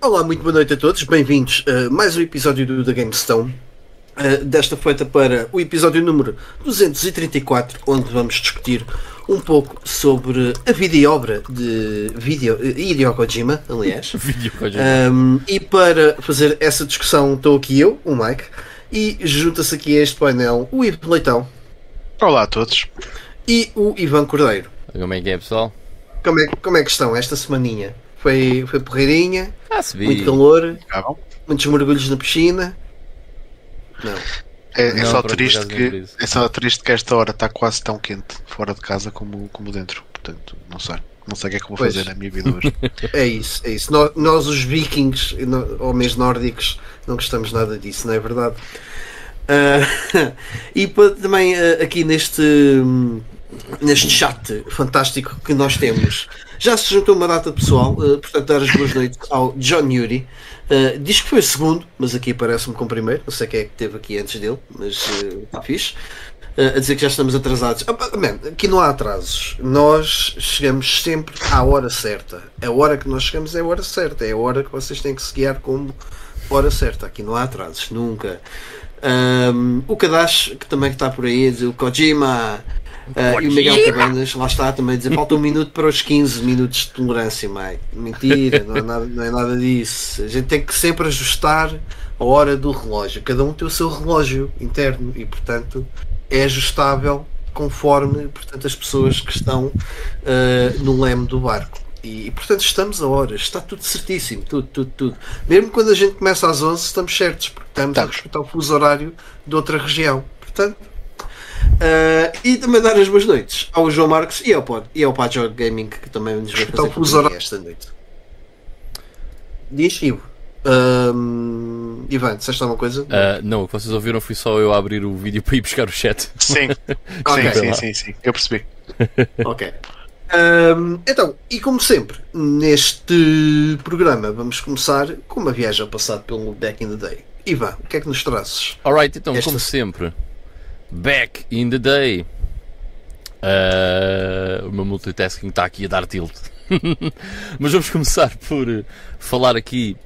Olá, muito boa noite a todos, bem-vindos a mais um episódio do The Game Stone. Uh, desta feita para o episódio número 234, onde vamos discutir um pouco sobre a vida e obra de video, Hideo Kojima, aliás. Video Kojima. Um, e para fazer essa discussão estou aqui eu, o Mike, e junta-se aqui a este painel o Ivo Leitão Olá a todos. e o Ivan Cordeiro. Como é que é, pessoal? Como é, como é que estão esta semaninha? Foi, foi porreirinha, Ah, se vi. muito calor, Ah, bom. muitos mergulhos na piscina. Não. É, é Não, só triste que é só triste que esta hora está quase tão quente fora de casa como, como dentro. Portanto, não sei. Não sei o que é que vou Pois. fazer na minha vida hoje. É isso, é isso. Nós, nós, os vikings, no- homens nórdicos, não gostamos nada disso, não é verdade? Ah, e pa- também ah, aqui neste, hum, neste chat fantástico que nós temos, já se juntou uma data pessoal, ah, portanto, dar as boas noites ao John Yuri. Ah, diz que foi o segundo, mas aqui parece-me com o primeiro. Não sei quem é que teve aqui antes dele, mas está fixe. Ah, a dizer que já estamos atrasados. Pá, man, aqui não há atrasos. Nós chegamos sempre à hora certa. A hora que nós chegamos é a hora certa. É a hora que vocês têm que se guiar como hora certa. Aqui não há atrasos, nunca. Ahm, o Kadash, que também está por aí, a dizer o Kojima. Ah, e o Miguel Cabanas, lá está também a dizer falta um minuto para os 15 minutos de tolerância, Mike. Mentira, não é, nada, não é nada disso. A gente tem que sempre ajustar a hora do relógio. Cada um tem o seu relógio interno e, portanto, é ajustável conforme portanto, as pessoas que estão ah, no leme do barco. E, e, portanto estamos a horas, está tudo certíssimo, tudo, tudo, tudo. Mesmo quando a gente começa às 11, estamos certos, porque estamos a Estamos. respeitar o fuso horário de outra região. Portanto, ah, e também dar as boas noites ao João Marcos e ao, Pod, e ao Pajor Gaming, que também nos vai fazer companhia esta noite. Diz, Ivo. Ahm, Ivan, disseste alguma coisa? Ah, não, o que vocês ouviram foi só eu abrir o vídeo para ir buscar o chat. Sim, Ok. sim, sim, sim, sim. Eu percebi. Ok. Ahm, então, e como sempre, neste programa vamos começar com uma viagem ao passado pelo Back in the Day. Ivan, o que é que nos trazes? Alright, então, Esta- como sempre, back in the day. Ah, o meu multitasking está aqui a dar tilt. Mas vamos começar por eh, falar aqui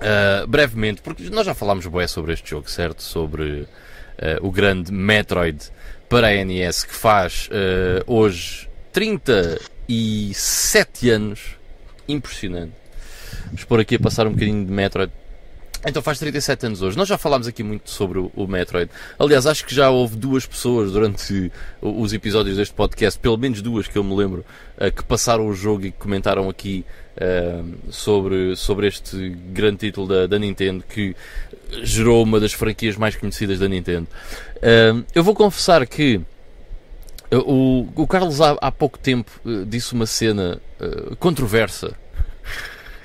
ah, brevemente, porque nós já falámos bué sobre este jogo, certo? Sobre ah, o grande Metroid para a NES que faz hoje 37 anos. Impressionante. Vamos pôr aqui a passar um bocadinho de Metroid. Então faz 37 anos hoje. Nós já falámos aqui muito sobre o, Metroid. Aliás, acho que já houve duas pessoas durante os episódios deste podcast, pelo menos duas que eu me lembro, eh, que passaram o jogo e comentaram aqui eh, sobre, sobre este grande título da, da Nintendo que gerou uma das franquias mais conhecidas da Nintendo. Eh, eu vou confessar que o, o Carlos há, há pouco tempo disse uma cena controversa.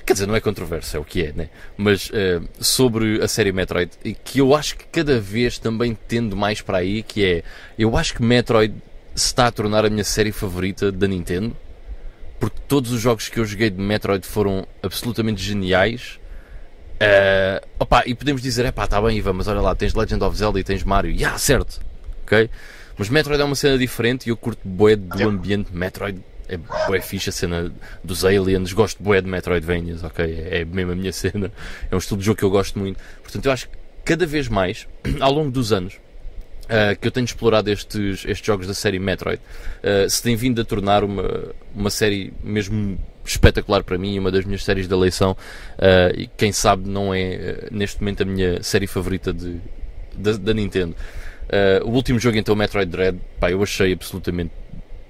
Quer dizer, não é controversa, é o que é, né? Mas eh, sobre a série Metroid, e que eu acho que cada vez também tendo mais para aí, que é, eu acho que Metroid se está a tornar a minha série favorita da Nintendo, porque todos os jogos que eu joguei de Metroid foram absolutamente geniais. Eh, opa, e podemos dizer, é pá, está bem, Ivan, mas olha lá, tens Legend of Zelda e tens Mario. Ya, certo, ok? Mas Metroid é uma cena diferente e eu curto bué do Yeah. ambiente Metroid. É bué fixe a cena dos aliens, gosto bué de Metroidvanias, ok? É, é mesmo a minha cena. É um estilo de jogo que eu gosto muito. Portanto, eu acho que cada vez mais, ao longo dos anos, ah, que eu tenho explorado estes, estes jogos da série Metroid, ah, se tem vindo a tornar uma, uma série mesmo espetacular para mim, uma das minhas séries da eleição, ah, e quem sabe não é neste momento a minha série favorita de, da, da Nintendo. Ah, o último jogo então, Metroid Dread, pá, eu achei absolutamente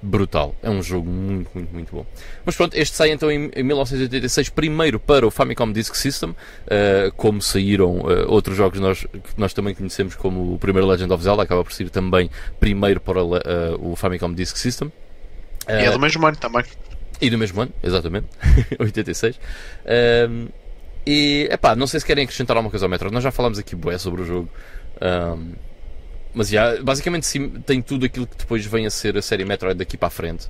brutal. É um jogo muito, muito, muito bom. Mas pronto, este sai então em, em 1986, primeiro para o Famicom Disk System, uh, como saíram uh, outros jogos nós, que nós também conhecemos como o primeiro Legend of Zelda, acaba por sair também primeiro para uh, o Famicom Disk System. E é do mesmo ano também. E do mesmo ano, exatamente, 86. Um, e, epá, não sei se querem acrescentar alguma coisa ao Metroid. Nós já falámos aqui bué sobre o jogo. Um, mas, já, basicamente, sim, tem tudo aquilo que depois vem a ser a série Metroid daqui para a frente.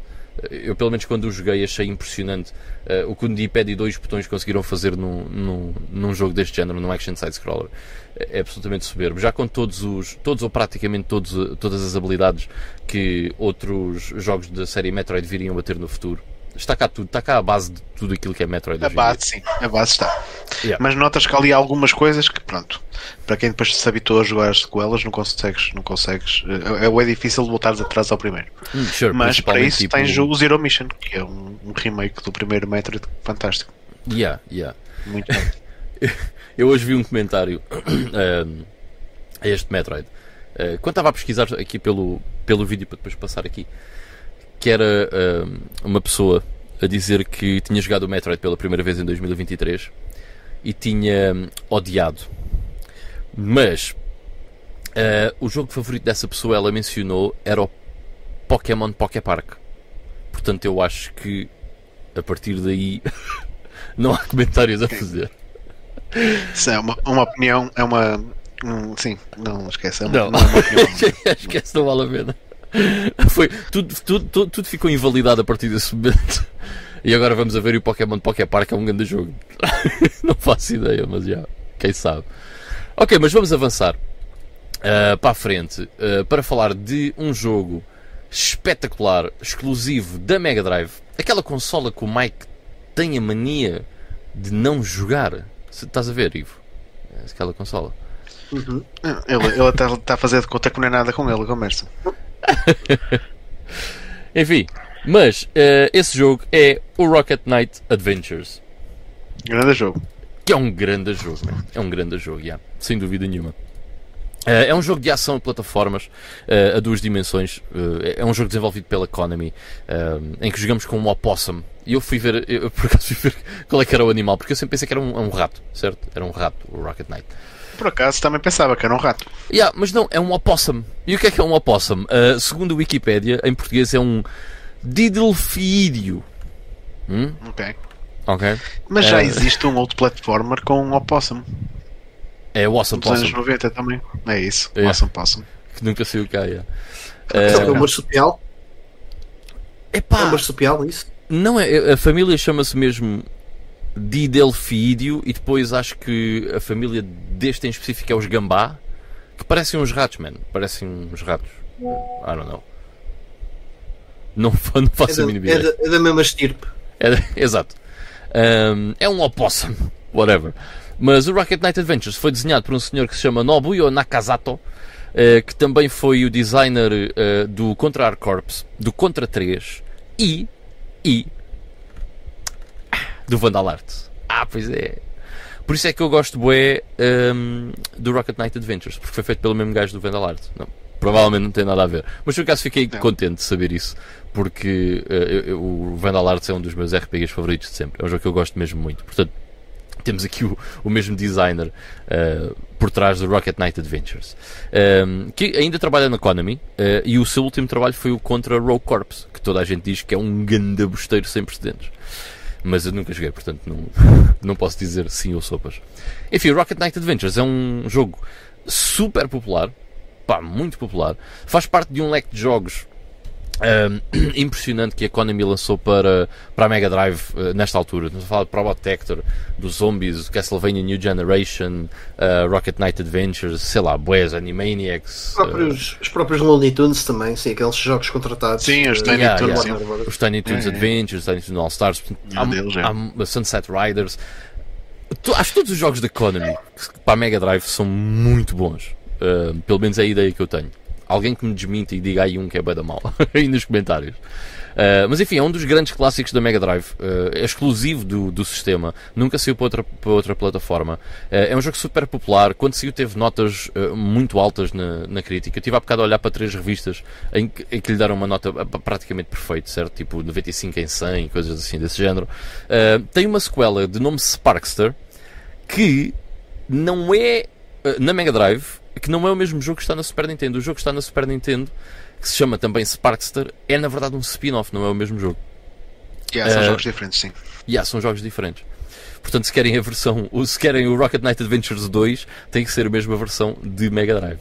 Eu, pelo menos, quando o joguei, achei impressionante uh, o que um D-pad e dois botões conseguiram fazer num, num, num jogo deste género, num action side-scroller. É absolutamente soberbo. Já com todos os, todos ou praticamente todos, todas as habilidades que outros jogos da série Metroid viriam a ter no futuro. Está cá tudo, está cá a base de tudo aquilo que é Metroid. A base, sim, a base está. Yeah. Mas notas que há ali algumas coisas que, pronto, para quem depois se habituou a jogar as sequelas, não consegues, não consegues. É, é difícil voltares atrás ao primeiro. Hum, sure, Mas para isso tipo, tens o Zero Mission, que é um, um remake do primeiro Metroid fantástico. Yeah, yeah. Muito bom. Eu hoje vi um comentário um, a este Metroid. Uh, quando estava a pesquisar aqui pelo, pelo vídeo para depois passar aqui, que era um, uma pessoa a dizer que tinha jogado o Metroid pela primeira vez em 2023 e tinha hum, odiado. Mas uh, o jogo favorito dessa pessoa, ela mencionou, era o Pokémon Poké Park. Portanto, eu acho que a partir daí não há comentários a fazer. Isso é uma, uma opinião, é uma. um- sim, não esquece. É uma, Não. não é uma opinião. Esquece, não vale a pena. Foi, tudo, tudo, tudo, tudo ficou invalidado a partir desse momento. E agora vamos a ver e o Pokémon Poké Park é um grande jogo. não faço ideia, mas já, quem sabe. Ok, mas vamos avançar ah, para a frente ah, para falar de um jogo espetacular, exclusivo da Mega Drive. Aquela consola que o Mike tem a mania de não jogar. Estás a ver, Ivo? Aquela consola. Uhum. Ele, ele está, está a fazer de conta que não é nada com ele, conversa. Enfim, mas eh, esse jogo é o Rocket Knight Adventures, Grande jogo. que é um grande jogo, man. é um grande jogo, yeah, sem dúvida nenhuma. Eh, é um jogo de ação de plataformas eh, a duas dimensões. eh, é um jogo desenvolvido pela Konami, em que jogamos com um opossum. E eu fui ver, eu, por acaso fui ver qual é que era o animal, porque eu sempre pensei que era um, um rato, certo? Era um rato, o Rocket Knight. Por acaso também pensava que era um rato. Yeah, mas não, é um opossum. E o que é que é um opossum? Uh, segundo o Wikipedia, em português é um didelfídeo. Hum? Ok. Ok. Mas já É. existe um outro platformer com um opossum. É o Awesome Dos anos Possum, 90 também. É isso. É. Awesome Possum. que nunca saiu cá. Yeah. É Uh, o marsupial? É o epá, marsupial, isso? não é, a família chama-se mesmo didelfídeo e depois acho que a família deste em específico é os gambá, que parecem uns ratos, man. Parecem uns ratos. I don't know. Não, não É faço da, a mínima é ideia. da- é da mesma estirpe. É, exato. Um, é um opossum, whatever. Mas o Rocket Knight Adventures foi desenhado por um senhor que se chama Nobuyo Nakazato, eh, que também foi o designer eh, do Contra Arc Corps, do Contra 3 e, e do Vandal Art. Ah, pois é. Por isso é que eu gosto bué um, do Rocket Knight Adventures, porque foi feito pelo mesmo gajo do Vandal Art. Não, provavelmente não tem nada a ver. Mas por acaso fiquei Não. contente de saber isso, porque eh, eu- o Vandal Arts é um dos meus RPGs favoritos de sempre. É um jogo que eu gosto mesmo muito. Portanto, temos aqui o, o mesmo designer eh, por trás do Rocket Knight Adventures, Um, que ainda trabalha na Konami eh, e o seu último trabalho foi o contra Rogue Corps, que toda a gente diz que é um ganda bosteiro sem precedentes. Mas eu nunca joguei, portanto não, não posso dizer sim ou sopas. Enfim, Rocket Knight Adventures é um jogo super popular, pá, muito popular. Faz parte de um leque de jogos um, impressionante que a Konami lançou para, para a Mega Drive uh, nesta altura. Estamos a falar de Probotector, dos Zombies, Castlevania New Generation, uh, Rocket Knight Adventures, sei lá, Boés, Animaniacs. Os próprios, os próprios Looney Tunes também, sim, aqueles jogos contratados. Sim, os Tiny yeah, Toons. yeah. uh, Brothers. os Tiny É, é. Adventures, os Tiny Toons All Stars, portanto, há, deles, é. Sunset Riders. Tu- Acho que todos os jogos da Konami para a Mega Drive são muito bons. Uh, pelo menos é a ideia que eu tenho. Alguém que me desminta e diga aí um que é da mal aí nos comentários. Uh, mas enfim, é um dos grandes clássicos da Mega Drive, uh, é exclusivo do, do sistema, nunca saiu para outra, para outra plataforma. Uh, é um jogo super popular, quando saiu teve notas muito altas na, na crítica. Eu estive há bocado a olhar para três revistas em que, em que lhe deram uma nota praticamente perfeita, certo? Tipo 95 em 100, coisas assim desse género. Tem uma sequela de nome Sparkster que não é na Mega Drive, que não é o mesmo jogo que está na Super Nintendo. O jogo que está na Super Nintendo, que se chama também Sparkster, é na verdade um spin-off, não é o mesmo jogo. Yeah, são Eh, jogos diferentes, sim. E yeah, são jogos diferentes. Portanto, se querem a versão, se querem o Rocket Knight Adventures 2, tem que ser a mesma versão de Mega Drive.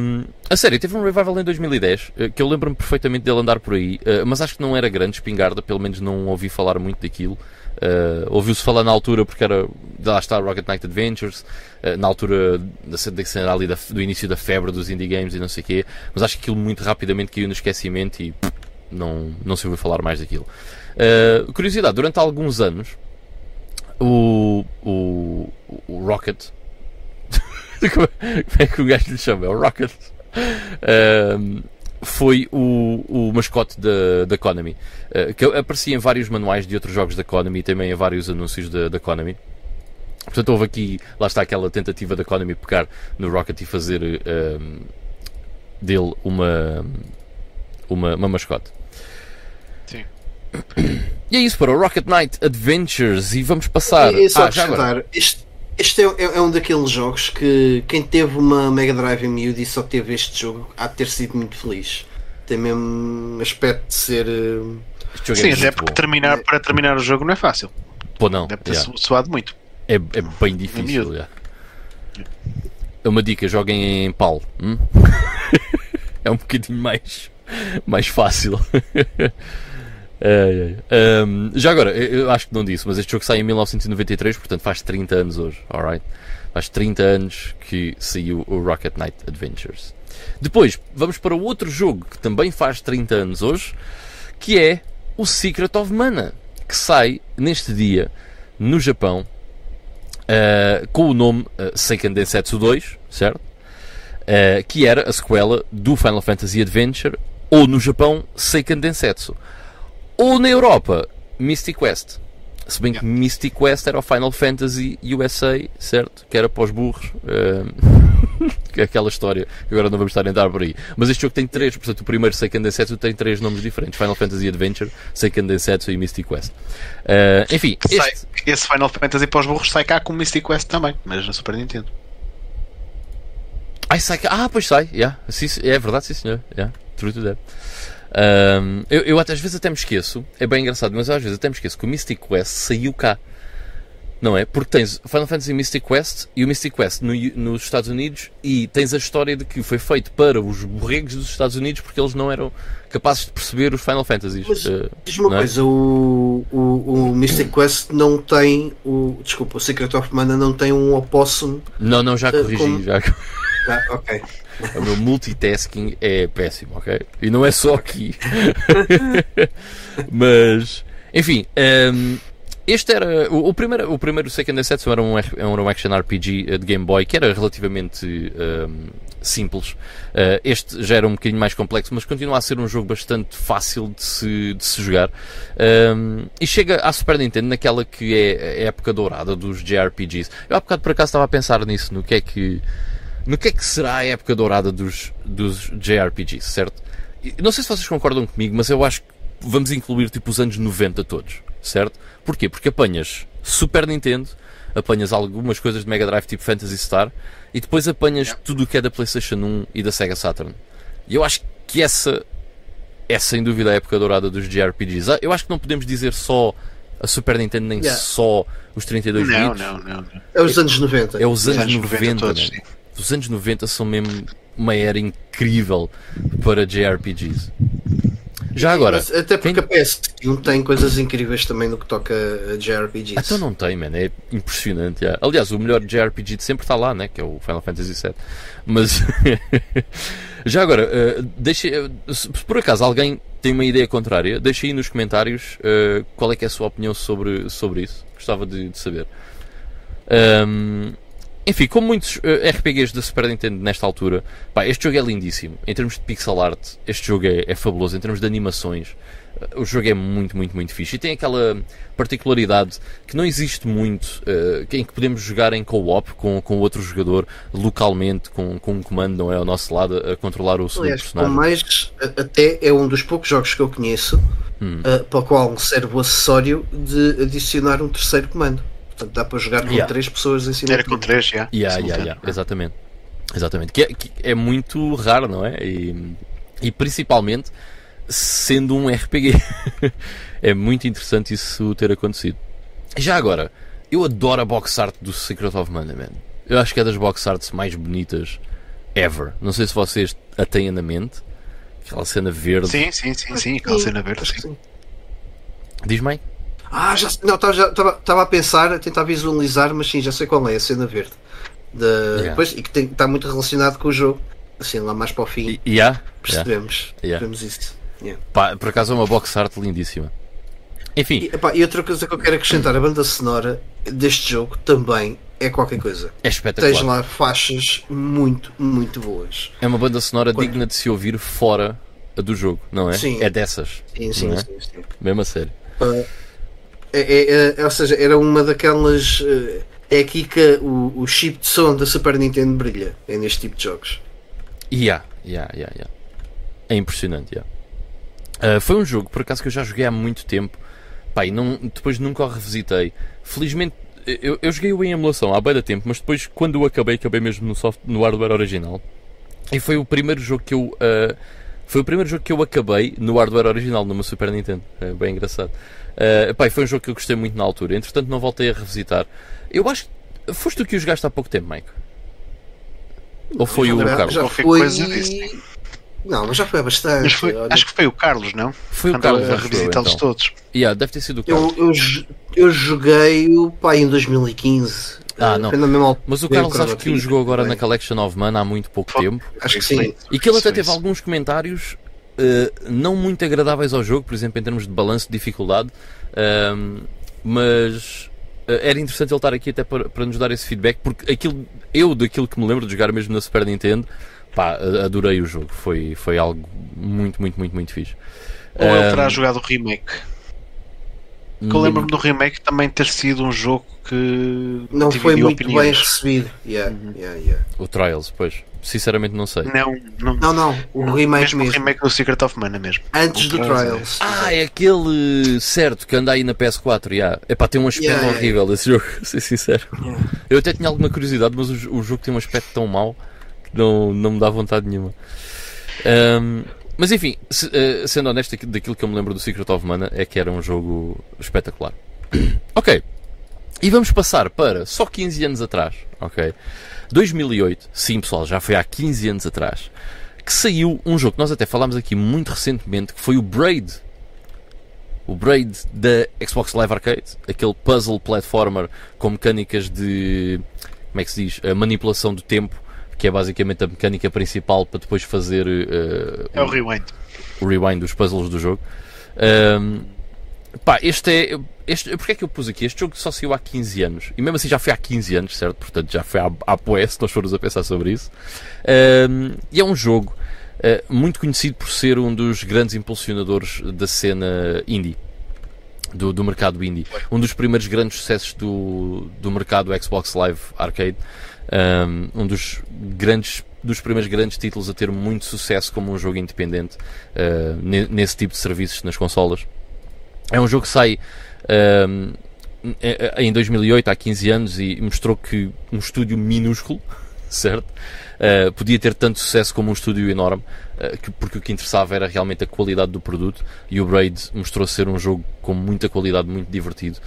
Um, a sério, teve um revival em 2010, eh, que eu lembro-me perfeitamente dele andar por aí, eh, mas acho que não era grande espingarda, pelo menos não ouvi falar muito daquilo. Eh, Ouviu-se falar na altura porque era, lá está Rocket Knight Adventures, eh, na altura da, cena ali da- do início da febre dos indie games e não sei o quê, mas acho que aquilo muito rapidamente caiu no esquecimento e não, não se ouviu falar mais daquilo. Uh, curiosidade, durante alguns anos o, o Rocket. como é que o gajo lhe chama? É o Rocket. Um, foi o, o mascote da, da Konami, uh, que aparecia em vários manuais de outros jogos da Konami e também em vários anúncios da, da Konami. Portanto, houve aqui, lá está aquela tentativa da Konami pegar no Rocket e fazer um, dele uma, uma, uma mascote. Sim. E é isso para o Rocket Knight Adventures e vamos passar. E, e só ah, já agora. acrescentar, este, este é, é- é um daqueles jogos que quem teve uma Mega Drive em miúdo e só teve este jogo há de ter sido muito feliz. Tem mesmo aspecto de ser. eh, jogo Sim, é até porque bom. terminar, para terminar o jogo não é fácil. Pô, não. Deve ter yeah. su- suado muito. É, é bem difícil. yeah. É uma dica, joguem em PAL. hum? é um bocadinho mais, mais fácil. Ai, ai. Um, já agora, eu acho que não disse, mas este jogo sai em 1993, portanto faz 30 anos hoje, alright? Faz 30 anos que saiu o Rocket Knight Adventures. Depois, vamos para outro jogo que também faz 30 anos hoje, que é o Secret of Mana, que sai neste dia no Japão Uh, com o nome uh, Seiken Densetsu 2, certo? Uh, que era a sequela do Final Fantasy Adventure, ou no Japão, Seiken Densetsu. Ou na Europa, Mystic Quest. Se bem que Mystic Quest era o Final Fantasy USA, certo? Que era para os burros. Uh, aquela história que agora não vamos estar a entrar por aí. Mas este jogo tem três, portanto, o primeiro Seiken Densetsu tem três nomes diferentes: Final Fantasy Adventure, Seiken Densetsu e Mystic Quest. Uh, enfim, Que sai- este. esse Final Fantasy para os burros sai cá com Mystic Quest também, mas na Super Nintendo. Ai, sai cá. Ah, pois sai. Yeah. Sim, é verdade, sim senhor. Yeah. True to that. Um, eu, eu até, às vezes até me esqueço, é bem engraçado, mas às vezes até me esqueço que o Mystic Quest saiu cá. Não é? Porque tens Final Fantasy Mystic Quest e o Mystic Quest no, nos Estados Unidos e tens a história de que foi feito para os borregos dos Estados Unidos porque eles não eram capazes de perceber os Final Fantasies. Mas- Uh, Diz-me uma Não é? coisa, o, o, o Mystic Quest não tem o. Desculpa, o Secret of Mana não tem um opossum. não, não, já Uh, corrigi. como- Já... Ah, ok. O meu multitasking é péssimo, ok? E não é só aqui. Mas, enfim, hum, este era. O, o primeiro, o primeiro Second Densetsu era um, era um action RPG eh, de Game Boy que era relativamente hum, simples. Eh, este já era um bocadinho mais complexo, mas continua a ser um jogo bastante fácil de se, de se jogar. Hum, e chega à Super Nintendo naquela que é a época dourada dos JRPGs. Eu há bocado por acaso estava a pensar nisso, no que é que no que é que será a época dourada dos, dos JRPGs, certo? Não sei se vocês concordam comigo, mas eu acho que vamos incluir tipo os anos 90 todos, certo? Porquê? Porque apanhas Super Nintendo, apanhas algumas coisas de Mega Drive tipo Phantasy Star e depois apanhas tudo o que é da PlayStation 1 e da Sega Saturn. E eu acho que essa é sem dúvida a época dourada dos JRPGs. Ah, Eu acho que não podemos dizer só a Super Nintendo nem Yeah. só os 32 Não, bits. não, não. não. É os anos 90. É os anos, anos 90, 90 todos, né? Os anos 90 são mesmo uma era incrível para JRPGs. Já agora, Mas até porque a PS1 tem coisas incríveis também no que toca a JRPGs. então não tem, man, é impressionante. já. Aliás, o melhor JRPG de sempre está lá, né? Que é o Final Fantasy VII. Mas já agora, eh, deixa, eh, se por acaso alguém tem uma ideia contrária, deixa aí nos comentários eh, qual é que é a sua opinião sobre, sobre isso. Gostava de, de saber. Ahm, enfim, como muitos eh, RPGs da Super Nintendo nesta altura, pá, este jogo é lindíssimo. Em termos de pixel art, este jogo é, é fabuloso. Em termos de animações, eh, o jogo é muito, muito, muito fixe. E tem aquela particularidade que não existe muito, eh, em que podemos jogar em co-op com, com outro jogador, localmente, com, com um comando, não é? Ao nosso lado, a controlar o com personagem. mais, até é um dos poucos jogos que eu conheço Hum. uh, para o qual serve o acessório de adicionar um terceiro comando. Portanto, dá para jogar com Yeah. três pessoas em cima Era com. 3 já. Yeah, yeah, yeah, exatamente. Exatamente. Que é, que é muito raro, não é? E, e principalmente sendo um RPG. é muito interessante isso ter acontecido. Já agora, eu adoro a box art do Secret of Mana, man. Eu acho que é das box arts mais bonitas ever. Não sei se vocês a têm na mente. Aquela cena verde. Sim, sim, sim, sim. Aquela cena verde, sim. sim. Diz-me aí. Ah, já sei- não, estava a pensar, a tentar visualizar, mas sim, já sei qual é, a cena verde. De, Yeah. pois, e que está muito relacionado com o jogo. Assim, lá mais para o fim, E, yeah, percebemos, Yeah. percebemos isso. Yeah. Pá, por acaso é uma box art lindíssima. Enfim, E, epá, e outra coisa que eu quero acrescentar, a banda sonora deste jogo também é qualquer coisa. É Tens espetacular. lá faixas muito, muito boas. É uma banda sonora Quando- digna de se ouvir fora do jogo, não é? Sim. É dessas. Sim, sim, é? sim, sim. Mesmo a sério. Uh, é, é- é- ou seja, era uma daquelas. uh, é aqui que o, o chip de som da Super Nintendo brilha. É neste tipo de jogos. Yeah, yeah, yeah, yeah. É impressionante, yeah. Ah, foi um jogo, por acaso, que eu já joguei há muito tempo. E não, depois nunca o revisitei. Felizmente, eu, eu joguei-o em emulação há bem da tempo, mas depois, quando o acabei, acabei mesmo no, soft, no hardware original. E foi o primeiro jogo que eu. ah, foi o primeiro jogo que eu acabei no hardware original, numa Super Nintendo. É bem engraçado. Ah, pá, e foi um jogo que eu gostei muito na altura. Entretanto, não voltei a revisitar. Eu acho que. Foste tu que o jogaste há pouco tempo, Mike? Ou foi o já, Carlos? já foi. coisa. Não, mas já foi há bastante. Mas foi- acho que foi o Carlos, não? Foi o Carlos a revisitá-los então. todos. Yeah, deve ter sido o Carlos. eu, eu, eu joguei o pai em 2015. Ah, Uh, não. Mas o Carlos acho que o jogou agora na Collection of Mana há muito pouco tempo. Acho que sim. E que ele até teve alguns comentários eh, não muito agradáveis ao jogo, por exemplo, em termos de balanço de dificuldade. Ahm, mas eh, era interessante ele estar aqui até para, para nos dar esse feedback, porque aquilo, eu, daquilo que me lembro de jogar mesmo na Super Nintendo, pá, a- adorei o jogo. Foi, foi algo muito, muito, muito, muito fixe. Ou ele terá jogado o remake. Que eu lembro-me do remake também ter sido um jogo que Não foi muito bem recebido. Yeah, Uhum. yeah, yeah. O Trials, pois. Sinceramente não sei. Não, não, Não, não. O remake mesmo, o mesmo. remake do Secret of Mana mesmo. Antes do Trials, Trials. Ah, é aquele certo que anda aí na PS4. Yeah. Epá, tem um aspecto Yeah, yeah, horrível esse jogo, ser sincero. Yeah. Eu até tinha alguma curiosidade, mas o, o jogo tem um aspecto tão mau que não, não me dá vontade nenhuma. Ahm, mas enfim, se- eh, sendo honesto, aqui- daquilo que eu me lembro do Secret of Mana é que era um jogo espetacular. ok. E vamos passar para só 15 anos atrás. Ok. 2008, sim pessoal, já foi há 15 anos atrás, que saiu um jogo que nós até falámos aqui muito recentemente, que foi o Braid. O Braid da Xbox Live Arcade, aquele puzzle platformer com mecânicas de, como é que se diz, a manipulação do tempo, que é basicamente a mecânica principal para depois fazer eh, É o rewind. o rewind dos puzzles do jogo. Ahm, pá, este é. Este, porque é que eu pus aqui? Este jogo só saiu há 15 anos. E mesmo assim já foi há 15 anos, certo? Portanto já foi há, há poé, se nós formos a pensar sobre isso. Ahm, e é um jogo ah, muito conhecido por ser um dos grandes impulsionadores da cena indie. Do, do mercado indie. Um dos primeiros grandes sucessos do, do mercado Xbox Live Arcade. Um, um dos grandes dos primeiros grandes títulos a ter muito sucesso como um jogo independente uh, ne- nesse tipo de serviços nas consolas. É um jogo que sai um, em em 2008, há 15 anos, e mostrou que um estúdio minúsculo, certo? Uh, podia ter tanto sucesso como um estúdio enorme, porque o que interessava era realmente a qualidade do produto, e o Braid mostrou ser um jogo com muita qualidade, muito divertido,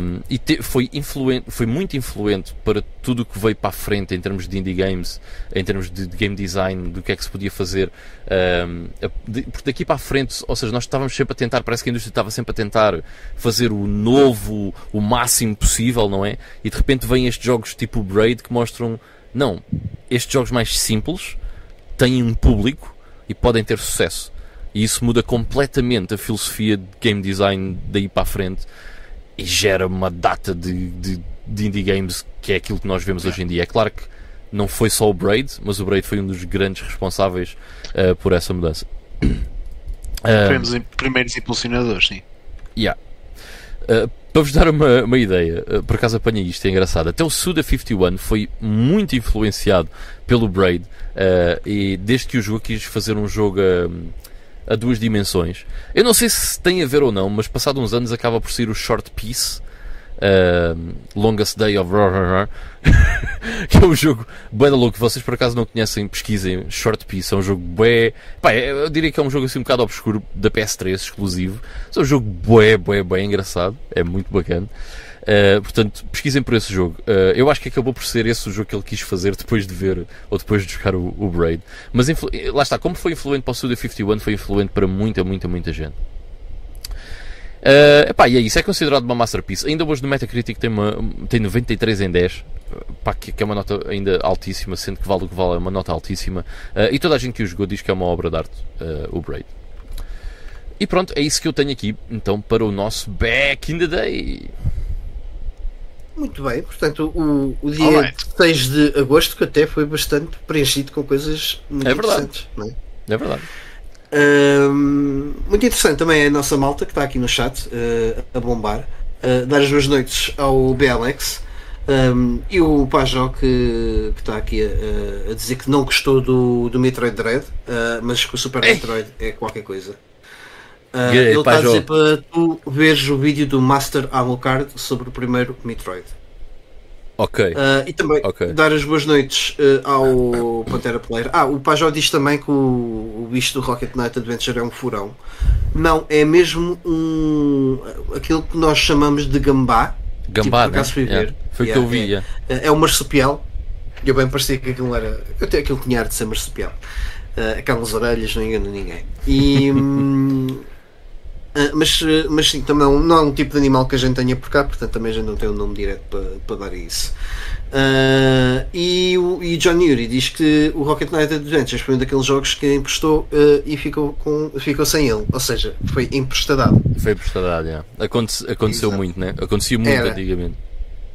um, e te- foi, influente, foi muito influente para tudo o que veio para a frente em termos de indie games, em termos de, game design, do que é que se podia fazer. um, a- de- porque daqui para a frente, ou seja, nós estávamos sempre a tentar, parece que a indústria estava sempre a tentar fazer o novo, o máximo possível, não é? E de repente vêm estes jogos tipo Braid que mostram, não, estes jogos mais simples têm um público e podem ter sucesso. E isso muda completamente a filosofia de game design daí para a frente e gera uma data de, de, de indie games que é aquilo que nós vemos hoje em dia. É claro que não foi só o Braid, mas o Braid foi um dos grandes responsáveis eh, por essa mudança. Im- primeiros impulsionadores, sim. Yeah. Uh, para vos dar uma, uma ideia, uh, por acaso apanhei isto, é engraçado. Até o Suda 51 foi muito influenciado pelo Braid uh, e desde que o jogo quis fazer um jogo a, a duas dimensões. Eu não sei se tem a ver ou não, mas passado uns anos acaba por ser o Short Piece. Uh, Longest Day of que é um jogo da louco. Vocês por acaso não conhecem, pesquisem Short Piece. É um jogo bué. Pá, é- eu diria que é um jogo assim um bocado obscuro da PS3, exclusivo. É um jogo bué, bué, bué engraçado. É muito bacana. Uh, portanto, pesquisem por esse jogo. Uh, eu acho que acabou por ser esse o jogo que ele quis fazer depois de ver ou depois de jogar o, o Braid. Mas lá está, como foi influente para o Suda 51, foi influente para muita, muita, muita gente. Uh, epá, e é isso, é considerado uma masterpiece. Ainda hoje no Metacritic tem, uma, tem 93 em 10, uh, pá, que, que é uma nota ainda altíssima, sendo que vale o que vale, é uma nota altíssima. Uh, e toda a gente que o jogou diz que é uma obra de arte, uh, o Braid. E pronto, é isso que eu tenho aqui, então, para o nosso Back in the Day. Muito bem, portanto, o, o dia Alright. 6 de agosto, que até foi bastante preenchido com coisas muito É verdade. interessantes. Não é? É verdade. Muito interessante também é a nossa malta que está aqui no chat eh, a bombar. Eh, dar as boas noites ao BLX ahm, e o Pajó que, que está aqui a, a dizer que não gostou do, do Metroid Dread, eh, mas que o Super Ei. Metroid é qualquer coisa. Ah, ele está a dizer para tu veres o vídeo do Master Alucard sobre o primeiro Metroid. Ok. Ah, e também Ok. dar as boas noites eh, ao Pantera Player. Ah, o Pajó diz também que o, o bicho do Rocket Knight Adventure é um furão. Não, é mesmo um aquilo que nós chamamos de gambá. Gambá, tipo, né? Yeah. Foi o que Yeah, eu vi. é. yeah. É é um marsupial. Eu bem parecia que aquilo era. Eu tenho aquilo tinha ar de ser marsupial. Ah, aquelas orelhas, não engano ninguém. E. ah, mas, eh, mas sim, também não, não é um tipo de animal que a gente tenha por cá, portanto também a gente não tem um nome direto para, para dar a isso. Ah, e, o, e John Yuri diz que o Rocket Knight Adventures foi um daqueles jogos que emprestou ah, e ficou, com, ficou sem ele, ou seja, foi emprestadado. Foi prestadade, yeah. Aconte- aconteceu Exato. muito, né? Acontecia muito Era. antigamente.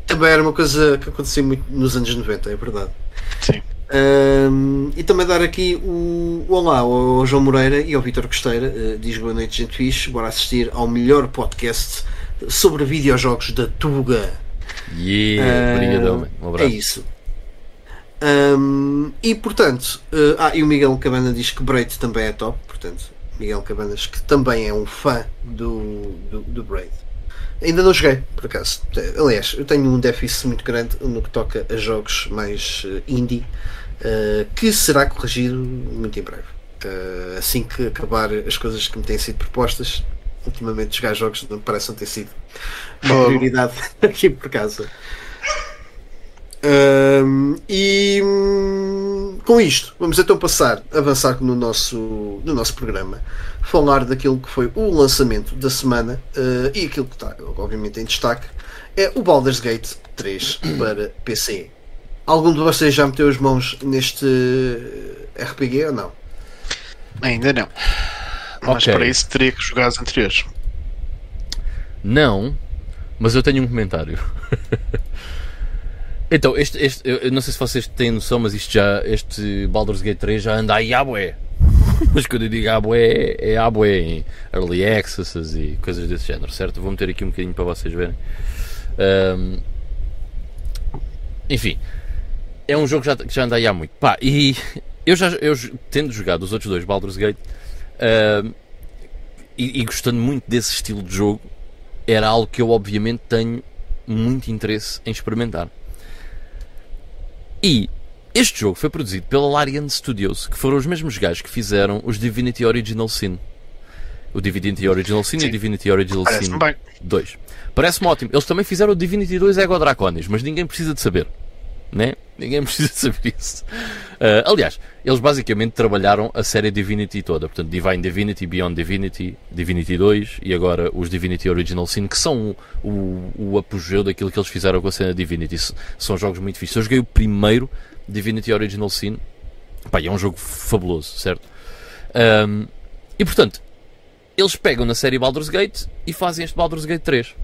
Também era uma coisa que acontecia muito nos anos 90, é verdade. Sim. Ahm, e também dar aqui o, o olá ao João Moreira e ao Vitor Costeira. Uh, diz boa noite, gente fixe. Bora assistir ao melhor podcast sobre videojogos da Tuga. Yeah, Ah, obrigadão, man. Um É abraço. isso. Ahm, e portanto, uh, ah, e o Miguel Cabana diz que Braid também é top. Portanto, Miguel Cabanas, que também é um fã do, do, do Braid. Ainda não joguei, por acaso. Aliás, eu tenho um déficit muito grande no que toca a jogos mais eh, indie, eh, que será corrigido muito em breve. Eh, assim que acabar as coisas que me têm sido propostas, ultimamente jogar jogos não me parece não ter sido uma prioridade aqui por casa. Ahm, e hum, com isto, vamos então passar, avançar no nosso, no nosso programa, falar daquilo que foi o lançamento da semana eh, e aquilo que está, obviamente, em destaque é o Baldur's Gate 3 para PC. Algum de vocês já meteu as mãos neste eh, RPG ou não? Ainda não. Mas Ok. para isso teria que jogar os anteriores. Não, mas eu tenho um comentário. então, este, este, eu não sei se vocês têm noção, mas isto já, este Baldur's Gate 3 já anda aí à bué. Mas quando eu digo à bué, é à bué em Early Accesses e coisas desse género, certo? Vou meter aqui um bocadinho para vocês verem. Ahm, enfim, é um jogo que já, que já anda aí há muito. Pá, e eu já, eu, tendo jogado os outros dois Baldur's Gate, ahm, e, e gostando muito desse estilo de jogo, era algo que eu obviamente tenho muito interesse em experimentar. E este jogo foi produzido pela Larian Studios, que foram os mesmos gajos que fizeram os Divinity Original Sin. O Divinity Original Sin e Sim. o Divinity Original Sin Parece-me bem. 2. Parece-me ótimo. Eles também fizeram o Divinity 2 Ego Draconis, mas ninguém precisa de saber. Né? Ninguém precisa saber isso. Ah, aliás, eles basicamente trabalharam a série Divinity toda. Portanto, Divine Divinity, Beyond Divinity, Divinity 2 e agora os Divinity Original Sin, que são o, o, apogeu daquilo que eles fizeram com a cena Divinity. São jogos muito fixos. Eu joguei o primeiro Divinity Original Sin. Pá, é um jogo fabuloso, certo? Ahm, e portanto, eles pegam na série Baldur's Gate e fazem este Baldur's Gate 3.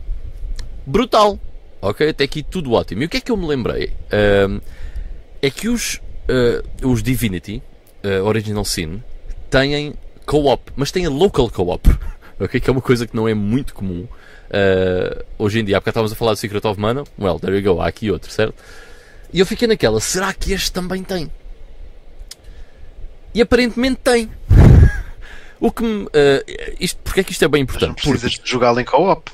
Brutal! Ok? Até aqui tudo ótimo. E o que é que eu me lembrei? Ahm, é que os, ah, os Divinity ah, Original Sin têm co-op, mas têm local co-op. Ok? Que é uma coisa que não é muito comum ah, hoje em dia. Há bocado estávamos a falar do Secret of Mana. Well, there you go. Há aqui outro, certo? E eu fiquei naquela, será que este também tem? E aparentemente tem. O que me. ah, isto, porque é que isto é bem Mas importante? não precisas de jogá-lo em co-op.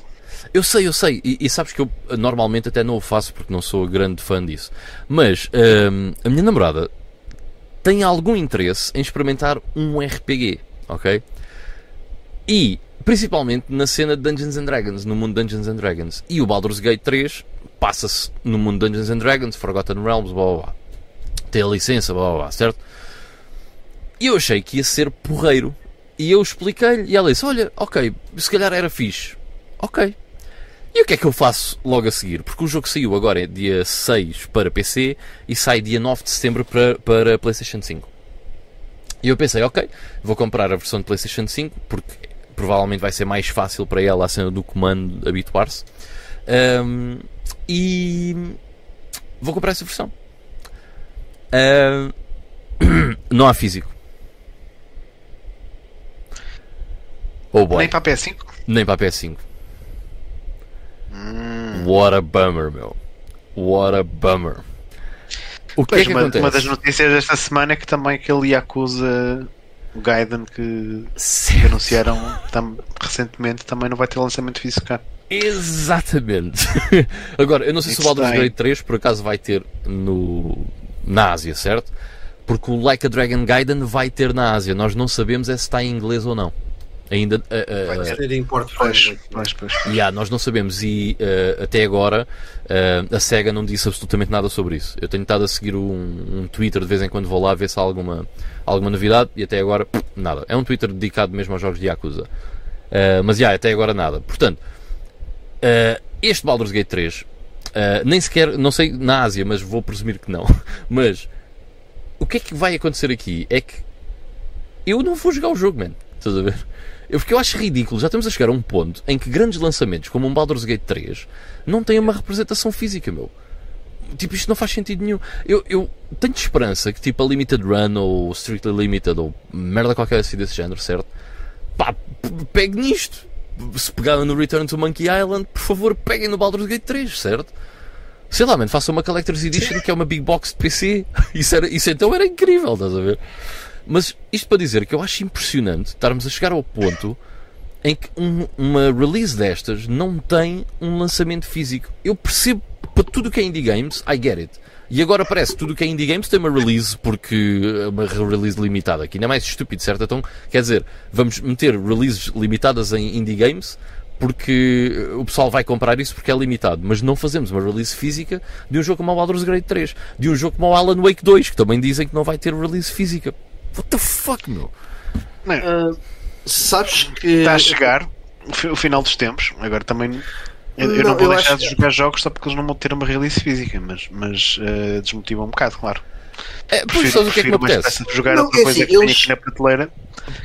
Eu sei, eu sei, e, e sabes que eu eh, normalmente até não o faço porque não sou grande fã disso. Mas hum, a minha namorada tem algum interesse em experimentar um RPG, ok? E principalmente na cena de Dungeons and Dragons, no mundo de Dungeons and Dragons. E o Baldur's Gate 3 passa-se no mundo de Dungeons and Dragons, Forgotten Realms, blá blá blá. Tem a licença, blá blá blá, certo? E eu achei que ia ser porreiro. E eu expliquei-lhe, e ela disse: Olha, ok, se calhar era fixe. Ok. E o que é que eu faço logo a seguir? Porque o jogo saiu agora é dia 6 para PC e sai dia 9 de setembro para, para PlayStation 5. E eu pensei, ok, vou comprar a versão de PlayStation 5 porque provavelmente vai ser mais fácil para ela a cena do comando habituar-se. Ahm, e vou comprar essa versão. Ah, não há físico. Oh boy. Nem para a PS5? Nem para a PS5. Hum. What a bummer, meu. What a bummer. O que Pois, é que uma, acontece? uma das notícias desta semana é que também aquele Yakuza o Gaiden que, que anunciaram tam- recentemente também não vai ter lançamento físico cá. Exatamente. Agora, eu não sei se o Baldur's. Gate 3 por acaso vai ter no, na Ásia, certo? Porque o Like a Dragon Gaiden vai ter na Ásia. Nós não sabemos é se está em inglês ou não. Ainda. ah, Vai ser em Porto Pois, Franco. pois, pois. Yeah, nós não sabemos e eh, até agora eh, a SEGA não disse absolutamente nada sobre isso. Eu tenho estado a seguir um, um Twitter de vez em quando vou lá ver se há alguma, alguma novidade e até agora pff, nada. É um Twitter dedicado mesmo aos jogos de Yakuza. Eh, mas yeah, até agora nada. Portanto, eh, este Baldur's Gate 3 eh, nem sequer, não sei na Ásia, mas vou presumir que não. Mas o que é que vai acontecer aqui é que eu não vou jogar o jogo, man. Estás a ver? Eu, porque eu acho ridículo, já estamos a chegar a um ponto em que grandes lançamentos como um Baldur's Gate 3 não têm uma representação física, meu. Tipo, isto não faz sentido nenhum. Eu, eu tenho esperança que tipo a Limited Run ou Strictly Limited ou merda qualquer assim desse género, certo? Pá, pegue nisto. Se pegaram no Return to Monkey Island, por favor, peguem no Baldur's Gate 3, certo? Sei lá, mano, façam uma Collector's Edition que é uma Big Box de PC. Isso, era, isso então era incrível, estás a ver? Mas isto para dizer que eu acho impressionante estarmos a chegar ao ponto em que um- uma release destas não tem um lançamento físico. Eu percebo para tudo o que é indie games, I get it. E agora parece que tudo o que é indie games tem uma release porque é uma release limitada, que ainda é mais estúpido, certo? Então, quer dizer, vamos meter releases limitadas em indie games porque o pessoal vai comprar isso porque é limitado, mas não fazemos uma release física de um jogo como o Baldur's Gate 3, de um jogo como o Alan Wake 2, que também dizem que não vai ter release física. What the fuck, meu? Ah, sabes que. Está a chegar o fi- o final dos tempos. Agora também. Eu, eu Não, não vou eu deixar acho de jogar jogos só porque eles não vão ter uma release física, mas, mas eh, desmotiva um bocado, claro. É, pois sabes o que é que me prefiro apetece? de jogar Não, outra é coisa assim, que eles- aqui na prateleira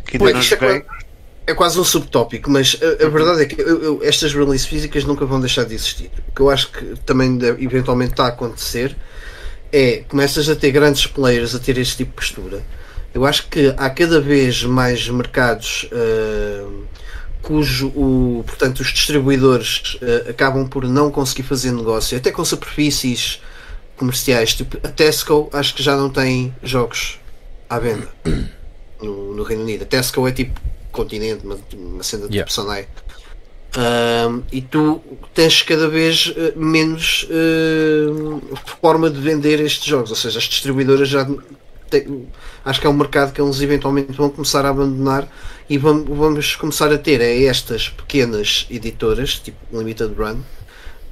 que ainda Pois, não é joguei. quase- É quase um subtópico, mas a, a verdade é que eu- eu- estas releases físicas nunca vão deixar de existir. O que eu acho que também deve- eventualmente está a acontecer é começas a ter grandes players a ter este tipo de postura. Eu acho que há cada vez mais mercados ah, cujo o, portanto, os distribuidores ah, acabam por não conseguir fazer negócio, até com superfícies comerciais. Tipo, a Tesco acho que já não tem jogos à venda no, no Reino Unido. A Tesco é tipo continente, uma, uma cena de Yeah. Sonai. Ahm, e tu tens cada vez eh, menos eh, forma de vender estes jogos, ou seja, as distribuidoras já têm- acho que é um mercado que eles eventualmente vão começar a abandonar e vamos, vamos começar a ter é estas pequenas editoras, tipo Limited Run,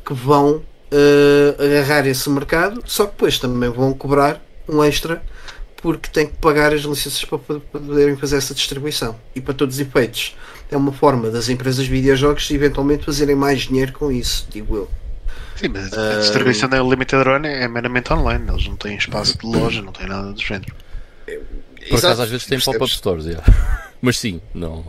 que vão eh, agarrar esse mercado, só que depois também vão cobrar um extra porque têm que pagar as licenças para pod- poderem fazer essa distribuição. E para todos os efeitos, é uma forma das empresas de videojogos eventualmente fazerem mais dinheiro com isso, digo eu. Sim, mas a distribuição da Limited Run é meramente online. Eles não têm espaço de loja, não têm nada do género. Por Exato, acaso às vezes percebes? pop-up stores, yeah. mas sim, não,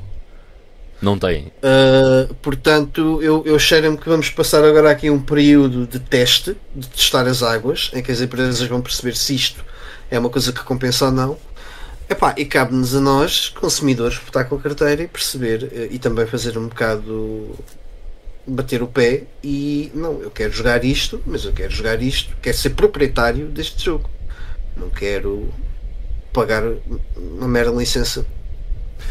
não tem. Uh, portanto, eu, eu cheiro-me que vamos passar agora aqui um período de teste, de testar as águas, em que as empresas vão perceber se isto é uma coisa que compensa ou não. Epá, e cabe-nos a nós, consumidores, botar com a carteira e perceber eh, e também fazer um bocado bater o pé e não, eu quero jogar isto, mas eu quero jogar isto, quero ser proprietário deste jogo. Não quero pagar uma mera licença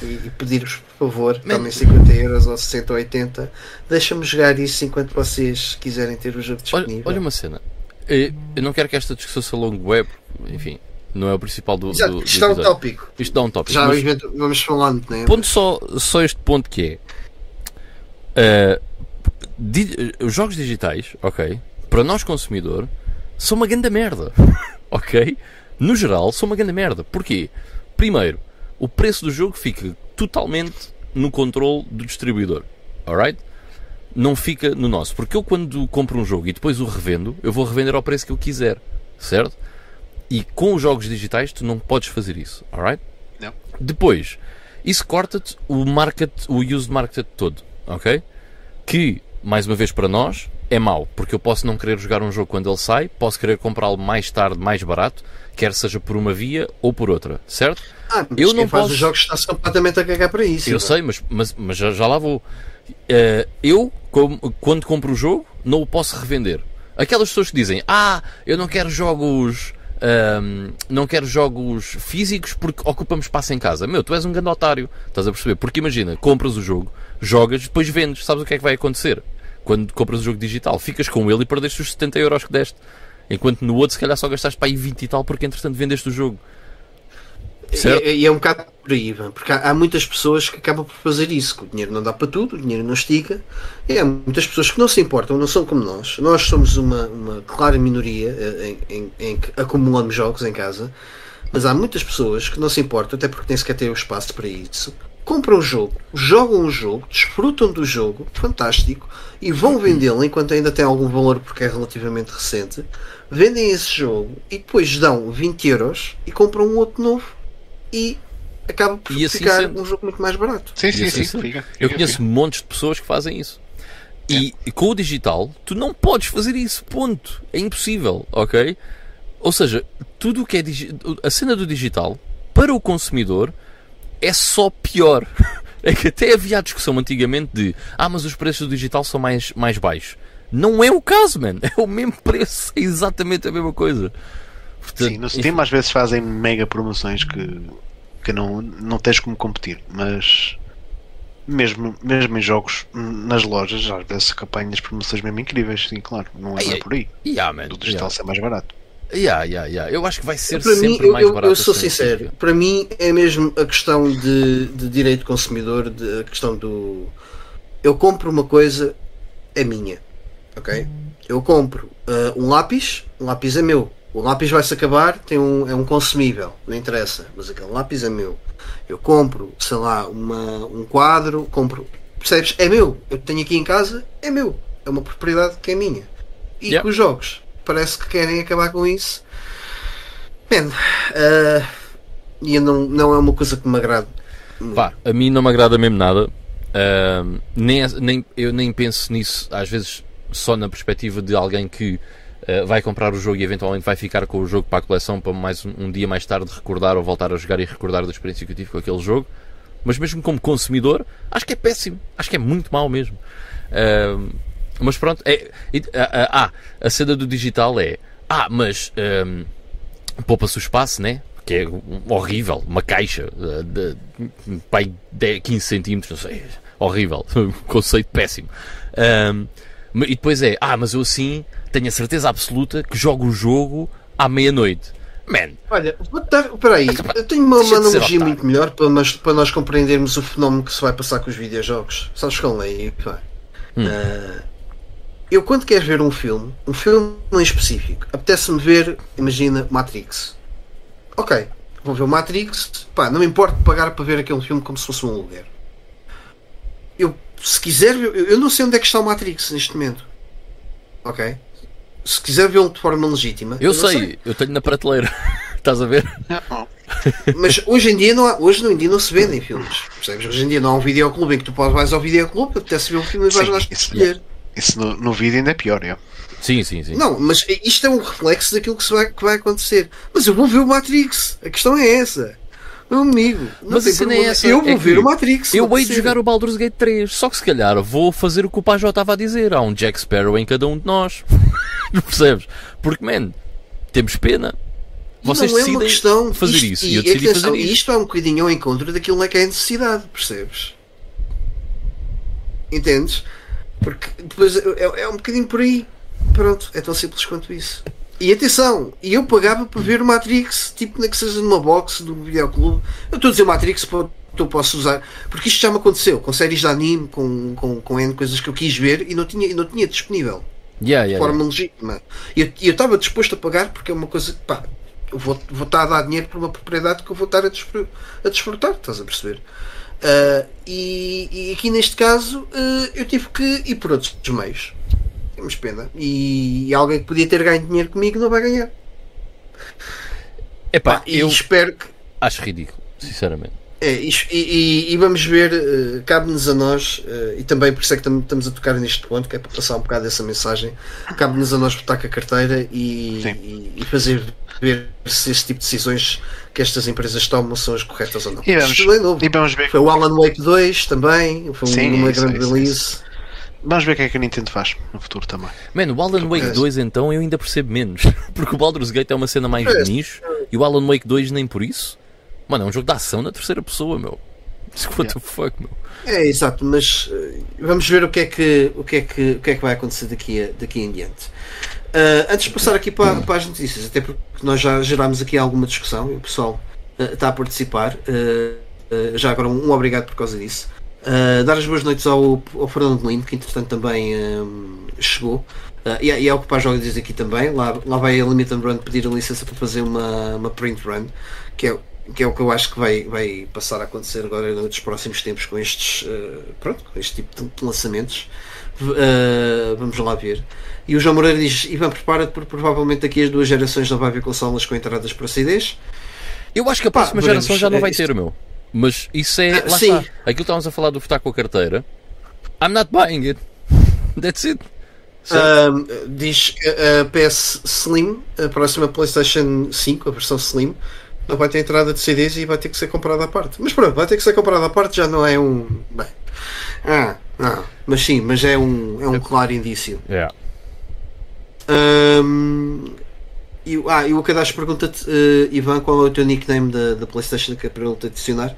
e, e pedir-vos por favor, Man- também 50 euros ou 60 ou 80, deixa-me jogar isso enquanto vocês quiserem ter o jogo Olha, disponível. olha uma cena. Eu não quero que esta discussão se alongue web, enfim, não é o principal do, Exato, do, do isto é um tópico. Isto dá um tópico. Já mas vamos falando, né? ponto só, só este ponto que é di- os jogos digitais, ok, para nós consumidor, são uma grande merda. ok? No geral, são uma grande merda. Porquê? Primeiro, o preço do jogo fica totalmente no controle do distribuidor. Alright? Não fica no nosso. Porque eu, quando compro um jogo e depois o revendo, eu vou revender ao preço que eu quiser. Certo? E com os jogos digitais, tu não podes fazer isso. Alright? Não. Depois, isso corta-te o market, o used market todo. Ok? Que, mais uma vez para nós, é mau, porque eu posso não querer jogar um jogo quando ele sai, posso querer comprá-lo mais tarde, mais barato, quer seja por uma via ou por outra, certo? Ah, mas Eu não posso- os jogos está-se completamente a cagar para isso. Eu não é? sei, mas, mas, mas já, já lá vou. Eh, eu, com- quando compro o jogo, não o posso revender. Aquelas pessoas que dizem, ah, eu não quero jogos. ahm, não quero jogos físicos porque ocupamos espaço em casa. Meu, tu és um grande otário. Estás a perceber? Porque imagina, compras o jogo, jogas, depois vendes. Sabes o que é que vai acontecer? Quando compras o jogo digital, ficas com ele e perdeste os 70 euros que deste. Enquanto no outro, se calhar só gastaste para aí 20 e tal porque entretanto vendeste o jogo. Certo? E, e é um bocado por aí, porque há, há muitas pessoas que acabam por fazer isso, que o dinheiro não dá para tudo, o dinheiro não estica, e há muitas pessoas que não se importam, não são como nós. Nós somos uma, uma clara minoria eh, em, em- em que acumulamos jogos em casa, mas há muitas pessoas que não se importam, até porque nem sequer têm o espaço para isso. Compram o jogo, jogam o jogo, desfrutam do jogo, fantástico, e vão vendê-lo enquanto ainda tem algum valor porque é relativamente recente. Vendem esse jogo e depois dão 20 euros e compram um outro novo e acaba por E assim ficar sendo. um jogo muito mais barato. Sim, sim, assim sim. Fica, Eu conheço fica. montes de pessoas que fazem isso. E, e com o digital, tu não podes fazer isso. Ponto. É impossível, ok? Ou seja, tudo o que é a cena do digital para o consumidor é só pior. É que até havia a discussão antigamente de ah, mas os preços do digital são mais, mais baixos. Não é o caso, man. É o mesmo preço. É exatamente a mesma coisa. Portanto, Sim, no Steam às vezes fazem mega promoções que, que não, não tens como competir, mas mesmo, mesmo em jogos, nas lojas, às vezes apanhas promoções mesmo incríveis, sim, claro, não é, Ai, não é ai. por aí. yeah, man. Do digital Yeah. ser mais barato. Yeah, yeah, yeah. Eu acho que vai ser para mim, sempre eu, mais eu- barato. eu sou assim, sincero, para mim é mesmo a questão de, de direito do consumidor, de, a questão do. Eu compro uma coisa, é minha. Ok? Eu compro ah, um lápis, um lápis é meu. O lápis vai-se acabar, tem um, é um consumível, não interessa, mas aquele lápis é meu. Eu compro, sei lá, uma, um quadro, compro. Percebes? É meu. Eu tenho aqui em casa, é meu. É uma propriedade que é minha. E Yeah. com os jogos, parece que querem acabar com isso. Man, ah, e não, não é uma coisa que me agrada. Pá, a mim não me agrada mesmo nada. Ahm, nem, nem, eu nem penso nisso, às vezes, só na perspectiva de alguém que ah, vai comprar o jogo e eventualmente vai ficar com o jogo para a coleção para mais um, um dia mais tarde recordar ou voltar a jogar e recordar da experiência que eu tive com aquele jogo. Mas mesmo como consumidor, acho que é péssimo. Acho que é muito mau mesmo. Ahm, mas pronto, é, ah, a cena do digital é. Ah, mas ahm, poupa-se o espaço, né? Que é um- horrível. Uma caixa uh, de, pai, 10, 15 centímetros, não sei. Horrível. Um conceito péssimo. Ma- e depois é, ah, mas eu assim tenho a certeza absoluta que jogo o jogo à meia-noite. Man, Olha. Espera aí, eu tenho uma, uma de analogia muito melhor para nós, para nós compreendermos o fenómeno que se vai passar com os videojogos. Sabes qual é? Hum. Ah, eu, quando quero ver um filme, um filme em específico, apetece-me ver, imagina, Matrix. Ok, vou ver o Matrix, pá, não me importa pagar para ver aquele filme como se fosse um aluguer. Eu, se quiser, eu, eu não sei onde é que está o Matrix neste momento. Ok? Se quiser vê-lo de forma legítima, eu, não sei, eu tenho na prateleira. Estás a ver? Mas hoje em dia não há, hoje em dia não se vendem filmes. Percebes? Hoje em dia não há um videoclube em que tu podes vais ao videoclube, apetece ver um filme e vais lá isso- escolher. Isso no, no vídeo ainda é pior, é. Sim, sim, sim. Não, mas isto é um reflexo daquilo que, se vai, que vai acontecer. Mas eu vou ver o Matrix. A questão é essa. Meu amigo, não Mas tem a cena é essa, eu vou é ver o Matrix. Eu hei de jogar o Baldur's Gate 3, só que se calhar vou fazer o que o Pajó estava a dizer. Há um Jack Sparrow em cada um de nós. Não percebes? Porque, man, temos pena. Vocês não é uma decidem questão fazer isto- isso. E eu decidi atenção, fazer isso. Isto é um bocadinho ao encontro daquilo que é a necessidade, percebes? Entendes? Porque depois é, é um bocadinho por aí. Pronto, é tão simples quanto isso. E atenção, e eu pagava para ver o Matrix, tipo, nem que seja numa box do videoclube. Eu estou a dizer Matrix porque eu posso usar, porque isto já me aconteceu com séries de anime, com, com, com N coisas que eu quis ver e não tinha, e não tinha disponível Yeah, de yeah, forma yeah. legítima. E eu- estava disposto a pagar porque é uma coisa que pá, eu vou, vou estar a dar dinheiro por uma propriedade que eu vou estar a, a desfrutar, estás a perceber? Ah, e, e aqui neste caso ah, eu tive que ir por outros meios. Temos pena. E, e alguém que podia ter ganho dinheiro comigo não vai ganhar. Epá, Pá, eu espero que. acho ridículo, sinceramente. É, e, e, e vamos ver, uh, cabe-nos a nós, uh, e também por isso é que estamos a tocar neste ponto, que é para passar um bocado essa mensagem, cabe-nos a nós botar com a carteira e, e, e, fazer ver se esse tipo de decisões que estas empresas tomam são as corretas ou não. E vamos, é e vamos ver. Foi o Alan Wake 2 também, foi Sim, uma isso, grande isso, release. isso. Vamos ver o que é que a Nintendo faz no futuro também. Mano, o Alan Wake 2 então eu ainda percebo menos. Porque o Baldur's Gate é uma cena mais de nicho e o Alan Wake 2 nem por isso. Mano, é um jogo de ação na terceira pessoa, meu. What the fuck, meu. É, exato, mas uh, vamos ver o que é que, o que, é que, o que, é que vai acontecer daqui, a, daqui em diante. Uh, antes de passar aqui para, para, as notícias, até porque nós já gerámos aqui alguma discussão e o pessoal uh, está a participar, já agora um, um, obrigado por causa disso. dar as boas noites ao, ao Fernando Lino, que entretanto também chegou. e, e é o que o Joga diz aqui também. Lá, lá vai a Limited Run pedir a licença para fazer uma, uma print run, que é que é o que eu acho que vai, vai passar a acontecer agora nos próximos tempos com estes uh, pronto, com este tipo de lançamentos. Uh, vamos lá ver. E o João Moreira diz: Ivan, prepara-te porque provavelmente daqui as duas gerações não vai haver consolas com entradas para CDs. Eu acho que a próxima geração já não vai é ter, meu. Mas isso é. Lá sim. está. Aquilo estávamos a falar do votar com a carteira. I'm not buying it. That's it. Uh, diz a PS Slim, a próxima PlayStation 5, a versão Slim, não vai ter entrada de CDs e vai ter que ser comprada à parte. Mas pronto, vai ter que ser comprada à parte, já não é um. Bem. Ah, não. Mas sim, mas é um, é um claro indício. Yeah. Um, e, ah, e o Kadash pergunta-te, uh, Ivan, qual é o teu nickname da, da PlayStation que é para ele te adicionar?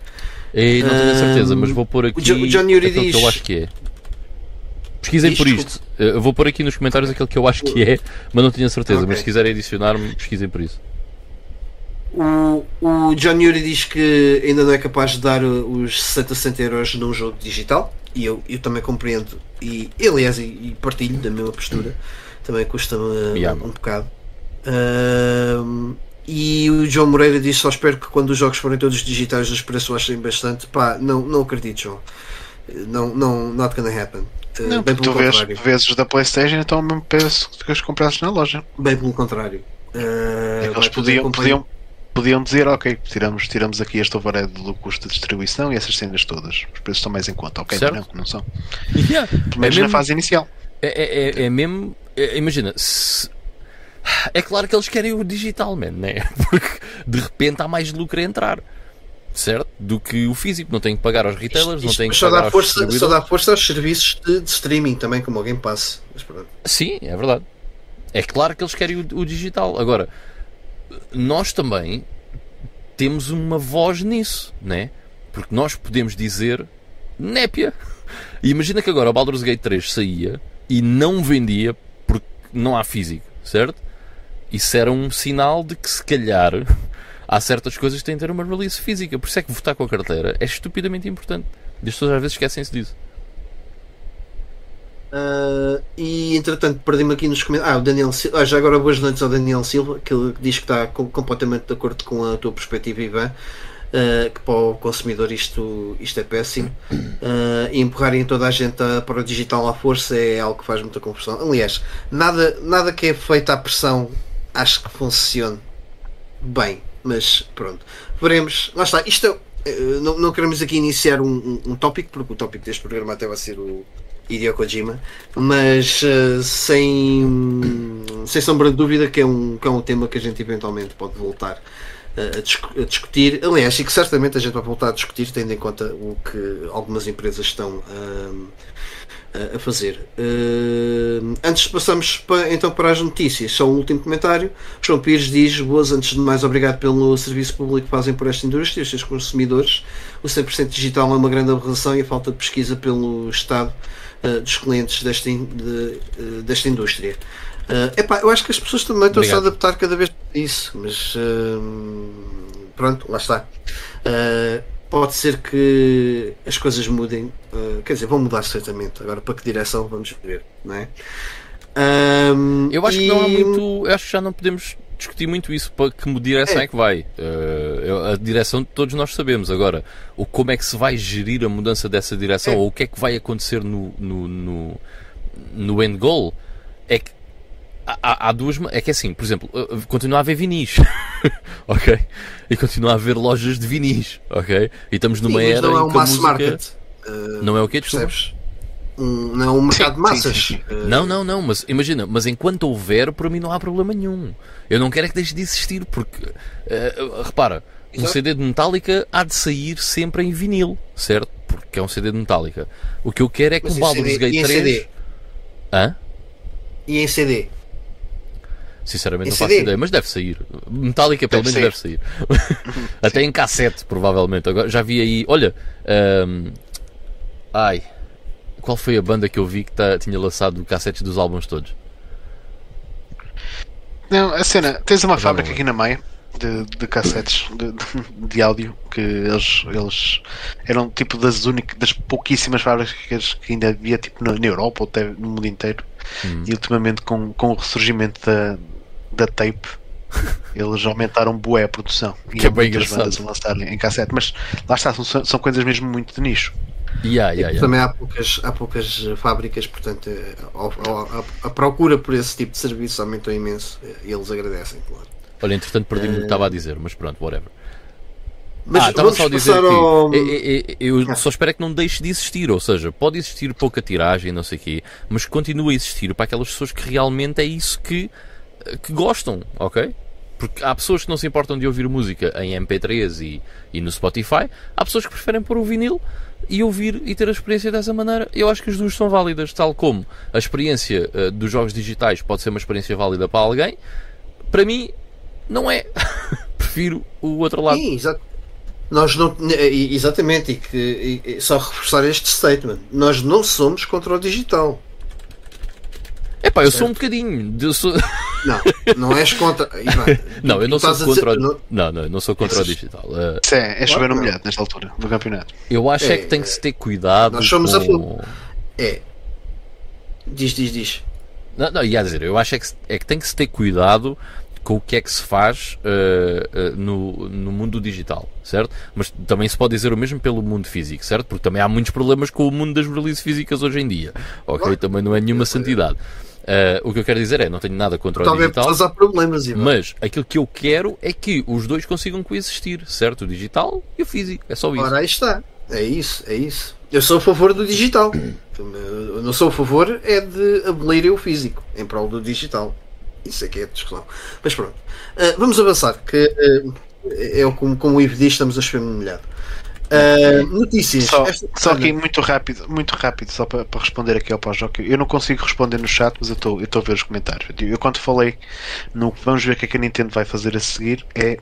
E não tenho a certeza, mas vou pôr aqui. O, jo, o John Yuri diz. Que eu acho que é. Pesquisem por isto. Eu vou pôr aqui nos comentários aquele que eu acho que é, mas não tenho a certeza. Okay. Mas se quiserem adicionar-me, pesquisem por isso. O, o John Yuri diz que ainda não é capaz de dar os 60, 60 euros num jogo digital e eu, eu também compreendo e aliás e, e partilho da mesma postura também custa-me yeah. um, bocado. Uh, e o João Moreira diz só espero que quando os jogos forem todos digitais os preços baixem bastante. Pá, não, não acredito João. Não, não, not gonna happen. Uh, não, bem pelo tu vês, vês os da Playstation então é o mesmo preço que os comprasses na loja. Bem pelo contrário. Uh, é eles podiam, podiam podiam dizer, ok, tiramos, tiramos aqui este overhead do custo de distribuição e essas cenas todas. Os preços estão mais em conta, ok? Certo. Não, não são. Yeah. Pelo menos é mesmo, na fase inicial. É, é, é, é mesmo. É, imagina, se, é claro que eles querem o digital, man, né? Porque de repente há mais lucro a entrar. Certo? Do que o físico, não tem que pagar aos retailers, isto, isto não tem que só pagar dá força, aos Só dá força aos serviços de, de streaming também, como alguém passa. Sim, é verdade. É claro que eles querem o, o digital. Agora, nós também temos uma voz nisso, né? Porque nós podemos dizer népia. E imagina que agora o Baldur's Gate 3 saía e não vendia porque não há físico, certo? Isso era um sinal de que se calhar há certas coisas que têm de ter uma release física. Por isso é que votar com a carteira é estupidamente importante. E as pessoas às vezes esquecem-se disso. Uh, e entretanto perdi-me aqui nos comentários. Ah, o Daniel Silva. Ah, já agora boas noites ao Daniel Silva, que diz que está completamente de acordo com a tua perspectiva, Ivan. Uh, que para o consumidor isto, isto é péssimo. Uh, e empurrarem toda a gente a, para o digital à força é algo que faz muita confusão. Aliás, nada, nada que é feito à pressão acho que funcione bem, mas pronto. Veremos. Lá está. Isto é, não, não queremos aqui iniciar um, um, um tópico, porque o tópico deste programa até vai ser o, Hideo Kojima, mas uh, sem, sem sombra de dúvida que é, um, que é um tema que a gente eventualmente pode voltar uh, a, discu a, discutir. Aliás, e que certamente a gente vai voltar a discutir, tendo em conta o que algumas empresas estão uh, a fazer. antes de passarmos para, então para as notícias, só um último comentário. João Pires diz: Boas, antes de mais, obrigado pelo serviço público que fazem por esta indústria e os seus consumidores. O 100% digital é uma grande aberração e a falta de pesquisa pelo Estado uh, dos clientes desta, in, de, uh, desta indústria. Uh, epá, eu acho que as pessoas também estão -se a adaptar cada vez a isso, mas pronto, lá está. pode ser que as coisas mudem, quer dizer, vão mudar certamente. Agora, para que direção vamos ver, não é? Um, eu acho e... que não há muito. acho que já não podemos discutir muito isso para que direção é, é que vai. Uh, a direção todos nós sabemos. Agora, o como é que se vai gerir a mudança dessa direção é. ou o que é que vai acontecer no, no, no, no end goal é que há, há duas. É que é assim, por exemplo, uh, continua a haver vinis, ok? E continua a haver lojas de vinis, ok? E estamos numa Sim, era não é um mass música... market. Uh, Não é o quê? Percebes? Um- não é um mercado de massas. sim, sim, Uh, Não, não, não, mas imagina, mas enquanto houver, para mim não há problema nenhum. Eu não quero é que deixe de existir, porque, eh, repara, um Exato. CD de Metallica há de sair sempre em vinil, certo? Porque é um CD de Metallica. O que eu quero é que Mas o Baldur's Gate e em 3. CD? Hã? E em CD? Sinceramente Em não faço CD? ideia, mas deve sair. Metallica pelo Deve menos deve sair. Até em cassete, provavelmente. Agora já vi aí. Olha. ahm, ai. Qual foi a banda que eu vi que tá- tinha lançado cassetes dos álbuns todos? Não, a cena, tens uma fábrica aqui na Maia de, de cassetes de, de- de áudio que eles, eles eram tipo das únicas, das pouquíssimas fábricas que ainda havia tipo na, na Europa ou até no mundo inteiro. Hum. E ultimamente com, com o ressurgimento da, da tape eles aumentaram bué a produção. E Que é há bem engraçado. bandas a lançarem em cassete, mas lá está, são, são coisas mesmo muito de nicho. Yeah, yeah, yeah. Também há poucas, há poucas eh, fábricas, portanto, eh, ao- a, a procura por esse tipo de serviço aumentou imenso eh, e eles agradecem, claro. Olha, entretanto perdi-me o que estava a dizer, mas pronto, whatever. Mas ah, estava só a dizer que ao... é- é- é- eu só espero que não deixe de existir, ou seja, pode existir pouca tiragem, não sei o quê, mas continua a existir para aquelas pessoas que realmente é isso que, que gostam, ok? Porque há pessoas que não se importam de ouvir música em MP3 e, e no Spotify, há pessoas que preferem pôr o vinil e ouvir e ter a experiência dessa maneira. Eu acho que as duas são válidas, tal como a experiência eh, dos jogos digitais pode ser uma experiência válida para alguém, para mim não é. Prefiro o outro lado. Sim, exa- Nós não, eh, exatamente, e que e só reforçar este statement. Nós não somos contra o digital. Epá, eu sou um bocadinho. eu sou- Não, não és contra. Ivan, Não, eu não sou contra o... dizer- Não, não, eu não sou contra o digital. Uh, Isso é, é chover no Claro. molhado nesta altura do campeonato. eu acho é, É, que tem que se ter cuidado nós somos a com... É. Diz, diz, diz. Não, não, ia dizer, eu acho é que, é que tem que se ter cuidado com o que é que se faz uh, uh, no, no mundo digital, certo? Mas também se pode dizer o mesmo pelo mundo físico, certo? Porque também há muitos problemas com o mundo das releases físicas hoje em dia, ok? Também não é nenhuma santidade. Uh, o que eu quero dizer é, não tenho nada contra o Talvez digital, possas há problemas, Ivan. mas aquilo que eu quero é que os dois consigam coexistir, certo? O digital e o físico, é só isso. Ora, aí está. É isso, é isso. Eu sou a favor do digital. Eu não sou a favor é de abolir o físico em prol do digital. Isso é que é a discussão. Mas pronto. Ah, vamos avançar, que é o como, como o Ivo diz, estamos a chover molhado. Ah, notícias. Só, Esta só aqui muito rápido, muito rápido, só para, para responder aqui ao pós-jogo. Eu não consigo responder no chat, mas eu estou a ver os comentários. Eu, eu quando falei no vamos ver o que é que a Nintendo vai fazer a seguir é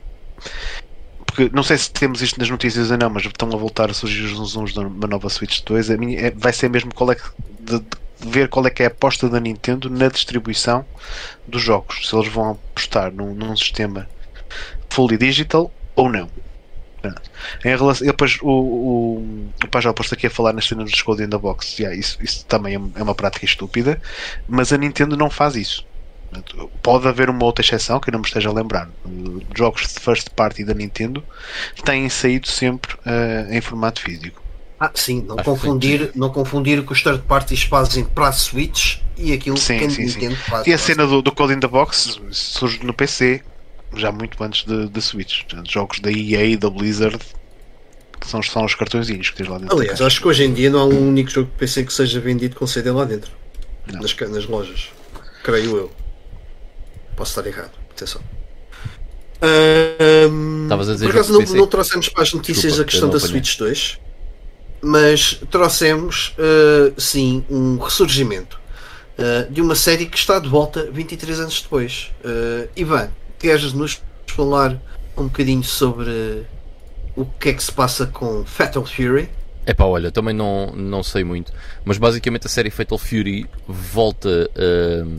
porque não sei se temos isto nas notícias ou não, mas estão a voltar a surgir os zooms de uma nova Switch 2. A minha, é- vai ser mesmo qual é que, de, de ver qual é que é a aposta da Nintendo na distribuição dos jogos. Se eles vão apostar num, num sistema fully digital ou não. Pronto. Em relação, depois o, o, o Pajal posto aqui a falar nas cenas dos Code in the Box. Yeah, isso, isso também é, é uma prática estúpida, mas a Nintendo não faz isso. Pode haver uma outra exceção que eu não me esteja a lembrar. Jogos de first party da Nintendo têm saído sempre uh, em formato físico. Ah, sim, não Acho confundir, não confundir o que os third parties fazem para a Switch e aquilo Sim, que a sim, sim. Nintendo faz. E a cena do, do Code in the Box surge no PC já muito antes da Switch. Portanto, Jogos da EA e da Blizzard que são, são os cartõezinhos que tens lá dentro. Aliás, acho que hoje em dia não há um único jogo de PC que seja vendido com CD lá dentro. Nas, nas lojas. Creio eu. Posso estar errado. Atenção. Estavas a dizer por acaso não, não trouxemos para as notícias Desculpa, a questão da. Switch 2, mas trouxemos ah, sim um ressurgimento ah, de uma série que está de volta 23 anos depois. Ah, Ivan, queres nos falar um bocadinho sobre o que é que se passa com Fatal Fury? Epá, olha, também não, não sei muito, mas basicamente a série Fatal Fury volta hum,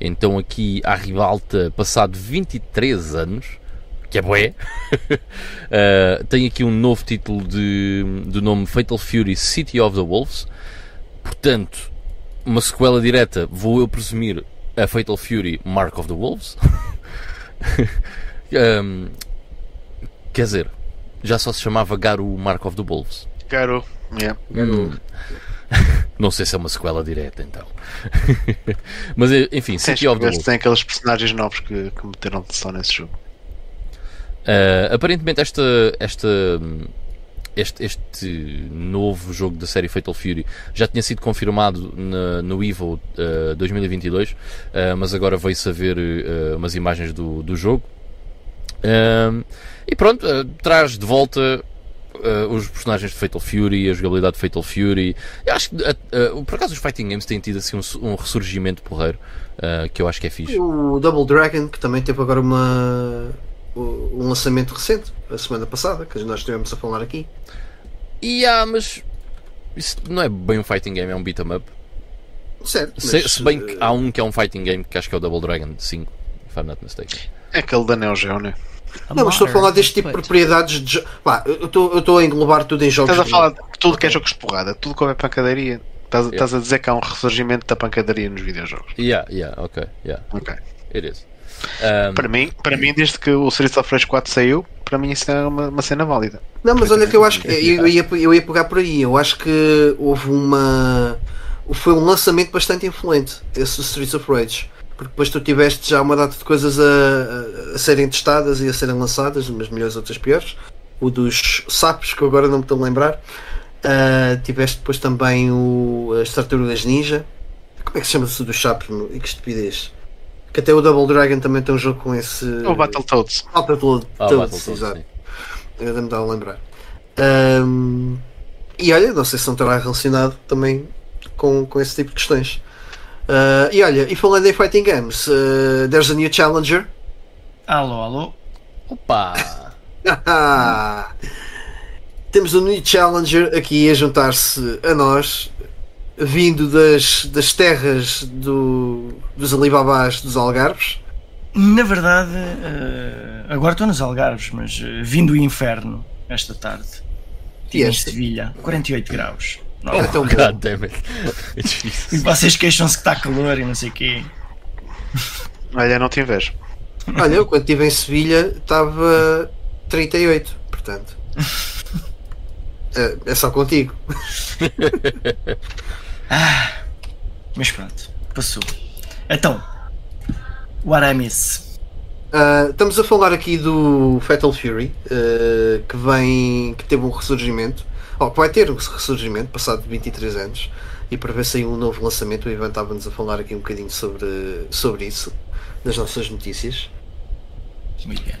então aqui à ribalta passado 23 anos, que é bué. Uh, tem aqui um novo título de, do nome Fatal Fury City of the Wolves, portanto, uma sequela direta, vou eu presumir, a Fatal Fury Mark of the Wolves. Hum, quer dizer, já só se chamava Garu Mark of the Wolves. Garo, yeah. Hum. Não sei se é uma sequela direta, então. Mas enfim, Tens City of que the Wolf. tem aqueles personagens novos que, que meteram só nesse jogo. Uh, aparentemente esta, esta, hum, este, este novo jogo da série Fatal Fury já tinha sido confirmado na- no Evo uh, 2022, uh, mas agora veio-se a ver uh, umas imagens do, do jogo. Um, e pronto, uh, traz de volta uh, os personagens de Fatal Fury, a jogabilidade de Fatal Fury. Eu acho que, uh, uh, por acaso, os Fighting Games têm tido assim, um, um ressurgimento porreiro que eu acho que é fixe. O Double Dragon, que também teve agora uma, um lançamento recente, a semana passada, que nós estivemos a falar aqui. E há, mas isso não é bem um fighting game, é um beat 'em up. Certo. Se, mas, se bem que eh, há um que é um fighting game, que acho que é o Double Dragon 5, if I'm not mistaken. É aquele da Neo Geo, né? Não, mas estou a falar deste tipo de propriedades de jo- Pá, eu estou eu estou a englobar tudo em jogos. Estás a falar de tudo que é jogos de porrada, tudo que houver pancadaria. Estás, estás a dizer que há um ressurgimento da pancadaria nos videojogos. Yeah, yeah, ok, yeah, Ok. it is. Um, Para mim, para mim, desde que o Streets of Rage 4 saiu, para mim isso é uma, uma cena válida. Não, mas olha que eu acho que eu ia, eu ia pegar por aí. Eu acho que houve uma. Foi um lançamento bastante influente, esse Streets of Rage. Porque depois tu tiveste já uma data de coisas a, a- serem testadas e a serem lançadas, umas melhores, outras piores. O dos sapos, que agora não me estou a lembrar. Ah, tiveste depois também o, as tartarugas ninja. Como é que se chama-se o dos sapos? E que estupidez. Que até o Double Dragon também tem um jogo com esse. O Battletoads. Battletoads, ah, Battletoads, exato. sim. Ainda me dá a lembrar. Ahm, e olha, não sei se não estará relacionado também com, com esse tipo de questões. Ah, e olha, e falando em Fighting Games, ah, there's a new challenger. Alô, alô. Opa! Temos um new challenger aqui a juntar-se a nós, vindo das, das terras do, dos Alibabás dos Algarves. Na verdade, eh, agora estou nos Algarves, mas eh, vim do inferno esta tarde. Estive em? Sevilha, 48 graus. Não, Era tão. God damn it. E Jesus. vocês queixam-se que está calor e não sei o quê. Olha, não te invejo. Olha, eu quando estive em Sevilha estava 38, portanto. É, é só contigo. Mas pronto, passou. Então, what I miss. Ah, estamos a falar aqui do Fatal Fury, ah, que vem, que teve um ressurgimento, ou que vai ter um ressurgimento, passado 23 anos, e para ver se aí um novo lançamento, o Ivan estava-nos a falar aqui um bocadinho sobre, sobre isso, nas nossas notícias. Muito bem.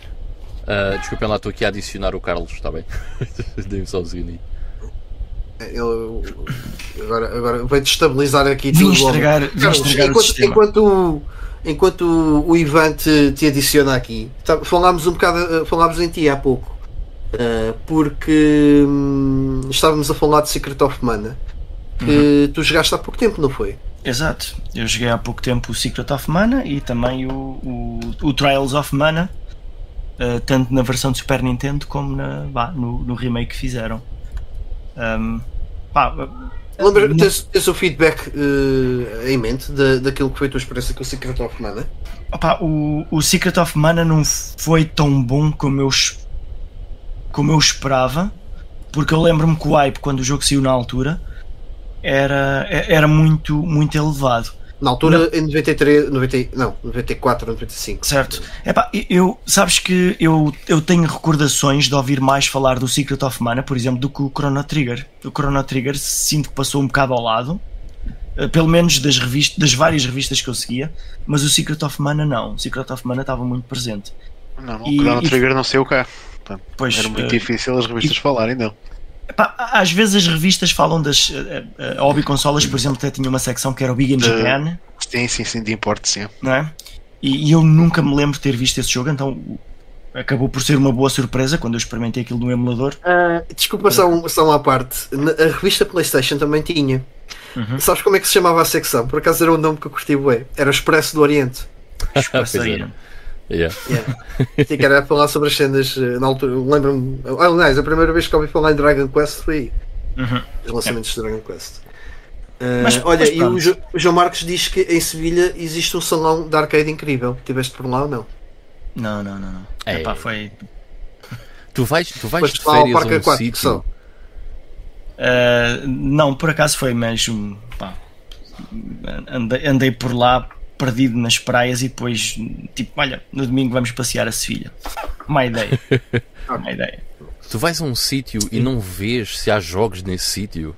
Uh, desculpem lá, estou aqui a adicionar o Carlos, está bem? Dê-me só um segundinho. Ele, agora, agora vai destabilizar aqui Vim tudo. estragar, vim Carlos, estragar o enquanto, sistema. enquanto, o- enquanto o, o Ivan te, te adiciona aqui, tá- falámos um bocado, falámos em ti há pouco, ah, porque hum, estávamos a falar de Secret of Mana, que Uhum. tu jogaste há pouco tempo, não foi? Exato. Eu joguei há pouco tempo o Secret of Mana e também o, o, o Trials of Mana, eh, tanto na versão de Super Nintendo como na, vá, no, no remake que fizeram. Ahm, pá, Lembra, tens, tens o feedback eh, em mente da, daquilo que foi a tua experiência com o Secret of Mana? Opa, o, o Secret of Mana não foi tão bom como eu, como eu esperava, porque eu lembro-me que o hype, quando o jogo saiu na altura, era, é- era muito, muito elevado. Na altura, em 93, 90, não, 94 ou 95. Certo. Epá, eu, sabes que eu, eu tenho recordações de ouvir mais falar do Secret of Mana, por exemplo, do que o Chrono Trigger. O Chrono Trigger sinto que passou um bocado ao lado, eh, pelo menos das, revistas, das várias revistas que eu seguia, mas o Secret of Mana não. O Secret of Mana estava muito presente. Não, E- o Chrono e- Trigger não saiu cá. Portanto, Pois, era muito eh, difícil as revistas falarem dele. Epá, às vezes as revistas falam das. eh, eh, A Hobby Consolas, por exemplo, até tinha uma secção que era o Big in Japan, Sim, sim, sim, de importe, sim. não é? E, e eu nunca me lembro de ter visto esse jogo, então acabou por ser uma boa surpresa quando eu experimentei aquilo no emulador. Ah, desculpa só, um, só uma parte. A revista Playstation também tinha. Uhum. Sabes como é que se chamava a secção? Por acaso era um nome que eu curti bué. Era o Expresso do Oriente. Expresso é. Oriente. Yeah. Era a falar sobre as cenas eh, na altura. Lembro-me. Aliás, a primeira vez que ouvi falar em Dragon Quest foi aí. Uhum. Os lançamentos de Dragon Quest. Ah, Mas- olha, mas e o. Jo- o João Marcos diz que em Sevilha existe um salão de arcade incrível. Tiveste por lá ou não? Não, não, não, não. É. Epá, foi. Tu vais, tu vais Foste de lá ao férias a Parque um Aquático sítio. Uh, não, por acaso foi mesmo. Pá, andei, andei por lá perdido nas praias e depois, tipo, olha, no domingo vamos passear a Sevilha. Uma ideia. Uma ideia. Tu vais a um sítio e não vês se há jogos nesse sítio.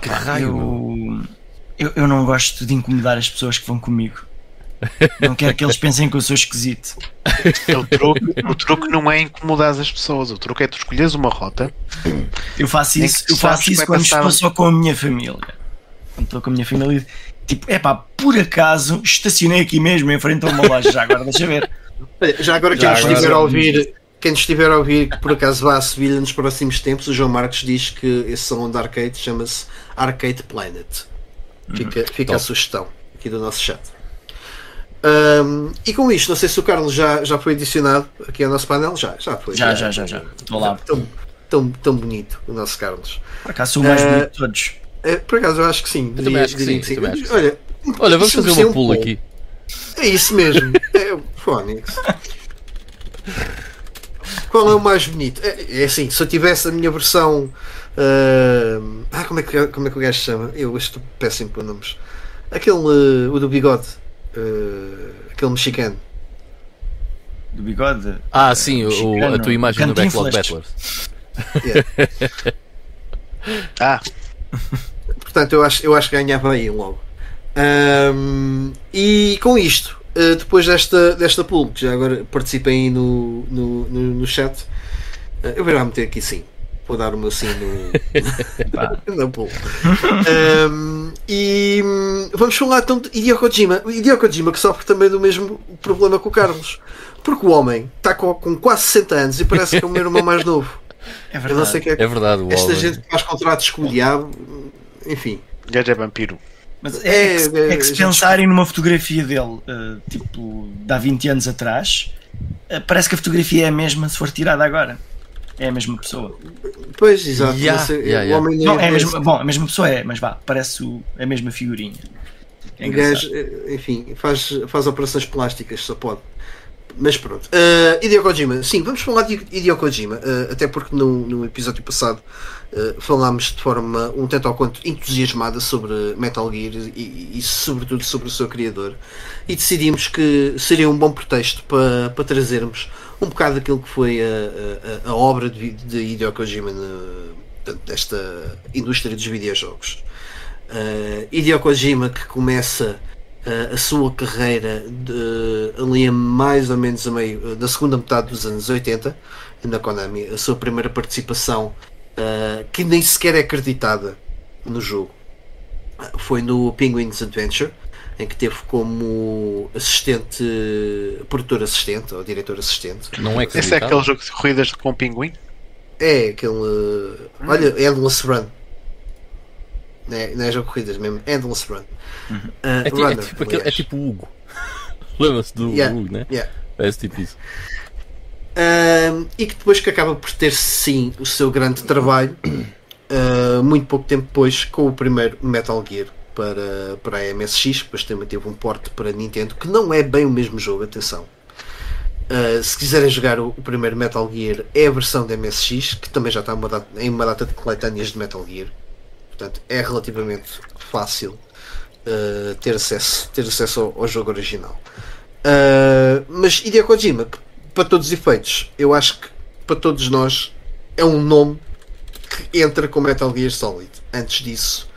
Que raio, eu, eu, eu não gosto de incomodar as pessoas que vão comigo. Não quero que eles pensem que eu sou esquisito. O truque, o truque não é incomodar as pessoas, o truque é tu escolheres uma rota. Eu faço isso, eu faço isso quando estou só com a minha família. Quando estou com a minha família, tipo, é pá, por acaso estacionei aqui mesmo em frente a uma loja. Já agora, deixa ver. Já agora, quem estiver a ouvir, quem estiver a ouvir que por acaso vá a Sevilha nos próximos tempos, o João Marcos diz que esse salão de arcade chama-se Arcade Planet. Fica, uhum. fica a sugestão aqui do nosso chat. Um, e com isto, não sei se o Carlos já, já foi adicionado aqui ao nosso painel. Já, já foi. Já, já, já. já. Estou lá. Tão, tão, tão bonito o nosso Carlos. Por acaso sou o mais uh, bonito de todos. É, por acaso eu acho que sim. Eu diria, acho que sim, sim. Acho que sim. Olha, Olha, vamos fazer uma um pulo aqui. É isso mesmo. é o Phonics. Qual é o mais bonito? É, é, assim, se eu tivesse a minha versão. Uh, ah, como é, que, como é que o gajo se chama? Eu estou péssimo por nomes. Aquele. Uh, o do bigode. Uh, aquele mexicano. Do bigode? Ah, sim, o, a tua imagem no Backlog Battlers. Yeah. ah! Portanto, eu acho, eu acho que ganhava aí logo. Um, e com isto, uh, depois desta, desta pool, que já agora participem aí no, no, no, no chat, uh, eu vou meter aqui sim. Vou dar o meu sim no, na pool. Um, e um, vamos falar então de Hideo Kojima. O Hideo Kojima que sofre também do mesmo problema que o Carlos. Porque o homem está com, com quase 60 anos e parece que é o meu irmão mais novo. É verdade. Eu não sei que é, é verdade. Esta homem. gente que faz contratos com o diabo, enfim. Já é vampiro. Mas é, é, que, é que se pensarem numa fotografia dele, uh, tipo, de há 20 anos atrás, uh, parece que a fotografia é a mesma se for tirada agora. É a mesma pessoa. Pois, exato. Yeah, yeah, yeah. Não, é a mesma, bom, a mesma pessoa é, mas vá, parece o, a mesma figurinha. É gajo, eh, enfim, faz, faz operações plásticas, só pode. Mas pronto. Uh, Hideo Kojima, sim, vamos falar de Hideo Kojima, uh, até porque no, no episódio passado uh, falámos de forma um tanto ao quanto entusiasmada sobre Metal Gear e, e, sobretudo sobre o seu criador e decidimos que seria um bom pretexto para, para trazermos um bocado daquilo que foi a, a, a obra de, de Hideo Kojima desta indústria dos videojogos. Uh, Hideo Kojima que começa a sua carreira de, ali mais ou menos a meio da segunda metade dos anos 80 na Konami, a sua primeira participação uh, que nem sequer é acreditada no jogo foi no Penguins Adventure em que teve como assistente produtor assistente ou diretor assistente não é esse é aquele jogo de corridas com pinguim? é aquele hum. olha Endless Run não é, não é jogo de corridas mesmo Endless Run Uhum. Uh, é, tipo, runner, é, tipo aquele, é tipo o Hugo. Lembra-se do yeah, Hugo, né? Yeah. Parece tipo isso. Uh, e que depois que acaba por ter sim o seu grande trabalho, uh, muito pouco tempo depois, com o primeiro Metal Gear para, para a MSX, depois também teve um porte para Nintendo, que não é bem o mesmo jogo, atenção. Uh, se quiserem jogar o, o, primeiro Metal Gear, é a versão da MSX, que também já está uma data, em uma data de coletâneas de Metal Gear. Portanto, é relativamente fácil uh, ter acesso, ter acesso ao, ao jogo original. Mas Hideo Kojima, para todos os efeitos, eu acho que para todos nós é um nome que entra com Metal Gear Solid. Antes disso,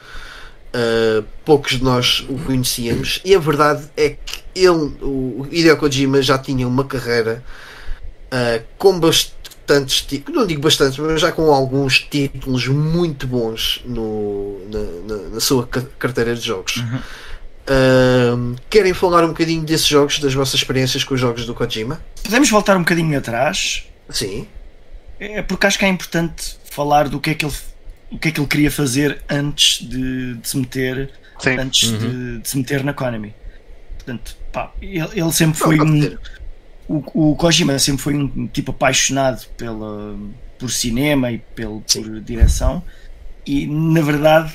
uh, poucos de nós o conhecíamos, e a verdade é que ele, o Hideo Kojima, já tinha uma carreira uh, com bastante bastantes, não digo bastantes, mas já com alguns títulos muito bons no, na, na, na sua carteira de jogos. Uhum. Uh, querem falar um bocadinho desses jogos, das vossas experiências com os jogos do Kojima? Podemos voltar um bocadinho atrás. Sim. É porque acho que é importante falar do que é que ele, o que é que ele queria fazer antes de, de se meter Sim. antes uhum. de, de, se meter na Konami. Portanto, pá, ele, ele sempre foi um, o, o Kojima sempre foi um tipo apaixonado pela, por cinema e pelo, por direção e na verdade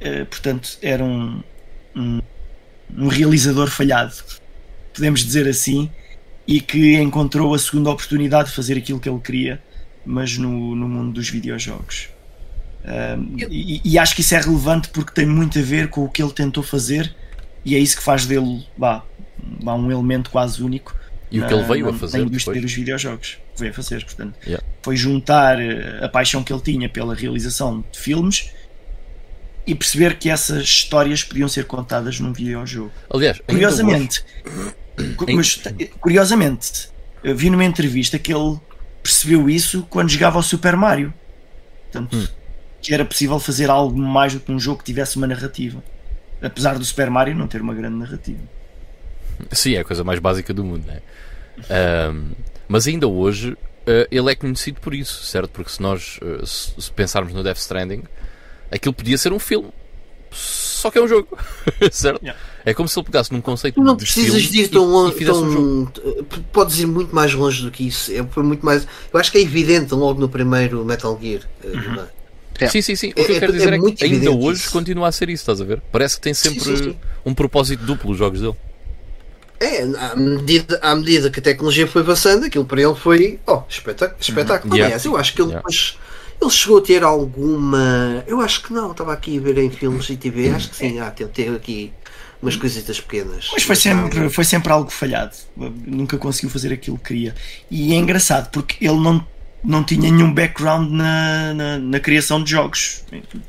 eh, portanto era um, um, um, realizador falhado podemos dizer assim e que encontrou a segunda oportunidade de fazer aquilo que ele queria mas no, no mundo dos videojogos Um, e, e acho que isso é relevante porque tem muito a ver com o que ele tentou fazer e é isso que faz dele vá, vá um elemento quase único E o que ele na- veio a na- fazer na indústria depois. dos videojogos veio a fazer, portanto Yeah. foi juntar eh, a paixão que ele tinha pela realização de filmes e perceber que essas histórias podiam ser contadas num videojogo Aliás, Curiosamente, mas, curiosamente, vi numa entrevista que ele percebeu isso quando jogava ao Super Mario. Portanto, Hum. que era possível fazer algo mais do que um jogo que tivesse uma narrativa. Apesar do Super Mario não ter uma grande narrativa. Sim, é a coisa mais básica do mundo, né? Ahm, mas ainda hoje eh, ele é conhecido por isso, certo? Porque se nós se, se pensarmos no Death Stranding, aquilo podia ser um filme. Só que é um jogo, certo? Yeah. É como se ele pegasse num conceito não de precisas de ir tão longe. fizesse um. Tão, podes ir muito mais longe do que isso. É, foi muito mais, eu acho que é evidente logo no primeiro Metal Gear. eh, não é? É. Sim, sim, sim. O que É- eu quero é- dizer é é, muito que ainda evidente hoje isso. continua a ser isso, estás a ver? Parece que tem Sim, sempre sim, sim. um propósito duplo os jogos dele. É, à medida, à medida que a tecnologia foi avançando, aquilo para ele foi oh, espetáculo. espetáculo. Yeah. Aliás, eu acho que ele Yeah. depois. Ele chegou a ter alguma. Eu acho que não, estava aqui a ver em filmes e TV. Acho que sim, ah, teve, aqui umas coisitas pequenas. Mas foi sempre, não- foi sempre algo falhado. Nunca conseguiu fazer aquilo que queria. E é engraçado porque ele não, não tinha nenhum background na, na, na criação de jogos.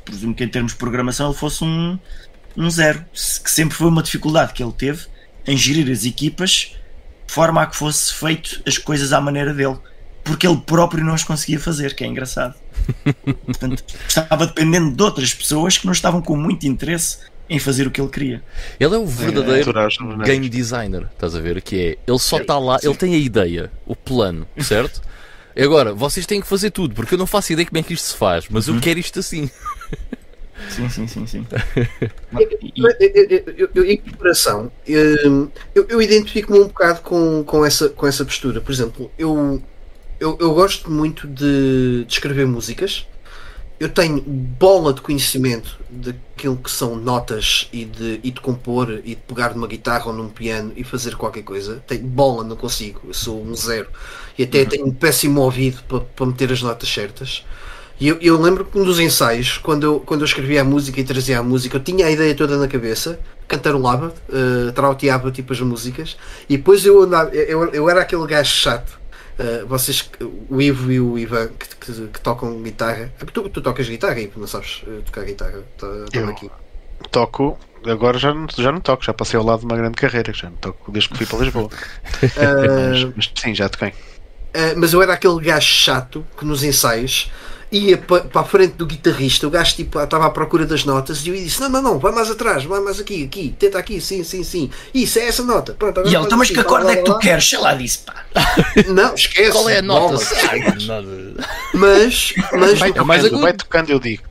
Presumo que em termos de programação ele fosse um, um zero. Que sempre foi uma dificuldade que ele teve em gerir as equipas de forma a que fosse feito as coisas à maneira dele. Porque ele próprio não as conseguia fazer, que é engraçado. Portanto, estava dependendo de outras pessoas que não estavam com muito interesse em fazer o que ele queria. Ele é o verdadeiro aturar os bonecos. game designer, estás a ver? Que é, ele só está lá, ele tem a ideia, o plano, certo? E Agora, vocês têm que fazer tudo, porque eu não faço ideia como é que isto se faz, mas eu quero isto assim. Sim, sim, sim, sim. Eu, eu, eu, eu, em comparação, hum, eu, eu identifico-me um bocado com, com, essa, com essa postura. Por exemplo, eu, eu, eu gosto muito de, de escrever músicas. Eu tenho bola de conhecimento daquilo que são notas e de, e de compor e de pegar numa guitarra ou num piano e fazer qualquer coisa. Tenho bola, não consigo. Eu sou um zero. E até tenho um péssimo ouvido para, para meter as notas certas. E eu, eu lembro que um dos ensaios, quando eu, quando eu escrevia a música e trazia a música, eu tinha a ideia toda na cabeça, cantarolava, uh, trauteava tipo as músicas, e depois eu andava, eu, eu era aquele gajo chato. Uh, vocês, o Ivo e o Ivan, que, que, que tocam guitarra. Tu, tu tocas guitarra, Ivo, não sabes uh, tocar guitarra? Tá- aqui. Toco, agora já não, já não toco, já passei ao lado de uma grande carreira, já não toco desde que fui para Lisboa. Mas, Uh, mas sim, já toquei. Uh, mas eu era aquele gajo chato que nos ensaios ia pa- para a frente do guitarrista, o gajo tipo, estava à procura das notas e eu disse: Não, não, não, vai mais atrás, vai mais aqui, aqui, tenta aqui, sim, sim, sim. Isso é essa nota. Pronto, agora E ele, então, mas assim, que blá, acorde é que tu queres? Sei lá, disse, pá. Não, esquece. Qual é a nota? Mas, mas, Vai no, mais tocando, vai tocando, eu digo.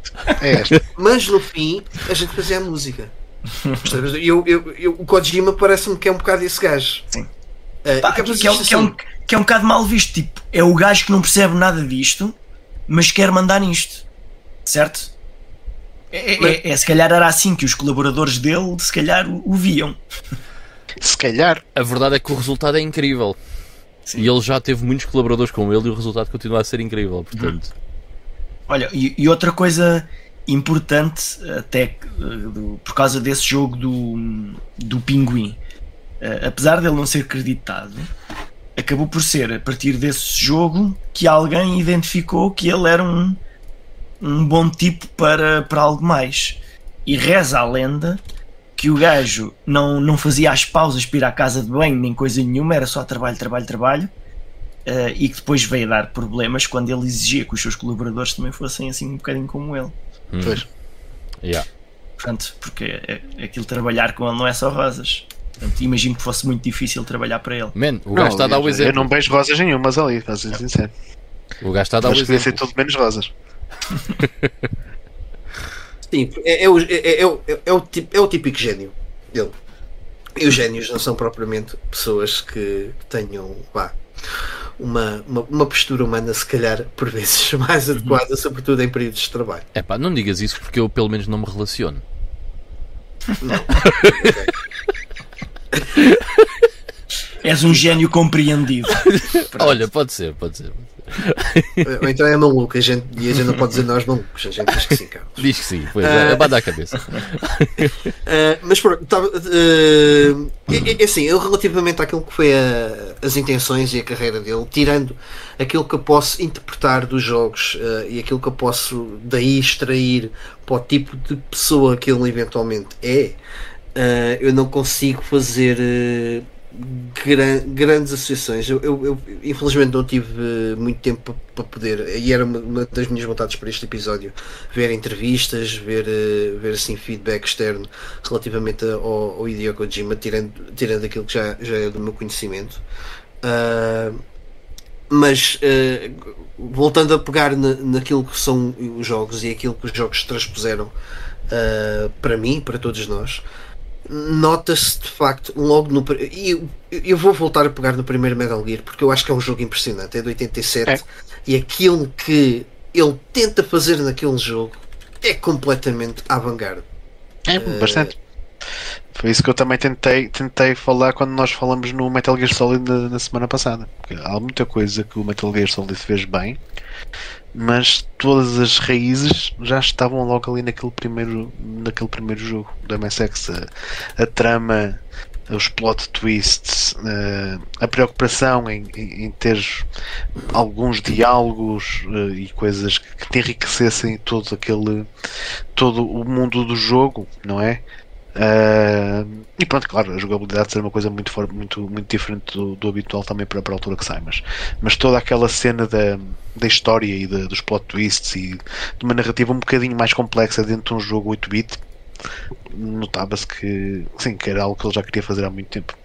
É esta. mas no fim a gente fazia a música. Eu, eu, eu, o Kojima parece-me que é um bocado esse gajo. Sim. Uh, Pá, que, é, um- isto que, é um, assim, que é um bocado mal visto. Tipo, é o gajo que não percebe nada disto, mas quer mandar nisto. Certo? É, é- Mas- é- é, se calhar era assim que os colaboradores dele se calhar o, o viam. Se calhar, A verdade é que o resultado é incrível. Sim. E ele já teve muitos colaboradores com ele e o resultado continua a ser incrível. Portanto, Olha, e, e outra coisa importante, até que, eh, do- por causa desse jogo do, do Pinguim, eh, apesar dele não ser creditado, acabou por ser a partir desse jogo que alguém identificou que ele era um, um bom tipo para, para algo mais. E reza a lenda que o gajo não, não fazia as pausas para ir à casa de banho nem coisa nenhuma, era só trabalho, trabalho, trabalho. eh, e que depois veio a dar problemas quando ele exigia que os seus colaboradores também fossem assim um bocadinho como ele. hum, pois. yeah. Portanto, porque é, é aquilo trabalhar com ele não é só rosas. Portanto, imagino que fosse muito difícil trabalhar para ele. Man, o Não, gajo está a dar o eu, eu exemplo. não beijo rosas nenhumas ali, para ser sincero. O gajo está a dar o que devia ser exemplo. tudo menos rosas. Sim, é, é, o, é, é, o- é, o tipo, é o típico gênio dele. E os génios não são propriamente pessoas que tenham vá, uma, uma, uma postura humana, se calhar, por vezes, mais adequada, sobretudo em períodos de trabalho. É pá, não digas isso porque eu pelo menos não me relaciono. És um gênio compreendido. Olha, pode ser, pode ser. Ou então é maluco, a gente, e a gente não pode dizer nós malucos, a gente diz que sim, Carlos. Diz que sim, pois é, abada a cabeça. Uh, mas pronto, tava, uh, é, é assim, eu relativamente àquilo que foi a- as intenções e a carreira dele, tirando aquilo que eu posso interpretar dos jogos uh, e aquilo que eu posso daí extrair para o tipo de pessoa que ele eventualmente é, uh, eu não consigo fazer uh, gran- grandes associações. Eu, eu- eu, infelizmente não tive uh, muito tempo para, poder, e era uma, uma das minhas vontades para este episódio, ver entrevistas, ver, uh, ver assim feedback externo relativamente ao, ao Hideo Kojima, tirando, tirando aquilo que já, já é do meu conhecimento. Uh, mas voltando a pegar na, naquilo que são os jogos e aquilo que os jogos transpuseram uh, para mim, para todos nós, nota-se de facto logo no. E eu, eu vou voltar a pegar no primeiro Metal Gear porque eu acho que é um jogo impressionante, é de 87 É. e aquilo que ele tenta fazer naquele jogo é completamente avant-garde. É, bastante. Foi isso que eu também tentei, tentei falar quando nós falamos no Metal Gear Solid na, na semana passada. Porque há muita coisa que o Metal Gear Solid fez bem, mas todas as raízes já estavam logo ali naquele primeiro, naquele primeiro jogo do MSX. A, a trama, os plot twists, eh, a preocupação em, em, em ter alguns diálogos eh, e coisas que, que te enriquecessem todo aquele todo o mundo do jogo, não é? Ah, e pronto, claro, a jogabilidade ser uma coisa muito, muito, muito diferente do, do habitual também para, para a altura que sai, mas, mas toda aquela cena da, da história e da- dos plot twists e de uma narrativa um bocadinho mais complexa dentro de um jogo 8-bit, notava-se que, sim, que era algo que ele já queria fazer há muito tempo.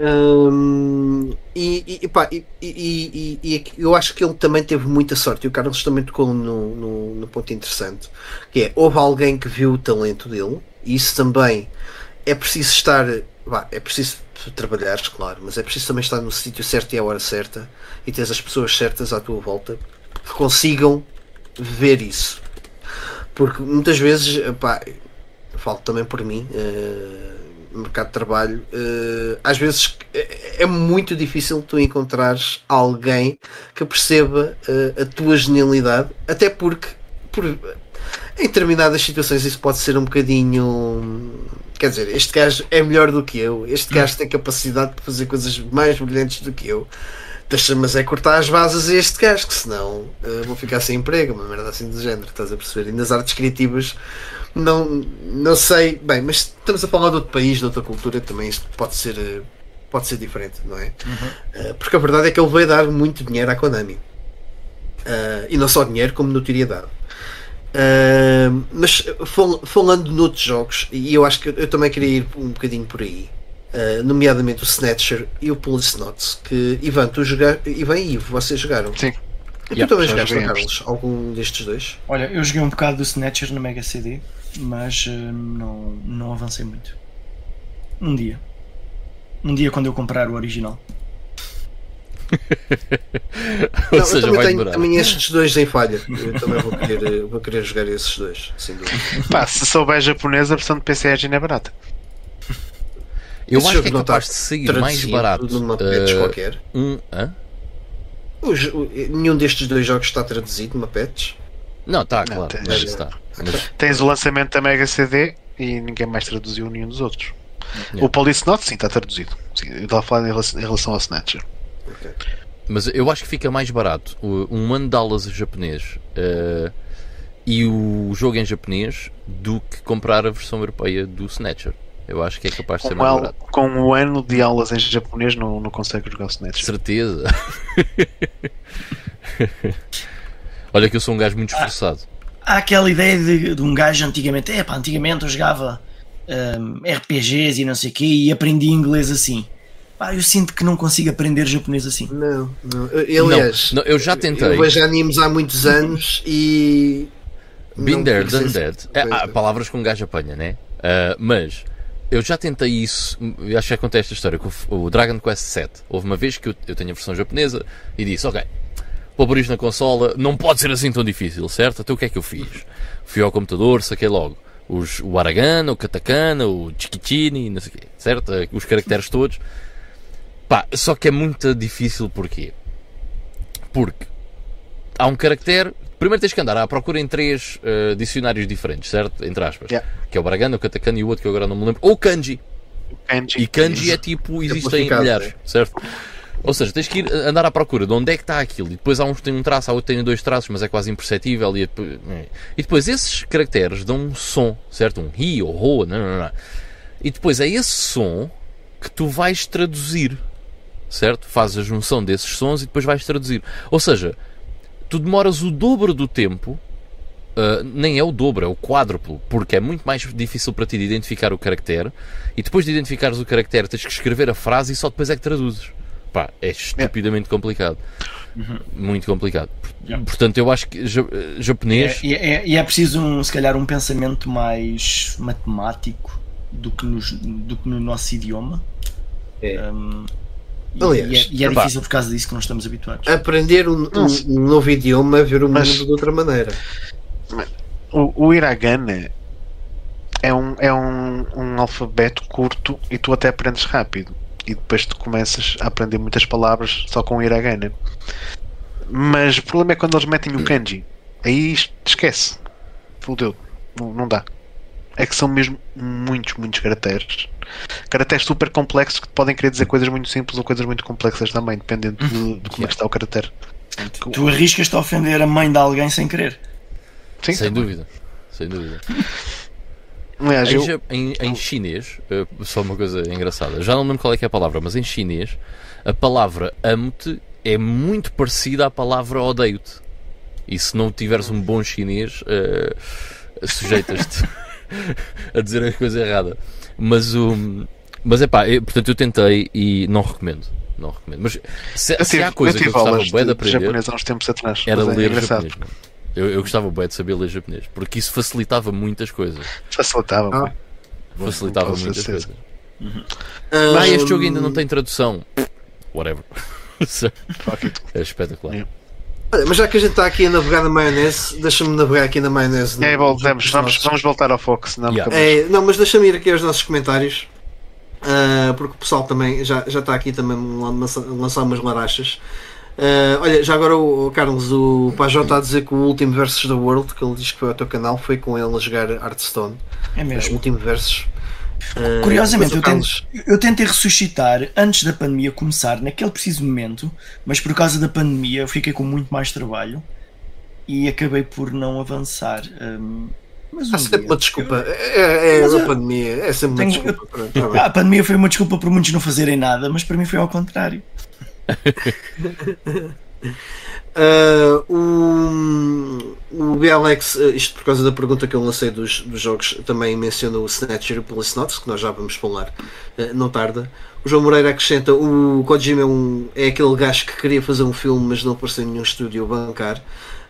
Hum, e, e, pá, e, e- eu acho que ele também teve muita sorte. E o Carlos também tocou no, no, no ponto interessante: que é houve alguém que viu o talento dele, e isso também é preciso estar. é preciso trabalhar, claro, mas é preciso também estar no sítio certo e à hora certa e ter as pessoas certas à tua volta que consigam ver isso. Porque muitas vezes, pá, falo também por mim, no mercado de trabalho, eh, às vezes é, é muito difícil tu encontrares alguém que perceba eh, a tua genialidade, até porque por, em determinadas situações isso pode ser um bocadinho. Quer dizer, este gajo é melhor do que eu, este gajo tem capacidade de fazer coisas mais brilhantes do que eu. Mas é cortar as vasas a este gajo, que senão eh, vou ficar sem emprego, uma merda assim do género, estás a perceber? E nas artes criativas não, não sei, bem, mas estamos a falar de outro país, de outra cultura, também isto pode ser, eh, pode ser diferente, não é? Eh, Porque a verdade é que ele veio dar muito dinheiro à Konami. Eh, e não só dinheiro, como notoriedade. Eh, mas fal- falando noutros jogos, e eu acho que eu também queria ir um bocadinho por aí, eh, nomeadamente o Snatcher e o Police Notes, que Ivan, tu jogar, Ivan e Ivo, vocês jogaram. Sim. E tu Yeah, também já jogaste. Carlos? Algum destes dois? Olha, eu joguei um bocado do Snatcher no Mega CD, mas eh, não, não avancei muito. Um dia. Um dia quando eu comprar o original. Ou Não, eu seja, também vai tenho demorar. também estes dois em falha. Eu também vou querer, eh, vou querer jogar esses dois, sem dúvida. Pá, se souber japonês, a versão de PC Engine é barata. Eu Esse acho que é não capaz está de sair mais barato. Numa eh, qualquer. um, hã? Nenhum destes dois jogos está traduzido numa patch. Não, está, Não, claro. tens- Mas está. Mas, Tens o lançamento da Mega CD e ninguém mais traduziu nenhum dos outros. Yeah. O Police Note, sim, está traduzido. Sim, eu estava a falar em relação, ao Snatcher. mas eu acho que fica mais barato um mandalas japonês eh, e o jogo em japonês do que comprar a versão europeia do Snatcher. Eu acho que é capaz de ser Com, mais barato. com um ano de aulas em japonês, não, não consegue jogar o Snatcher. Certeza. Olha que eu sou um gajo muito esforçado. Há aquela ideia de, de um gajo antigamente, é pá, antigamente eu jogava hum, RPGs e não sei o quê e aprendi inglês assim. Pá, eu sinto que não consigo aprender japonês assim. Não, não. Eu- Aliás, não, eu já tentei. eu vejo animes há muitos anos e. Been não there, done that. É, há é. palavras que um gajo apanha, né? Ah, mas eu já tentei isso. Acho que já contei esta história com o, o Dragon Quest VII. Houve uma vez que eu, eu tenho a versão japonesa e disse: Ok, pôr isto na consola, não pode ser assim tão difícil, certo? Então o que é que eu fiz? Fui ao computador, saquei logo os, o Aragana, o Katakana, o Chikichini, não sei o quê, certo? Os caracteres todos. Pá, só que é muito difícil porquê? Porque há um caractere. Primeiro tens que andar à procura em três eh, dicionários diferentes, certo? Entre aspas. Yeah. Que é o Baragana, o Katakana e o outro que eu agora não me lembro. Ou kanji. Kanji. E kanji é tipo, existem milhares, certo? Ou seja, tens que ir andar à procura de onde é que está aquilo. E depois há uns que têm um traço, há outros que têm dois traços, mas é quase imperceptível. E, depois- e depois esses caracteres dão um som, certo? Um hi ou ho, não, não, não. E depois é esse som que tu vais traduzir, certo? Fazes a junção desses sons e depois vais traduzir. Ou seja, tu demoras o dobro do tempo Uh, nem é o dobro, é o quádruplo, porque é muito mais difícil para ti de identificar o caractere e depois de identificares o caractere tens que escrever a frase e só depois é que traduzes. Pá, é estupidamente complicado. Muito complicado. Yeah. Portanto, eu acho que ja- E japonês. é, e é- e é preciso, um, se calhar, um pensamento mais matemático do que, nos- do que no nosso idioma. É. Um, e, Aliás, e é, e é difícil por causa disso que não estamos habituados. Aprender um, um- um novo idioma, ver o Mas- mundo de outra maneira. O, o hiragana é um, é um, um alfabeto curto e tu até aprendes rápido. E depois tu começas a aprender muitas palavras só com o hiragana. Mas o problema é quando eles metem o kanji. Aí es- esquece. Fudeu. Não, não dá. É que são mesmo muitos, muitos caracteres. Caracteres super complexos que podem querer dizer coisas muito simples ou coisas muito complexas também, dependendo de, de como é que está o caractere. Tu arriscas-te a ofender a mãe de alguém sem querer. Sim, Sem dúvida. Sem dúvida. Aliás, Em, eu, em- em chinês, eh, só uma coisa engraçada, já não lembro qual é que é a palavra, mas em chinês, a palavra amo-te é muito parecida à palavra odeio-te. E se não tiveres um bom chinês, eh, sujeitas-te a dizer a coisa errada. Mas o. Mas é pá, portanto eu tentei e não recomendo. Não recomendo. Mas se, eu se tive, há coisa eu que eu gostava bué de de, de aprender, japonês há uns tempos atrás. era é ler engraçado. japonês. Eu, eu gostava bué de saber ler japonês, porque isso facilitava muitas coisas. Facilitava. Ah. Facilitava muitas certeza. coisas. Ah, Ah, este jogo ainda não tem tradução. Whatever. É espetacular. Yeah. Olha, mas já que a gente está aqui a navegar na maionese, deixa-me navegar aqui na maionese. É, no- Vamos, nossos- vamos voltar ao foco, senão Yeah. É, não, mas deixa-me ir aqui aos nossos comentários. ah, porque o pessoal também já, já está aqui também a lançar, a lançar umas larachas. Ah, olha, já agora o, o Carlos, o Pajó está a dizer que o último Versus da World, que ele diz que foi ao teu canal, foi com ele a jogar Hearthstone. É O mesmo. último Versus. Ah, Curiosamente, o eu, Carlos- tentei, eu tentei ressuscitar antes da pandemia começar, naquele preciso momento, mas por causa da pandemia eu fiquei com muito mais trabalho e acabei por não avançar. hum, mas um Há sempre dia- uma desculpa. É, é a pandemia. É sempre uma Tenho- desculpa. A pandemia foi uma desculpa por muitos não fazerem nada, mas para mim foi ao contrário. Uh, o, o BLX, uh, isto por causa da pergunta que eu lancei dos, dos jogos, também menciona o Snatcher e o Police Notes, que nós já vamos falar, uh, não tarda. O João Moreira acrescenta: o Kojima é, um, é aquele gajo que queria fazer um filme, mas não apareceu em nenhum estúdio bancar.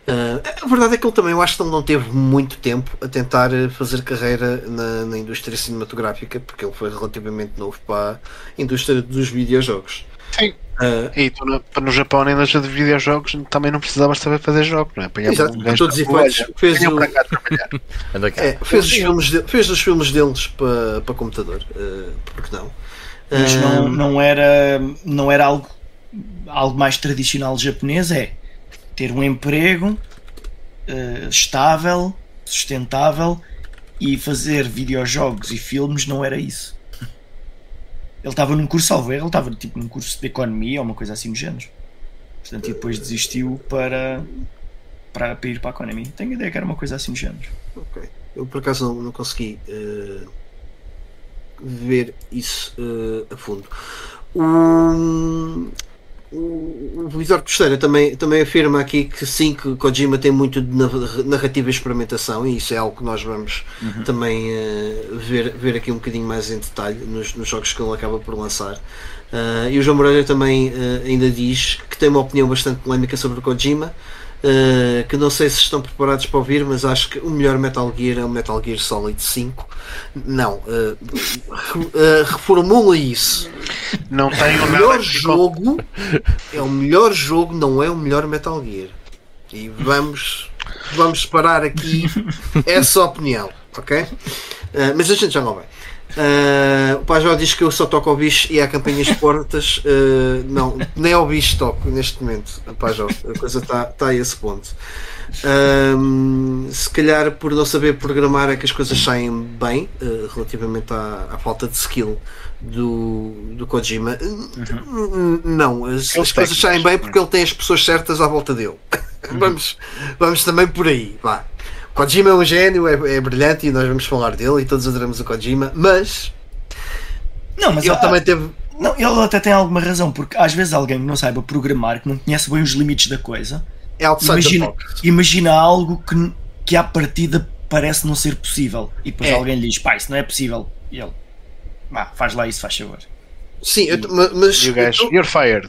Uh, a verdade é que ele também, eu acho que ele não teve muito tempo a tentar fazer carreira na, na indústria cinematográfica, porque ele foi relativamente novo para a indústria dos videojogos. Sim. Uh, E tu no, no Japão, na indústria de videojogos, também não precisavas saber fazer jogos, não é? Apanhava Exato, um todos olha, fez o-. É, fez, os filmes de- fez os filmes deles para, para computador, eh, porque não? Mas não, Ahm, não era, não era algo, algo mais tradicional japonês, é ter um emprego eh, estável, sustentável e fazer videojogos e filmes não era isso. Ele estava num curso, salvo ele estava tipo num curso de economia ou uma coisa assim do género. Portanto, e depois desistiu para, para, para ir para a economia. Tenho ideia que era uma coisa assim do género. ok. Eu por acaso não, não consegui eh, ver isso eh, a fundo. O, o, o Vitor Costeira também, também afirma aqui que sim, que Kojima tem muito de narra- narrativa e experimentação e isso é algo que nós vamos também eh, ver, ver aqui um bocadinho mais em detalhe nos, nos jogos que ele acaba por lançar. Ah, e o João Moreira também eh, ainda diz que tem uma opinião bastante polémica sobre o Kojima. Uh, que não sei se estão preparados para ouvir, mas acho que o melhor Metal Gear é o Metal Gear Solid 5. Não, uh, uh, reformula isso. Não tenho O melhor jogo é o melhor jogo, não é o melhor Metal Gear. E vamos, vamos separar aqui essa opinião, ok? Mas a gente já não vai. Uh, o Pajó diz que eu só toco ao bicho e há campanhas portas. Uh, não, nem ao bicho toco neste momento, Pajó. A coisa está tá a esse ponto. Um, se calhar por não saber programar é que as coisas saem bem uh, relativamente à, à, falta de skill do, do Kojima. Uhum. Não, as, as coisas saem bem porque ele tem as pessoas certas à volta dele. Uhum. vamos, vamos também por aí. Vá. Kojima é um gênio, é, é, brilhante e nós vamos falar dele e todos adoramos o Kojima, mas. Não, mas ele também teve. Não, ele até tem alguma razão, porque às vezes alguém que não saiba programar, que não conhece bem os limites da coisa, é imagina, imagina algo que, que à partida parece não ser possível. E depois é. alguém lhe diz, pá, isso não é possível. E ele, vá, faz lá isso, faz favor. Sim, eu, mas. E o gajo, you're fired.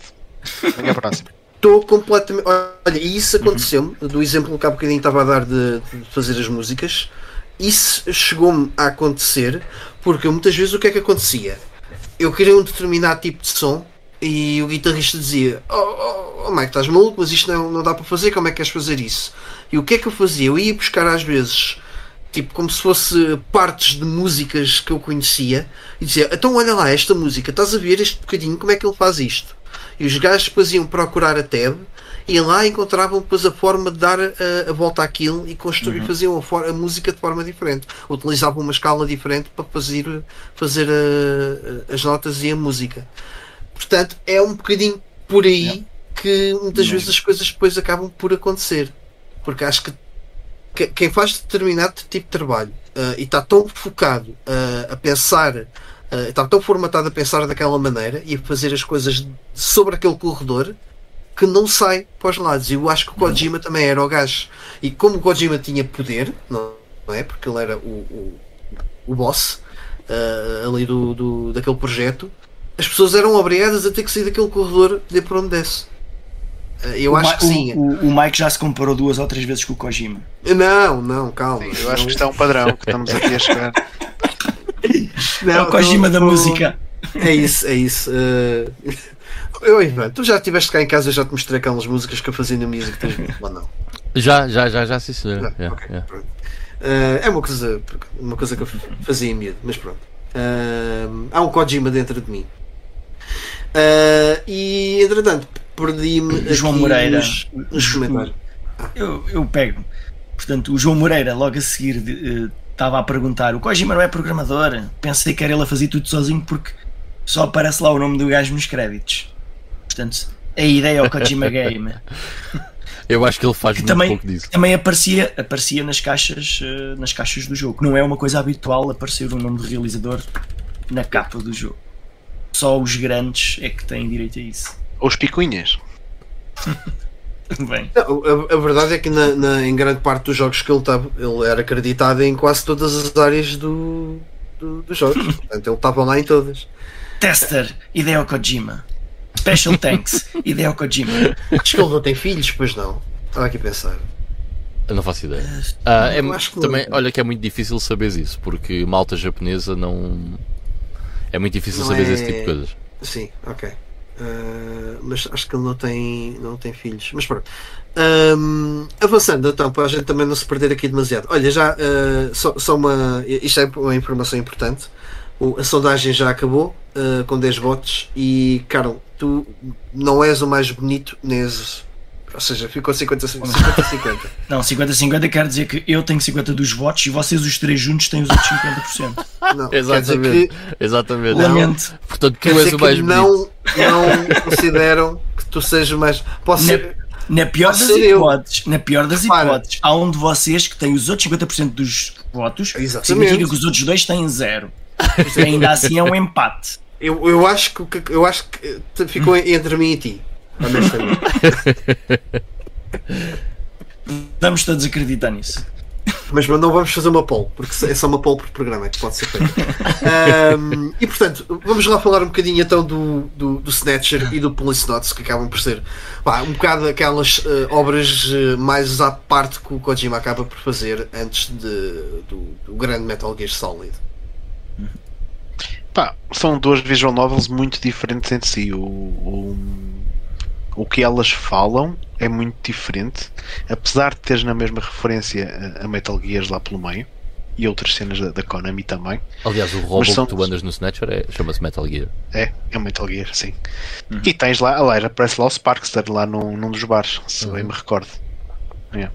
Venha próximo estou completamente. Olha, isso aconteceu-me, do exemplo que há bocadinho estava a dar de, de fazer as músicas. Isso chegou-me a acontecer porque muitas vezes o que é que acontecia? Eu queria um determinado tipo de som e o guitarrista dizia: Oh, oh, oh Mike, estás maluco, mas isto não, não dá para fazer, como é que queres fazer isso? E o que é que eu fazia? Eu ia buscar às vezes tipo como se fosse partes de músicas que eu conhecia e dizia: Então olha lá, esta música, estás a ver este bocadinho, como é que ele faz isto? E os gajos depois iam procurar a tab e lá encontravam depois a forma de dar a, a volta àquilo e construir, uhum. faziam a, a, música de forma diferente. Utilizavam uma escala diferente para fazer, fazer a, as notas e a música. Portanto, é um bocadinho por aí yeah. que muitas vezes as coisas depois acabam por acontecer. Porque acho que quem faz determinado tipo de trabalho uh, e está tão focado uh, a pensar Uh, estava tão formatado a pensar daquela maneira e a fazer as coisas sobre aquele corredor que não sai para os lados. E eu acho que o Kojima também era o gajo. E como o Kojima tinha poder, não, é? Porque ele era o, o, o boss uh, ali do, do, daquele projeto, as pessoas eram obrigadas a ter que sair daquele corredor de por onde desce. Uh, eu o acho que sim. O, o, Mike já se comparou duas ou três vezes com o Kojima. Não, não, calma. Sim, eu acho que está um padrão que estamos aqui a chegar. Não, é o Kojima tô, da tô... música. É isso, é isso. Uh... Eu, Ivan, tu já estiveste cá em casa, eu já te mostrei aquelas músicas que eu fazia no Music 3000, ou não? Já, já, já, já, sim, senhor. Yeah, okay, yeah. Uh, é uma coisa, uma coisa que eu fazia em medo, mas pronto. Uh, há um Kojima dentro de mim. Uh, e entretanto, perdi-me. João Moreira. Nos, nos comentários. Eu, eu pego. Portanto, o João Moreira, logo a seguir, de, estava a perguntar: o Kojima não é programador? Pensei que era ele a fazer tudo sozinho porque só aparece lá o nome do gajo nos créditos. Portanto, a ideia é o Kojima Game. Eu acho que ele faz que muito também, pouco disso. Também aparecia, aparecia nas, caixas, uh, nas caixas do jogo. Não é uma coisa habitual aparecer o nome do realizador na capa do jogo. Só os grandes é que têm direito a isso. Ou os picuinhas. Bem. Não, a, a, verdade é que na, na, em grande parte dos jogos que ele estava, ele era acreditado em quase todas as áreas do, do dos jogos. Portanto, ele estava lá em todas. Tester, Hideo Kojima. Special Tanks, Hideo Kojima. Acho que ele não tem filhos, pois não. Estava aqui a pensar. Eu não faço ideia. Ah, é, também, olha que é muito difícil saber isso, porque malta japonesa não. É muito difícil saber é... esse tipo de coisas. Sim, ok. Uh, mas acho que ele não tem, não tem filhos. Mas pronto. Um, avançando então, para a gente também não se perder aqui demasiado. Olha, já uh, só, só, uma. Isto é uma informação importante. O, a sondagem já acabou uh, com 10 votos e, Carol, tu não és o mais bonito, nem és ou seja, ficou 50-50. Não, 50-50 quer dizer que eu tenho 50 dos votos e vocês os três juntos têm os outros 50%. Não, Exatamente. Que, Exatamente. Lamento. Portanto, tu és o mais não, não consideram que tu sejas mais. Posso na, ser. Na pior das hipóteses, na pior das hipóteses, há um de vocês que tem os outros 50% dos votos, Exatamente. significa que os outros dois têm zero. Ainda assim é um empate. Eu, eu, acho que, eu acho que ficou entre mim e ti honestamente. Vamos todos acreditar nisso. Mas não vamos fazer uma poll, porque é só uma poll por programa que pode ser feito. um, e portanto, vamos lá falar um bocadinho então do, do, do Snatcher e do Police Notes, que acabam por ser pá, um bocado aquelas uh, obras uh, mais à parte que o Kojima acaba por fazer antes de, do, do grande Metal Gear Solid. Pá, são duas visual novels muito diferentes entre si. O, o o que elas falam é muito diferente, apesar de teres na mesma referência a Metal Gears lá pelo meio. e outras cenas da, da Konami também. Aliás, o robô são- que tu andas no Snatcher é, chama-se Metal Gear. É, é Metal Gear, sim. E tens lá, aliás, aparece lá o Sparkster lá num, num dos bares, se bem me recordo. É.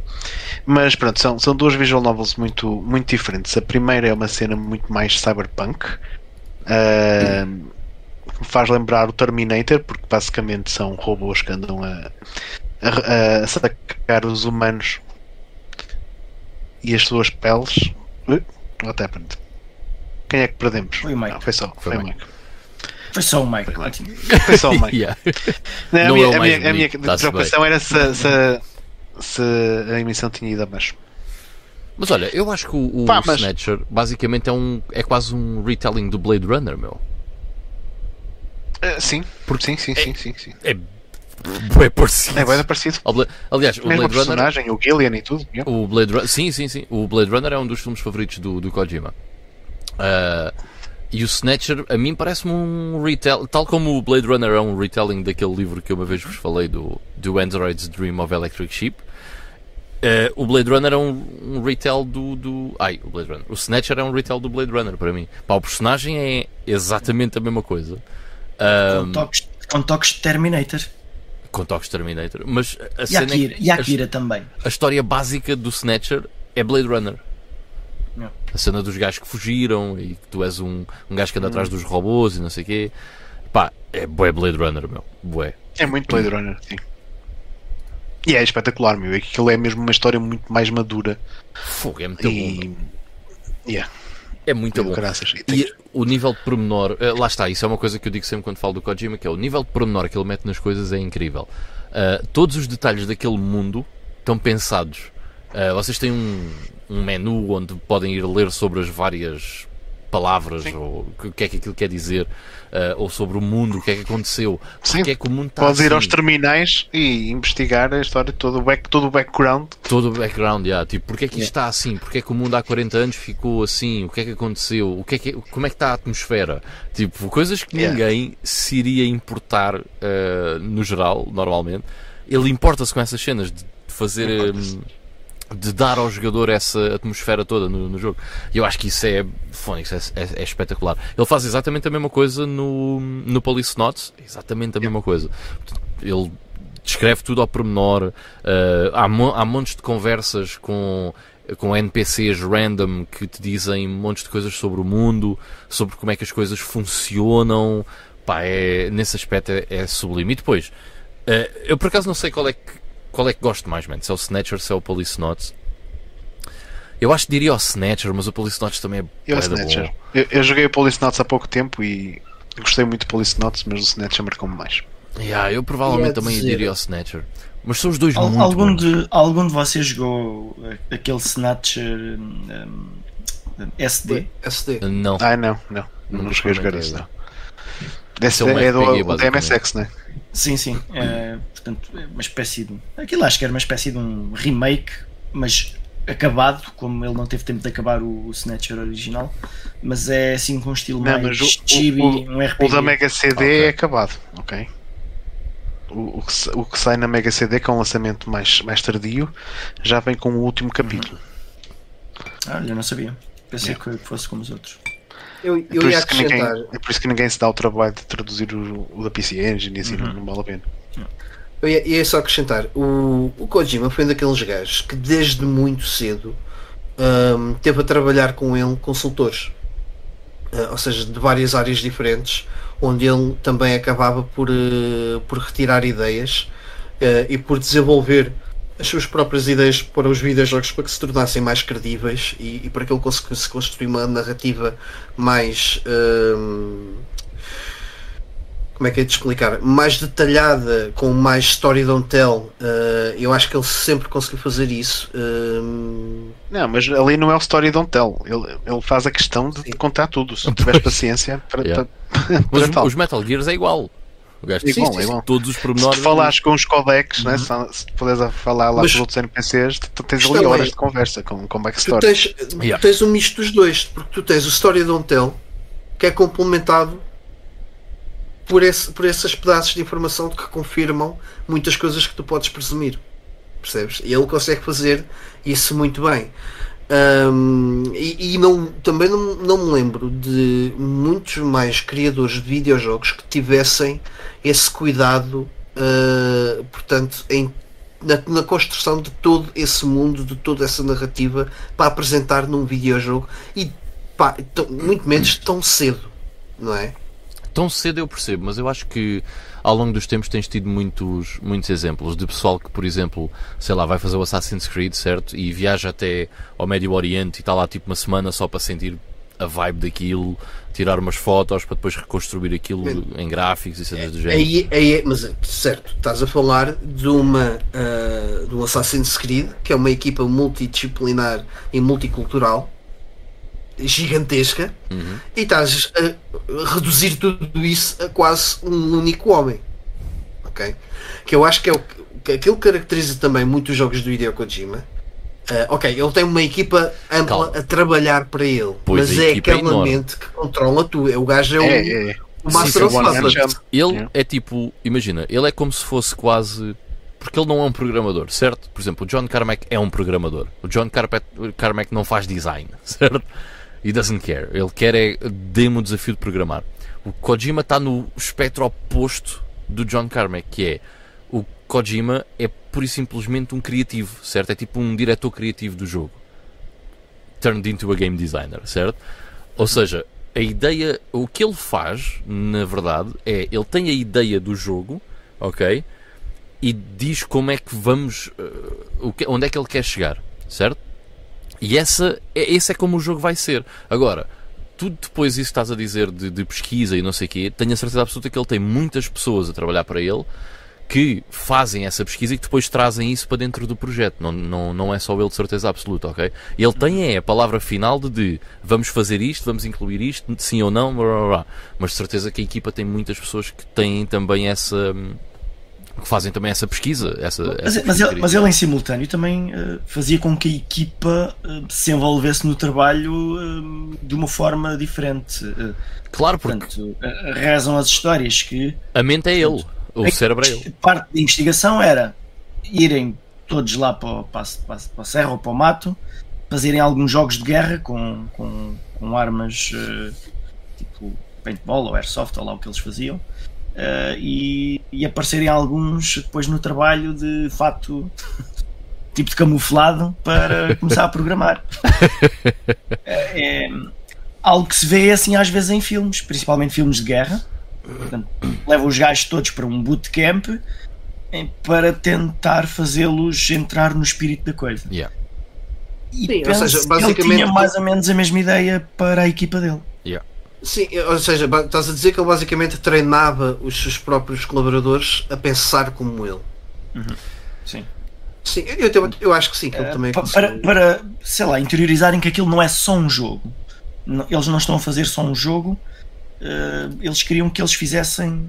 Mas pronto, são, são duas visual novels muito, muito diferentes. A primeira é uma cena muito mais cyberpunk, que me faz lembrar o Terminator, porque basicamente são robôs que andam a, a, a sacar os humanos e as suas peles. What happened? Quem é que perdemos? Foi o Mike. Não, foi só, foi, Foi o o Mike. Foi só o Mike. Foi só o Mike. Yeah. Não, a Não minha, é a minha, a minha preocupação era se, se, se a emissão tinha ido abaixo. Mas olha, eu acho que o, o Pá, mas- Snatcher basicamente é, um, é quase um retelling do Blade Runner, meu. Uh, sim, sim, sim, sim, sim, sim. É bem parecido. É bem parecido. Bla- Aliás, o Mesmo Blade Runner. personagem, o Gillian e tudo. yeah. O Blade Runner, sim, sim, sim. O Blade Runner é um dos filmes favoritos do, do Kojima. Ah, e o Snatcher, a mim parece-me um retell, tal como o Blade Runner é um retelling daquele livro que eu uma vez vos falei do, do Android's Dream of Electric Sheep. ah, o Blade Runner é um, um retell do, do. Ai, o Blade Runner. O Snatcher é um retell do Blade Runner para mim. Pá, o personagem é exatamente a mesma coisa. Ah, Com toques, com toques de Terminator. com toques Terminator. Mas a E cena é Akira, que e Akira também. a história básica do Snatcher é Blade Runner. Não. A cena dos gajos que fugiram e que tu és um, um gajo que anda atrás dos robôs e não sei o quê. Pá, é bué Blade Runner, meu. Bué. É muito Blade Runner, sim. E é espetacular, meu. Aquilo é mesmo uma história muito mais madura. Fogo, é muito bom. e. meu. Yeah, É muito bom. graças. E E o nível de pormenor, eh, lá está, isso é uma coisa que eu digo sempre quando falo do Kojima, que é o nível de pormenor que ele mete nas coisas é incrível. Ah, todos os detalhes daquele mundo estão pensados. Ah, vocês têm um, um menu onde podem ir ler sobre as várias palavras, Sim. ou o que é que aquilo quer dizer, ah, ou sobre o mundo, o que é que aconteceu, Sim. porque é que o mundo está Podes ir assim. aos terminais e investigar a história toda, o back, todo o background. todo o background, yeah, tipo, porque é que isto está assim, porque é que o mundo há 40 anos ficou assim, o que é que aconteceu, o que é que, como é que está a atmosfera, tipo, coisas que Yeah. ninguém se iria importar eh, no geral, normalmente. Ele importa-se com essas cenas de fazer, Importa-se. De dar ao jogador essa atmosfera toda no, no jogo. E eu acho que isso é, fónix, é, é- é espetacular. Ele faz exatamente a mesma coisa no, no Police Notes, exatamente a mesma coisa. Ele descreve tudo ao pormenor. eh, há, mo- há montes de conversas com, com NPCs random que te dizem montes de coisas sobre o mundo, sobre como é que as coisas funcionam. Pá, é, nesse aspecto é, é sublime. E depois, eh, eu por acaso não sei qual é que, qual é que gosto mais, man. Se é o Snatcher, se é o Police Notes. Eu acho que diria o Snatcher, mas o Police Notes também é Eu, Snatcher. Eu, eu joguei o Police Notes há pouco tempo e gostei muito do Police Notes, mas o Snatcher marcou-me mais. Yeah, eu provavelmente Ia também dizer- diria o Snatcher. Mas são os dois Al- muito algum, bons. de, algum de vocês jogou eh, aquele Snatcher hum, SD? SD. Não. Ah, não, não. Não, Nunca cheguei a jogar isso, não. não. Desse, é um é do MSX, né? Sim, sim. É, portanto, é uma espécie de. Aquilo acho que era uma espécie de um remake, mas acabado, como ele não teve tempo de acabar o, o Snatcher original. Mas é assim com um estilo Não, mais o- chibi, o- um RPG. O da Mega CD Ok. é acabado, ok? O, o, que, o que sai na Mega CD, que é um lançamento mais, mais tardio, já vem com o último capítulo. Ah, olha, não sabia. Pensei Yeah. que fosse como os outros. Eu, É eu por, ia isso que ninguém, acrescentar. é por isso que ninguém se dá o trabalho de traduzir o, o da PC Engine e assim não, não vale a pena. Eu ia, ia só acrescentar, o, o Kojima foi um daqueles gajos que desde muito cedo hum, teve a trabalhar com ele consultores, Ah, ou seja, de várias áreas diferentes, onde ele também acabava por, eh, por retirar ideias eh, e por desenvolver as suas próprias ideias para os videojogos para que se tornassem mais credíveis e, e para que ele conseguisse construir uma narrativa mais hum, como é que é de explicar? Mais detalhada, com mais story don't tell. eh, eu acho que ele sempre conseguiu fazer isso. eh, Não, mas ali não é o story don't tell. Ele, ele faz a questão de Sim. contar tudo. Se tiveres paciência para, Yeah. para, Mas para tal. os Metal Gears é igual. O gajo É tem é igual. todos os Se pormenores. tu falares com os codecs, né, se, se puderes a falar lá Mas- com os outros NPCs, tu, tu tens ali horas de conversa com, com tu backstory. tens, Yeah. tu tens um misto dos dois, porque tu tens o story don't tell, que é complementado por, esse, por esses pedaços de informação que confirmam muitas coisas que tu podes presumir. Percebes? E ele consegue fazer isso muito bem. Um, e, e não, também não, não me lembro de muitos mais criadores de videojogos que tivessem esse cuidado, uh, portanto, em, na, na, construção de todo esse mundo, de toda essa narrativa para apresentar num videojogo e pá, tão, muito menos tão cedo, não é? Tão cedo eu percebo, mas eu acho que ao longo dos tempos tens tido muitos, muitos exemplos de pessoal que, por exemplo, sei lá, vai fazer o Assassin's Creed, certo? E viaja até ao Médio Oriente e está lá tipo uma semana só para sentir a vibe daquilo, tirar umas fotos para depois reconstruir aquilo em gráficos e cenas do género. Aí, aí, mas certo, estás a falar de uma uh, do Assassin's Creed, que é uma equipa multidisciplinar e multicultural gigantesca uhum. e estás a reduzir tudo isso a quase um único homem. Ok? Que eu acho que é o que aquilo que caracteriza também muitos jogos do Hideo Kojima. Uh, ok, ele tem uma equipa ampla Calma. a trabalhar para ele, pois mas é, é aquela mente que controla tu. É, o gajo é, é, é. o, o Master Sim, of Ele é tipo, imagina, ele é como se fosse quase porque ele não é um programador, certo? Por exemplo, o John Carmack é um programador. O John Carmack não faz design, certo? He doesn't care. Ele quer é dê-me o desafio de programar. O Kojima está no espectro oposto do John Carmack, que é o Kojima é pura e simplesmente um criativo, certo? É tipo um diretor criativo do jogo. Turned into a game designer, certo? Ou seja, a ideia, o que ele faz, na verdade, é ele tem a ideia do jogo, ok? E diz como é que vamos, uh, onde é que ele quer chegar, certo? E essa, é, esse é como o jogo vai ser. Agora, tudo depois isso estás a dizer de, de, pesquisa e não sei o quê, tenho a certeza absoluta que ele tem muitas pessoas a trabalhar para ele que fazem essa pesquisa e que depois trazem isso para dentro do projeto. Não, não, não é só ele de certeza absoluta, ok? Ele tem é a palavra final de, de vamos fazer isto, vamos incluir isto, sim ou não, blá, blá, blá. mas de certeza que a equipa tem muitas pessoas que têm também essa que fazem também essa pesquisa. Essa, mas, essa mas, ele, mas, ele, em simultâneo também uh, fazia com que a equipa uh, se envolvesse no trabalho uh, de uma forma diferente. claro, porque portanto, rezam as histórias que a mente é ele, o cérebro é ele. Parte da investigação era irem todos lá para, para, para, para a serra ou para o mato, fazerem alguns jogos de guerra com, com, com armas tipo paintball ou airsoft ou lá o que eles faziam uh, e, e aparecerem alguns depois no trabalho de fato tipo de camuflado para começar a programar. É, é, algo que se vê assim às vezes em filmes, principalmente filmes de guerra. Portanto, levam os gajos todos para um bootcamp para tentar fazê-los entrar no espírito da coisa. Yeah. E Sim, penso seja, que ele tinha mais ou menos a mesma ideia para a equipa dele. Sim, ou seja, estás a dizer que ele basicamente treinava os seus próprios colaboradores a pensar como ele. Uhum. Sim. Sim, eu, eu, eu, acho que sim, que ele uh, também para, para, sei lá, interiorizarem que aquilo não é só um jogo. Eles não estão a fazer só um jogo, uh, eles queriam que eles fizessem.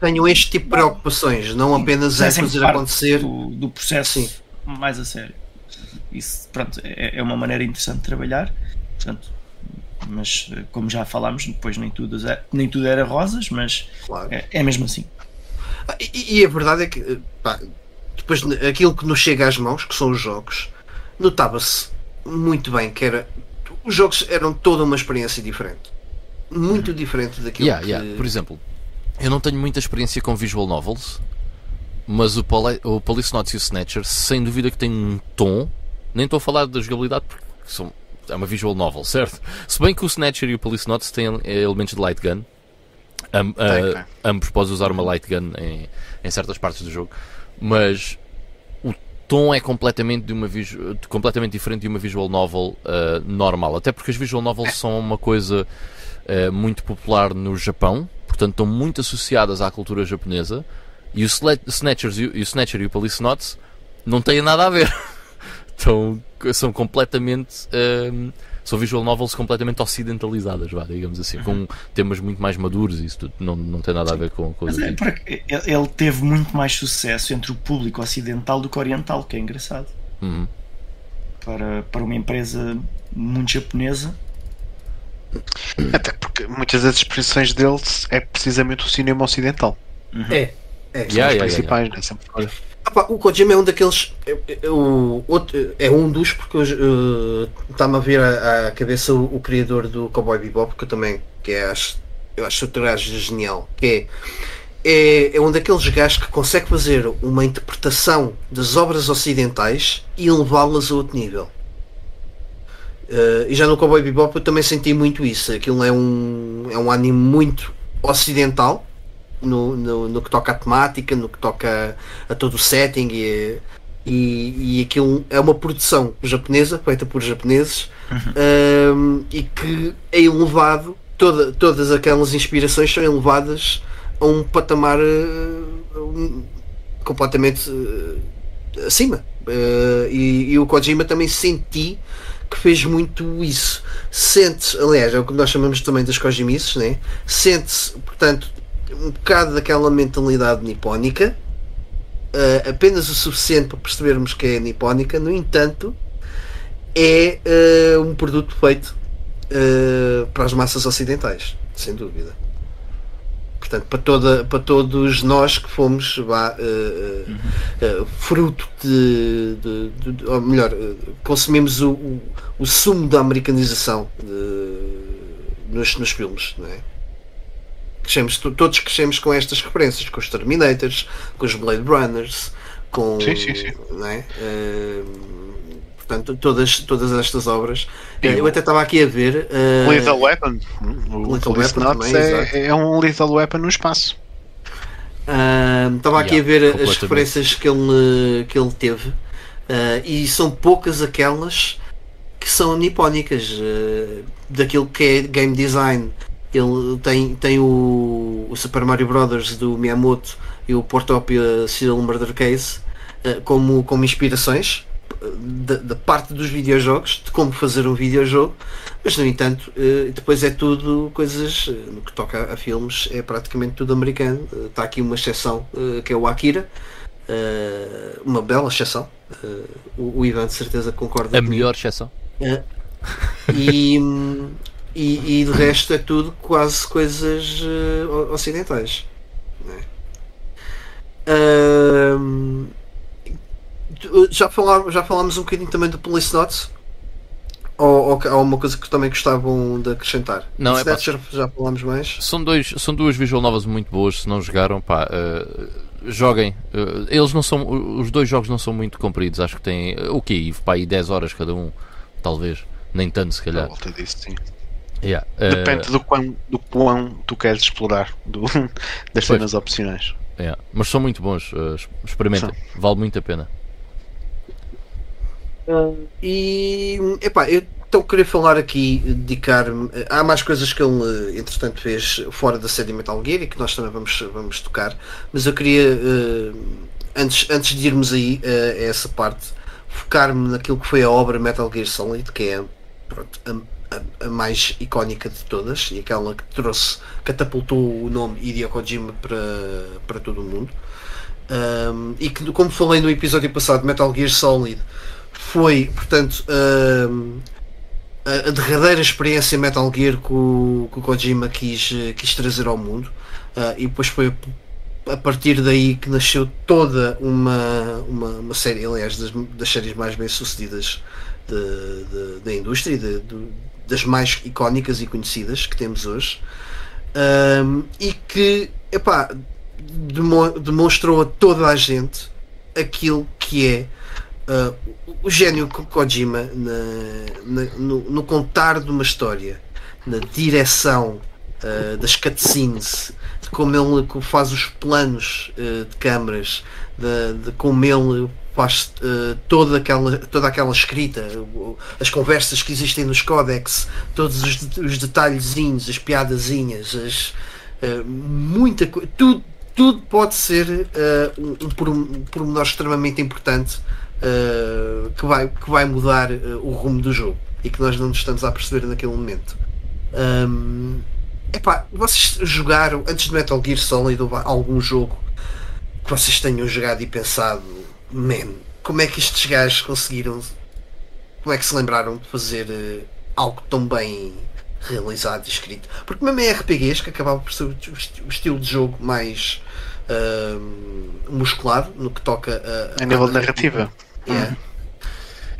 Tenham este tipo de preocupações, não sim, apenas é fazer acontecer. Do, do processo sim. mais a sério. Isso, pronto, é, é uma maneira interessante de trabalhar. Portanto, mas eh, como já falámos, depois nem tudo, nem tudo era rosas, mas claro. é, é, mesmo assim. Ah, e, e, a verdade é que eh, pá, depois aquilo que nos chega às mãos, que são os jogos, notava-se muito bem que era os jogos eram toda uma experiência diferente. Muito uhum. diferente daquilo yeah, que... yeah. Por exemplo, eu não tenho muita experiência com visual novels, mas o, Poli o Police Notes e o Snatcher, sem dúvida que tem um tom. Nem estou a falar da jogabilidade porque são é uma visual novel, certo? Se bem que o Snatcher e o Police Notes têm elementos de light gun. Uh, ambos podes usar uma light gun em, em certas partes do jogo, mas o tom é completamente, de uma completamente diferente de uma visual novel uh, normal. Até porque as visual novels são uma coisa uh, muito popular no Japão, portanto estão muito associadas à cultura japonesa. E o, Snatchers, e o Snatcher e o Police Notes não têm nada a ver. Então são completamente. Um, são visual novels completamente ocidentalizadas, vá, digamos assim, com uhum. temas muito mais maduros e isso tudo não, não tem nada a ver com, com é, Ele teve muito mais sucesso entre o público ocidental do que oriental, que é engraçado. Uhum. Para, para uma empresa muito japonesa. Até porque muitas das expressões dele é precisamente o cinema ocidental. Uhum. É, É, São Yeah, os yeah, principais, né? Sempre olha. Ah o Kojima é um daqueles. É, é, o outro- é um dos, porque está-me a vir à, à cabeça o, o criador do Cowboy Bebop, que eu também que é, acho, eu acho outro gajo genial. Que é, é, é um daqueles gajos que consegue fazer uma interpretação das obras ocidentais e levá-las a outro nível. Uh, e já no Cowboy Bebop eu também senti muito isso. Aquilo é um, é um anime muito ocidental no, no, no que toca à temática, no que toca a, a todo o setting e, e, e aquilo é uma produção japonesa, feita por japoneses um, e que é elevado, toda, todas aquelas inspirações são elevadas a um patamar uh, um, completamente uh, acima. Uh, e, e o Kojima também senti que fez muito isso. Sente-se, aliás, é o que nós chamamos também das Kojimices, né? sente-se, portanto, um bocado daquela mentalidade nipónica, uh, apenas o suficiente para percebermos que é nipónica, no entanto, é uh, um produto feito uh, para as massas ocidentais, sem dúvida. Portanto, para, toda, para todos nós que fomos vá, fruto de, de, de, de, ou melhor, consumimos o, o, o, sumo da americanização nos, nos filmes, não é? Crescemos, todos crescemos com estas referências, com os Terminators, com os Blade Runners, com. Sim, sim, sim. Não é? Uh, portanto, todas, todas estas obras. Uh, eu até estava aqui a ver. Uh, Lethal Weapon. O Lethal Weapon também, é, é, um Lethal Weapon no espaço. Estava aqui yeah, a ver as referências que ele, que ele teve e são poucas aquelas que são nipónicas daquilo que é game design ele tem, tem o, o, Super Mario Brothers do Miyamoto e o Portopia Serial Murder Case uh, como, como inspirações da, da, parte dos videojogos, de como fazer um videojogo, mas no entanto uh, depois é tudo coisas, no que toca a, filmes, é praticamente tudo americano. Está aqui uma exceção que é o Akira, uma bela exceção. O, o, Ivan de certeza concorda. A melhor exceção. e e, e de resto é tudo quase coisas uh, ocidentais. Né? Uh, já, falámos, já falámos um bocadinho também do Police Notes? Ou, ou há uma coisa que também gostavam de acrescentar? Não, é pá, já, já falámos mais. São, dois, são duas visual novas muito boas. Se não jogaram, pá, uh, joguem. Uh, eles não são. Os dois jogos não são muito compridos. Acho que têm. O okay, quê? Pá, aí 10 horas cada um. Talvez. Nem tanto, se calhar. volta disso, sim. Yeah, Depende uh... do, quão, do quão tu queres explorar do, das cenas opcionais. Yeah. Mas são muito bons, uh, experimentem, vale muito a pena. Uh, e epá, eu então queria falar aqui, dedicar-me. Há mais coisas que ele entretanto fez fora da série Metal Gear e que nós também vamos, vamos tocar, mas eu queria antes, antes de irmos aí a essa parte, focar-me naquilo que foi a obra Metal Gear Solid, que é pronto, a a, mais icónica de todas e aquela que trouxe, catapultou o nome Hideo Kojima para, para todo o mundo. Um, e que, como falei no episódio passado, Metal Gear Solid foi, portanto, um, a, a, derradeira experiência Metal Gear que o, que o Kojima quis, quis trazer ao mundo. Uh, e depois foi a partir daí que nasceu toda uma, uma, uma série, aliás, das, das séries mais bem sucedidas da indústria, de, de, das mais icónicas e conhecidas que temos hoje. Um, e que epá, demo, demonstrou a toda a gente aquilo que é uh, o gênio Kojima na, na, no, no, contar de uma história, na direção uh, das cutscenes, de como ele faz os planos uh, de câmaras, de, de como ele uh, toda, aquela, toda aquela escrita, as conversas que existem nos códex, todos os, os detalhezinhos, as piadazinhas, as, uh, muita tudo, tudo pode ser uh, um, pormenor extremamente importante que, vai, que vai mudar o rumo do jogo e que nós não nos estamos a perceber naquele momento. Um, epá, vocês jogaram antes de Metal Gear Solid algum jogo que vocês tenham jogado e pensado man, como é que estes gajos conseguiram. Como é que se lembraram de fazer uh, algo tão bem realizado e escrito? Porque mesmo em RPGs, que acabava por ser o, o estilo de jogo mais. ahm, musculado no que toca a, A nível de narrativa. Yeah.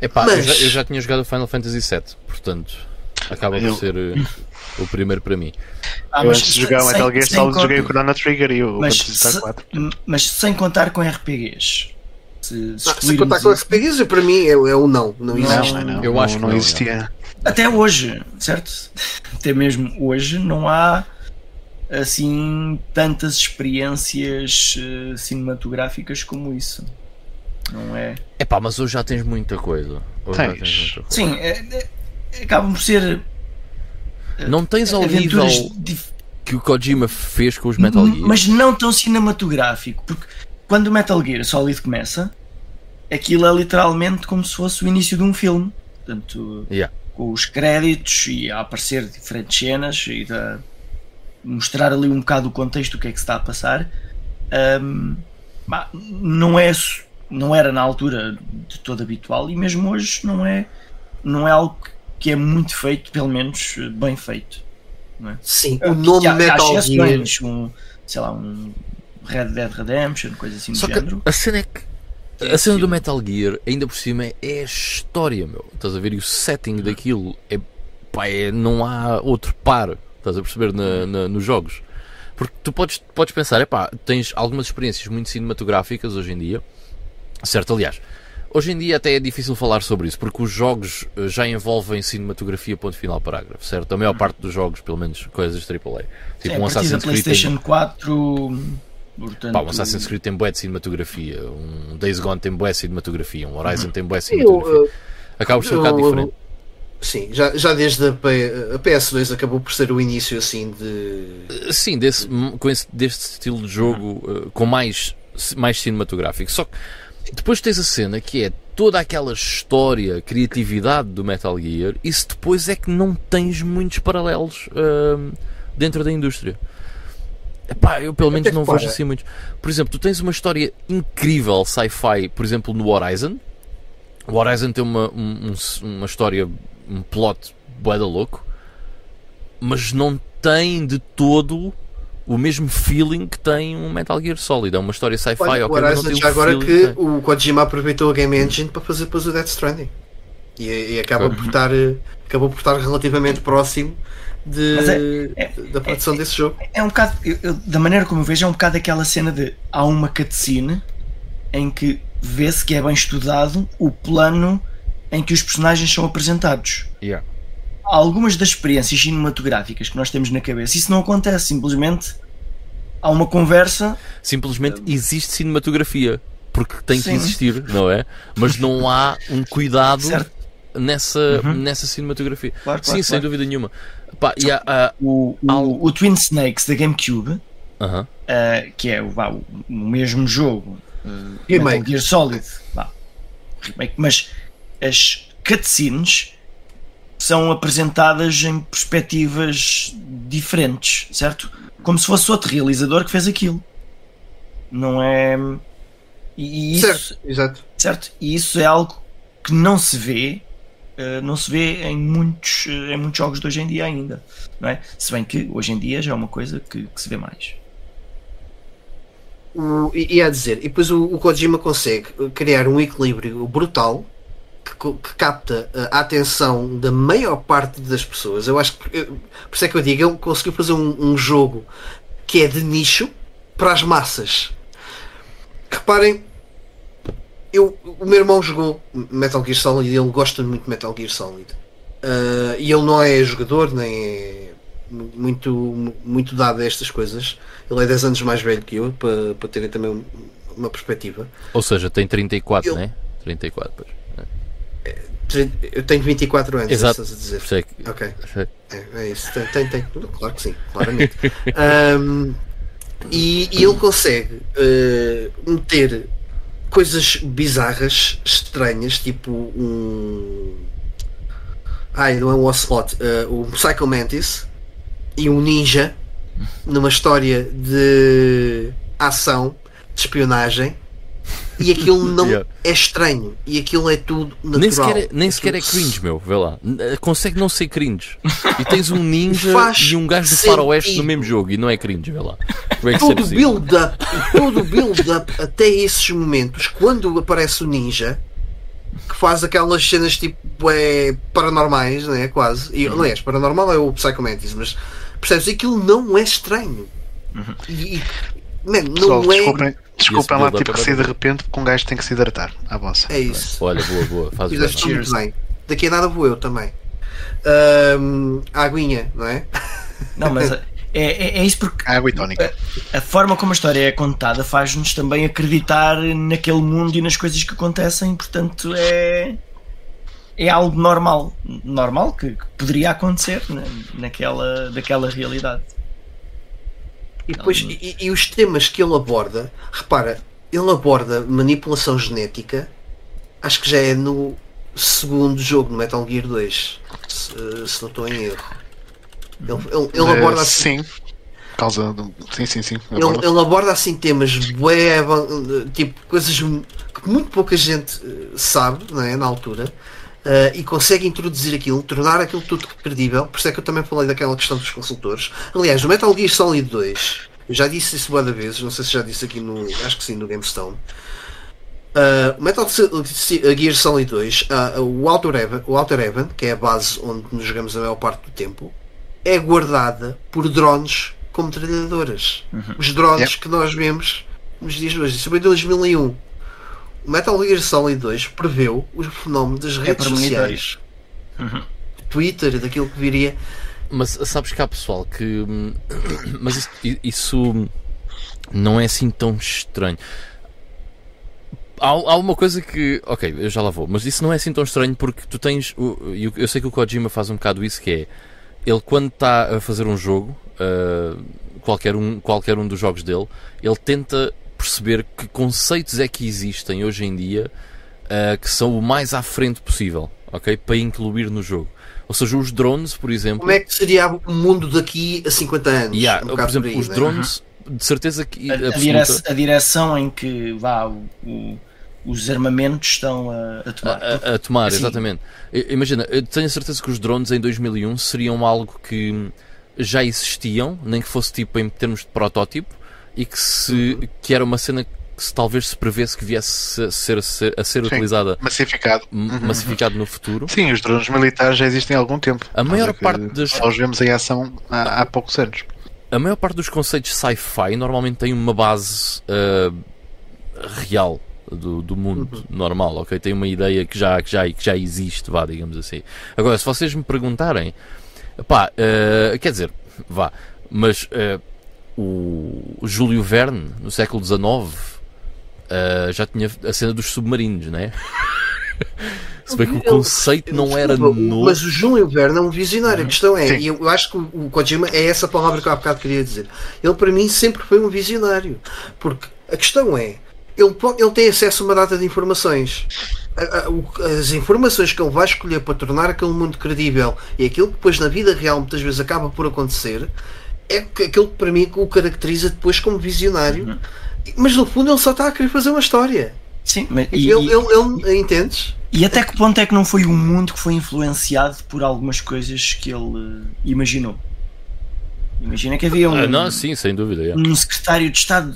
Epá, Mas- eu, já, eu já tinha jogado o Final Fantasy VII, portanto acaba Eu- por ser eh, o primeiro para mim. Ah, eu mas antes de jogar o sem- Metal Gear Solid joguei o Chrono Trigger e o mas, se- 4. mas sem contar com RPGs. Se, se Ah, se contar excluirmos com isso- RPGs, para mim é, é um não. Não existe. Não, não, eu não, acho que não não, existia. Até hoje, certo? Até mesmo hoje não há assim tantas experiências eh, cinematográficas como isso. Não é? Epá, mas hoje já tens muita coisa. Hoje já Tens. tens muita coisa. Sim, é- é- acabam por ser Não tens ao nível aventuras dif- que o Kojima fez com os Metal Gear. mas não tão cinematográfico, porque quando o Metal Gear Solid começa, aquilo é literalmente como se fosse o início de um filme. Portanto, Yeah. com os créditos e a aparecer diferentes cenas e a mostrar ali um bocado o contexto do que é que se está a passar. Bah, não, é, não era na altura de todo habitual e mesmo hoje não é, não é algo que é muito feito, pelo menos bem feito. Sim, o nome há Metal Gear. um, sei lá, um Red Dead Redemption, coisa assim Só do que género. a cena é que. A cena do Metal Gear, ainda por cima, é a história, meu. Estás a ver? E o setting daquilo é. Pá, é, não há outro par. Estás a perceber na, na- nos jogos. Porque tu podes, podes pensar, epá, tens algumas experiências muito cinematográficas hoje em dia. Certo, aliás, hoje em dia até é difícil falar sobre isso, porque os jogos eh, já envolvem cinematografia, ponto final, parágrafo, certo? A maior parte dos jogos, pelo menos coisas AAA. Sim, Tipo, a um Assassin's Creed tem PlayStation 4. Portanto, Pá, um Assassin's Creed tem bué de cinematografia, um Days Gone tem bué de cinematografia, um Horizon tem bué de Eu, cinematografia. uh, Acaba por ser um bocado diferente. Sim, já, já desde a, P- a PS2 acabou por ser o início assim de. Sim, desse, com esse, deste estilo de jogo uh, com mais, mais cinematográfico. Só que depois tens a cena que é toda aquela história, criatividade do Metal Gear, isso depois é que não tens muitos paralelos uh, dentro da indústria. Epá, eu pelo menos Até não vejo assim muitos. Por exemplo, tu tens uma história incrível sci-fi, por exemplo, no Horizon. O Horizon tem uma, um- um- uma história, um plot bué da louco, mas não tem de todo o mesmo feeling que tem um Metal Gear Solid. É uma história sci-fi, Olha, ok, o mas não Horizon tem já o agora que o Kojima aproveitou a Game Engine para fazer depois o Death Stranding. E, e acaba, por estar, eh, acabou por estar relativamente próximo de, é- é- da produção desse jogo. É um bocado, eu- eu- da maneira como eu vejo, é um bocado aquela cena de há uma cutscene em que vê-se que é bem estudado o plano em que os personagens são apresentados. Yeah. Há algumas das experiências cinematográficas que nós temos na cabeça, isso não acontece, simplesmente há uma conversa Simplesmente existe cinematografia. Porque tem que Sim. existir, não é? Mas não há um cuidado Certo. nessa, Uhum. nessa cinematografia. Claro, Sim, claro, sem claro. dúvida nenhuma. Pá, e há- há- o, o, o Twin Snakes da GameCube, Aham. uh, que é o, vá, o, o mesmo jogo, uh. Metal Gear Solid, vá, remake, mas as cutscenes são apresentadas em perspectivas diferentes, certo? Como se fosse outro realizador que fez aquilo. Não é. E, e isso, Certo, exato. certo? E isso é algo que não se vê, não se vê em muitos, eh, em muitos jogos de hoje em dia ainda, não é? Se bem que hoje em dia já é uma coisa que, que se vê mais. O, e, a dizer, e depois o, o Kojima consegue criar um equilíbrio brutal que, que capta a atenção da maior parte das pessoas. Eu acho que, por isso é que eu digo, ele conseguiu fazer um, um jogo que é de nicho para as massas. Reparem, eu, o meu irmão jogou Metal Gear Solid e ele gosta muito de Metal Gear Solid. Ah, e ele não é jogador, nem é mu- muito, muito dado a estas coisas. Ele é 10 anos mais velho que eu, para, para terem também um- uma perspectiva. Ou seja, tem 34, Eu- né? 34, pois. Eu tenho 24 anos, é Exato. estás a dizer. É que- Ok. isso é É, é isso, tem, tem, tem. Claro que sim, claramente. Ahm, e, e ele consegue eh, meter coisas bizarras, estranhas, tipo um. Ai, não é um Ocelot, eh, um Psycho Mantis e um ninja numa história de ação, de espionagem, e aquilo não Yeah. é estranho e aquilo é tudo natural. Nem sequer, é, nem sequer é cringe, meu. Vê lá. Consegue não ser cringe. E tens um ninja e um gajo do faroeste no mesmo jogo e não é cringe, vê lá. Como é que é todo o build-up, todo o build-up até esses momentos, quando aparece o ninja, que faz aquelas cenas tipo é, paranormais, né, quase. E, aliás, paranormal é o Psychomantis, mas percebes? Aquilo não é estranho. E, e, man, não Pessoal, é. desculpem, desculpem lá, tipo que é sair de repente porque um gajo tem que se hidratar. À vossa. É isso. Olha, boa, boa. Faz bem. Fizeste muito bem. Daqui a nada vou eu também. Ahm, a aguinha, não é? Não, mas é, é, é isso porque Água e tónica. a forma como a história é contada faz-nos também acreditar naquele mundo e nas coisas que acontecem, portanto é. É algo normal, normal que, que poderia acontecer na, naquela, daquela realidade. E, depois, e, e os temas que ele aborda, repara, ele aborda manipulação genética, acho que já é no segundo jogo, no Metal Gear 2, se, se não estou em erro. Ele, ele- ele Eh, aborda assim, Sim. Causa do... Sim, sim, sim. ele, aborda. ele aborda assim temas bué, tipo coisas que muito pouca gente eh, sabe não é, na altura. eh, e consegue introduzir aquilo, tornar aquilo tudo credível. Por isso é que eu também falei daquela questão dos consultores. Aliás, no Metal Gear Solid 2, eu já disse isso várias vezes, não sei se já disse aqui no. Acho que sim, no GameStone. Uh, o Metal Gear Solid 2, uh, o, Outer Heaven, o Outer Heaven, que é a base onde nos jogamos a maior parte do tempo, é guardada por drones como metralhadoras. Os drones Yep. que nós vemos nos dias de hoje. Isso foi em 2001. O Metal Gear Solid 2 preveu o fenómeno das É redes para sociais, monitores. Twitter e daquilo que viria. Mas sabes que há pessoal que. Mas isso, isso não é assim tão estranho. Há, há uma coisa que. Ok, eu já lá vou. Mas isso não é assim tão estranho porque tu tens. o- e Eu, eu sei que o Kojima faz um bocado isso que é. Ele quando está a fazer um jogo, ah, qualquer, um, qualquer um dos jogos dele, ele tenta perceber que conceitos é que existem hoje em dia ah, que são o mais à frente possível, ok? Para incluir no jogo. Ou seja, os drones, por exemplo. Como é que seria o mundo daqui a 50 anos? Yeah, Um por exemplo, por aí, os né? drones, de certeza que A, a, absoluta- direc- a direção em que vá, o- o- os armamentos estão a, a tomar. a, a- a tomar, Assim. exatamente. Imagina, eu tenho a certeza que os drones em 2001 seriam algo que já existiam, nem que fosse tipo em termos de protótipo, e que, se, que era uma cena que se, talvez se prevesse que viesse a ser, a ser, a ser Sim. utilizada Massificado. m- massificado no futuro. Sim, os drones militares já existem há algum tempo. A maior é parte das- Só os vemos em ação há, há poucos anos. A maior parte dos conceitos sci-fi normalmente tem uma base ah, real do, do mundo normal, ok? Tem uma ideia que já, que, já, que já existe, vá, digamos assim. Agora, se vocês me perguntarem, pá, ah, quer dizer, vá, mas ah, o Júlio Verne, no século XIX, ah, já tinha a cena dos submarinos, né? Se bem que o conceito não era novo. Mas o Júlio Verne é um visionário. A questão é, Sim. e eu, acho que o, o Kojima é essa palavra que eu há bocado queria dizer. Ele para mim sempre foi um visionário. Porque a questão é, ele, ele tem acesso a uma data de informações. As informações que ele vai escolher para tornar aquele mundo credível e aquilo que depois na vida real muitas vezes acaba por acontecer é aquilo que para mim o caracteriza depois como visionário. Mas no fundo ele só está a querer fazer uma história. Sim, mas, e, Ele, e- ele, ele- entendes? e até que ponto é que não foi um mundo que foi influenciado por algumas coisas que ele eh, imaginou? Imagina que havia um, Ah, não, sim, sem dúvida. yeah. um secretário de Estado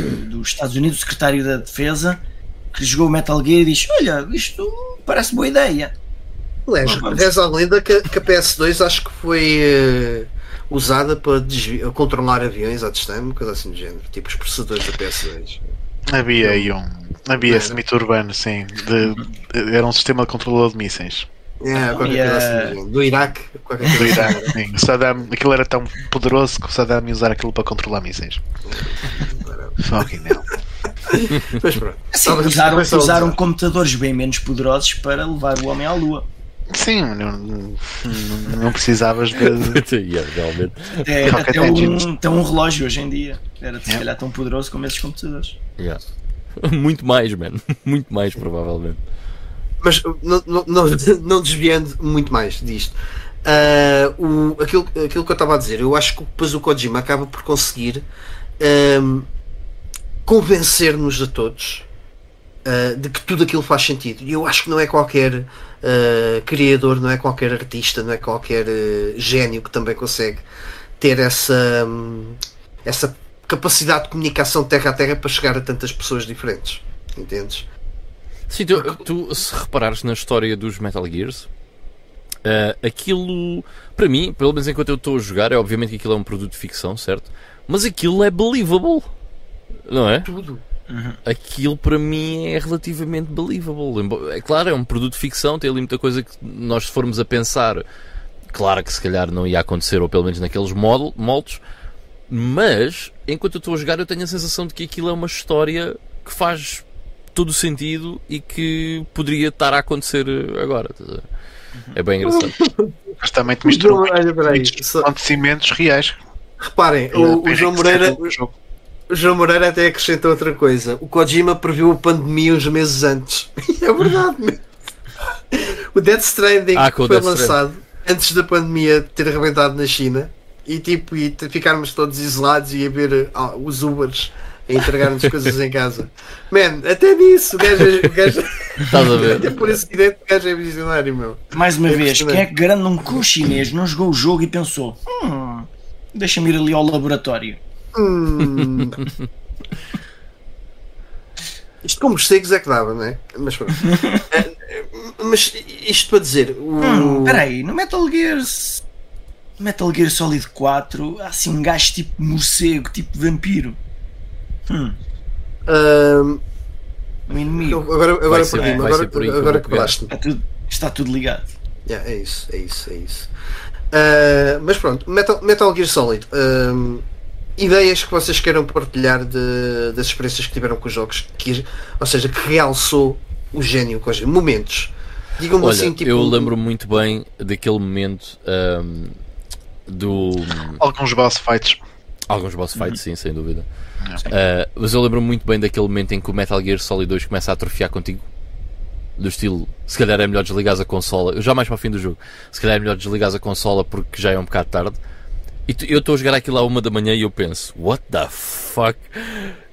dos Estados Unidos, o secretário da Defesa, que jogou o Metal Gear e diz: Olha, isto parece boa ideia. Aliás, reza a lenda que, que a PS2 acho que foi eh, usada para desvi- controlar aviões à distância, uma coisa assim do género, tipo os processadores da PS2. Havia aí um. Havia esse mito urbano, sim. De, de- era um sistema de controlador de mísseis. É, eh, assim do Iraque, Do assim. Iraque, sim. O Saddam, aquilo era tão poderoso que o Saddam ia usar aquilo para controlar mísseis. Fucking hell. Mas pronto. Assim, usaram, usaram usar. computadores bem menos poderosos para levar o homem à Lua. Sim, não, não, não precisavas de. Yeah, realmente. Até, Rocket até, um, até um relógio hoje em dia. Era se Yeah. calhar tão poderoso como esses computadores. Yeah. Muito mais, man. Muito mais, provavelmente. Mas não, não, não, não desviando muito mais disto. ah, o, aquilo, aquilo que eu estava a dizer, eu acho que depois o Kojima acaba por conseguir convencer-nos a todos uh, de que tudo aquilo faz sentido. E eu acho que não é qualquer uh, criador, não é qualquer artista, não é qualquer uh, gênio que também consegue ter essa, um, essa capacidade de comunicação terra a terra para chegar a tantas pessoas diferentes. Entendes? Sim, tu, tu se reparares na história dos Metal Gears, uh, aquilo, para mim, pelo menos enquanto eu estou a jogar, é obviamente que aquilo é um produto de ficção, certo? Mas aquilo é believable, não é? Tudo. Uhum. Aquilo para mim é relativamente believable. É claro, é um produto de ficção, tem ali muita coisa que nós, se formos a pensar, claro que se calhar não ia acontecer, ou pelo menos naqueles moldes, mas enquanto eu estou a jogar, eu tenho a sensação de que aquilo é uma história que faz todo o sentido e que poderia estar a acontecer agora. É bem engraçado. Mas também te misturou muitos acontecimentos reais. Reparem, o, o João Moreira. O João Moreira até acrescenta outra coisa. O Kojima previu a pandemia uns meses antes. é verdade. o Death Stranding ah, foi Death lançado Stranding. antes da pandemia ter arrebentado na China e tipo e ficarmos todos isolados e a ver ah, os Ubers a entregar-nos coisas em casa. Man, até nisso o gajo, é- o gajo Estás a ver? Até por esse acidente o gajo é visionário, meu. Mais uma é vez, quem é que garante um cu chinês não jogou o jogo e pensou: hum, deixa-me ir ali ao laboratório. Hum. Isto com morcegos é que dava, não é? Mas pronto. Eh, mas isto para dizer. O... Hum, peraí, no Metal Gear. Metal Gear Solid 4 há assim um gajo tipo morcego, tipo vampiro. Hum. Um, inimigo. Agora, agora perdi-me, agora, agora, agora quebraste está tudo, está tudo ligado. Yeah, é isso, é isso, é isso. Uh, mas pronto, Metal, Metal Gear Solid. Um, ideias que vocês queiram partilhar de, das experiências que tiveram com os jogos, que, ou seja, que realçou o gênio com os momentos. Digam-me assim, tipo. Eu lembro muito bem daquele momento um, do. Alguns boss fights. Alguns boss fights, sim, sem dúvida. Uh, mas eu lembro muito bem daquele momento em que o Metal Gear Solid 2 começa a atrofiar contigo. Do estilo, se calhar é melhor desligar a consola. Eu já mais para o fim do jogo. Se calhar é melhor desligar a consola porque já é um bocado tarde. E tu, eu estou a jogar aquilo à uma da manhã e eu penso, what the fuck?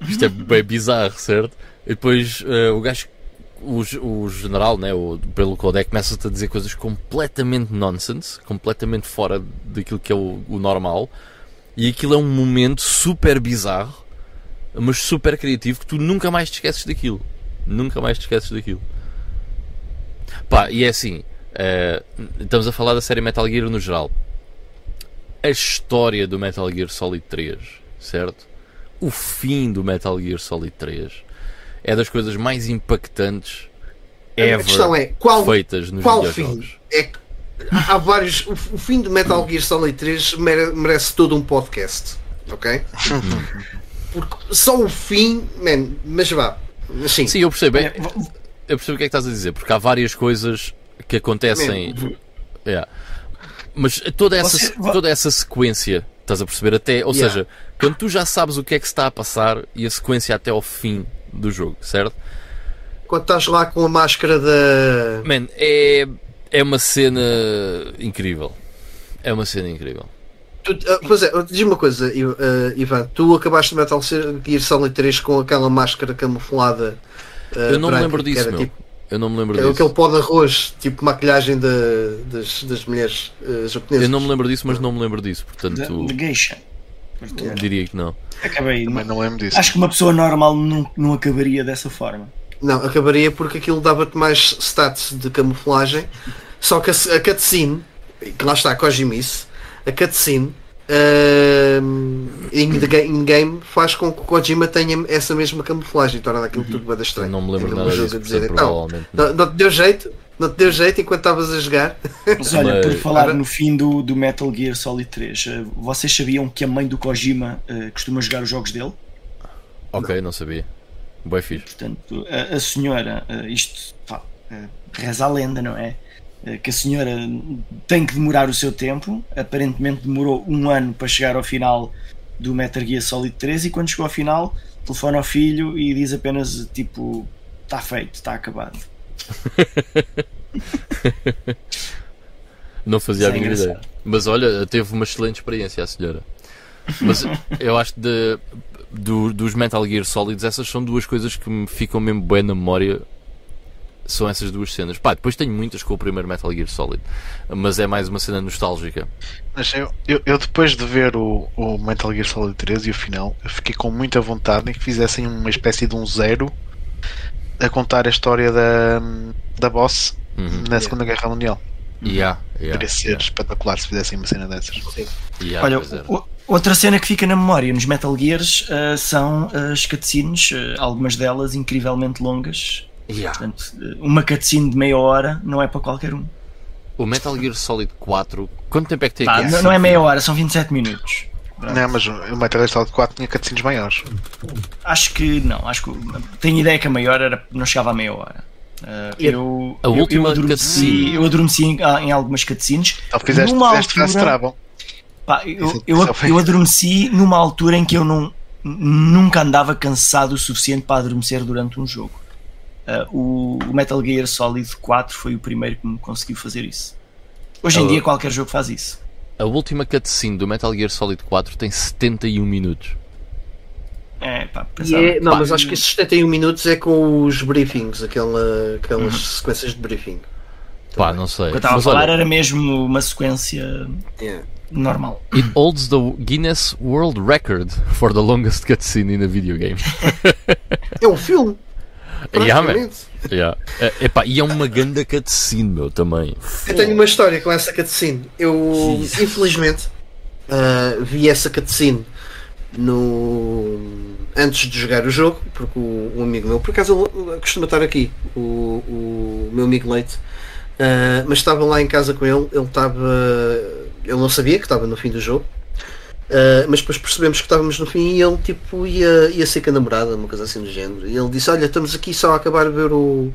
Isto é bem bizarro, certo? E depois uh, o gajo, o, o general, né, o, pelo codec, começa-te a dizer coisas completamente nonsense, completamente fora daquilo que é o, o normal. E aquilo é um momento super bizarro mas super criativo que tu nunca mais te esqueces daquilo. Nunca mais te esqueces daquilo. Pá, e é assim, uh, estamos a falar da série Metal Gear no geral. A história do Metal Gear Solid 3, certo? O fim do Metal Gear Solid 3 é das coisas mais impactantes ever a questão é, qual, feitas nos qual videojogos. Fim? É há vários. O, o, fim do Metal Gear Solid 3 merece todo um podcast. Ok? Porque só o fim, man, mas vá. Sim, Sim eu percebo. É, eu percebo o que é que estás a dizer, porque há várias coisas que acontecem. Yeah. Mas toda essa, Você... toda essa sequência, estás a perceber? Até, ou yeah. seja, quando tu já sabes o que é que está a passar e a sequência até ao fim do jogo, certo? Quando estás lá com a máscara da. Man, é, é uma cena incrível. É uma cena incrível. Tu, uh, pois é, diz uma coisa, uh, Ivan, tu acabaste de Metal Gear Solid 3 com aquela máscara camuflada. Uh, eu não branca, me lembro disso, era, tipo, eu não me lembro disso. Aquele pó de arroz, tipo maquilhagem de, das, das mulheres uh, japonesas. Eu não me lembro disso, mas não me lembro disso, portanto. De, de geisha. Diria que não. Acabei. Também não lembro disso. Acho que uma pessoa normal não, não acabaria dessa forma. Não, acabaria porque aquilo dava-te mais stats de camuflagem. Só que a, a cutscene, que lá está a Kojimice, a cutscene uh, in-game faz com que o Kojima tenha essa mesma camuflagem, torna aquilo uhum. tudo bem estranho. Não me lembro nada disso, dizer, então, não, não te deu jeito? Não te deu jeito enquanto estavas a jogar? Mas olha, por falar no fim do, do Metal Gear Solid 3, uh, eh, vocês sabiam que a mãe do Kojima uh, costuma jogar os jogos dele? Ok, não, não sabia. Bem fixe. Portanto, a, a senhora, uh, isto pá, reza a lenda, não é? Eh, que a senhora tem que demorar o seu tempo. Aparentemente demorou um ano para chegar ao final do Metal Gear Solid 3 e quando chegou ao final telefona ao filho e diz apenas tipo está feito, está acabado. Não fazia a mínima ideia. Mas olha, teve uma excelente experiência a senhora. Mas eu acho de do- dos Metal Gear Solids, essas são duas coisas que me ficam mesmo bem na memória. São essas duas cenas. Pá, depois tenho muitas com o primeiro Metal Gear Solid, mas é mais uma cena nostálgica. Mas eu, eu, eu depois de ver o, o Metal Gear Solid 3 e o final, eu fiquei com muita vontade em que fizessem uma espécie de um zero a contar a história da, da boss Uhum. na Segunda Guerra Mundial. Yeah, yeah, Poderia ser yeah, espetacular se fizessem uma cena dessas. yeah, Olha, o- outra cena que fica na memória nos Metal Gears ah, são as cutscenes, ah, algumas delas incrivelmente longas. Yeah. Portanto, uma cutscene de meia hora não é para qualquer um. O Metal Gear Solid 4, quanto tempo é que tem Pá, aqui? não, não é meia hora, são 27 minutos. Não, mas o Metal Gear Solid 4 tinha cutscenes maiores. Acho que não, acho que tenho ideia que a maior era, não chegava a meia hora. A- eu, a eu- última eu adormeci, cutscene? eu adormeci em, ah, em algumas cutscenes. Então fizeste, Numa fizeste altura- travel. Pá, eu, eu, eu adormeci numa altura em que eu não, nunca andava cansado o suficiente para adormecer durante um jogo. Ah, o, Metal Gear Solid 4 foi o primeiro que me conseguiu fazer isso. Hoje em dia qualquer jogo faz isso. A última cutscene do Metal Gear Solid 4 tem 71 minutos. É, pá, E pensava, é- não, pá, mas acho que esses 71 minutos é com os briefings, aquela, aquelas sequências de briefing. Pá, não sei. o que eu estava a falar olha, era mesmo uma sequência Yeah. normal. it holds the Guinness World Record for the longest cutscene in a video game. É um filme. Yeah, praticamente. Yeah. É, epá, e é uma ganda cutscene, meu, também. Eu tenho uma história com essa cutscene. Eu, infelizmente, ah, vi essa cutscene no... antes de jogar o jogo, porque o, um amigo meu, por acaso ele costuma estar aqui, o, o meu amigo Leite, ah, mas estava lá em casa com ele, ele estava. Ele não sabia que estava no fim do jogo. Ah, mas depois percebemos que estávamos no fim e ele tipo ia, ia ser com a namorada, uma coisa assim do género. E ele disse, olha, estamos aqui só a acabar de ver o,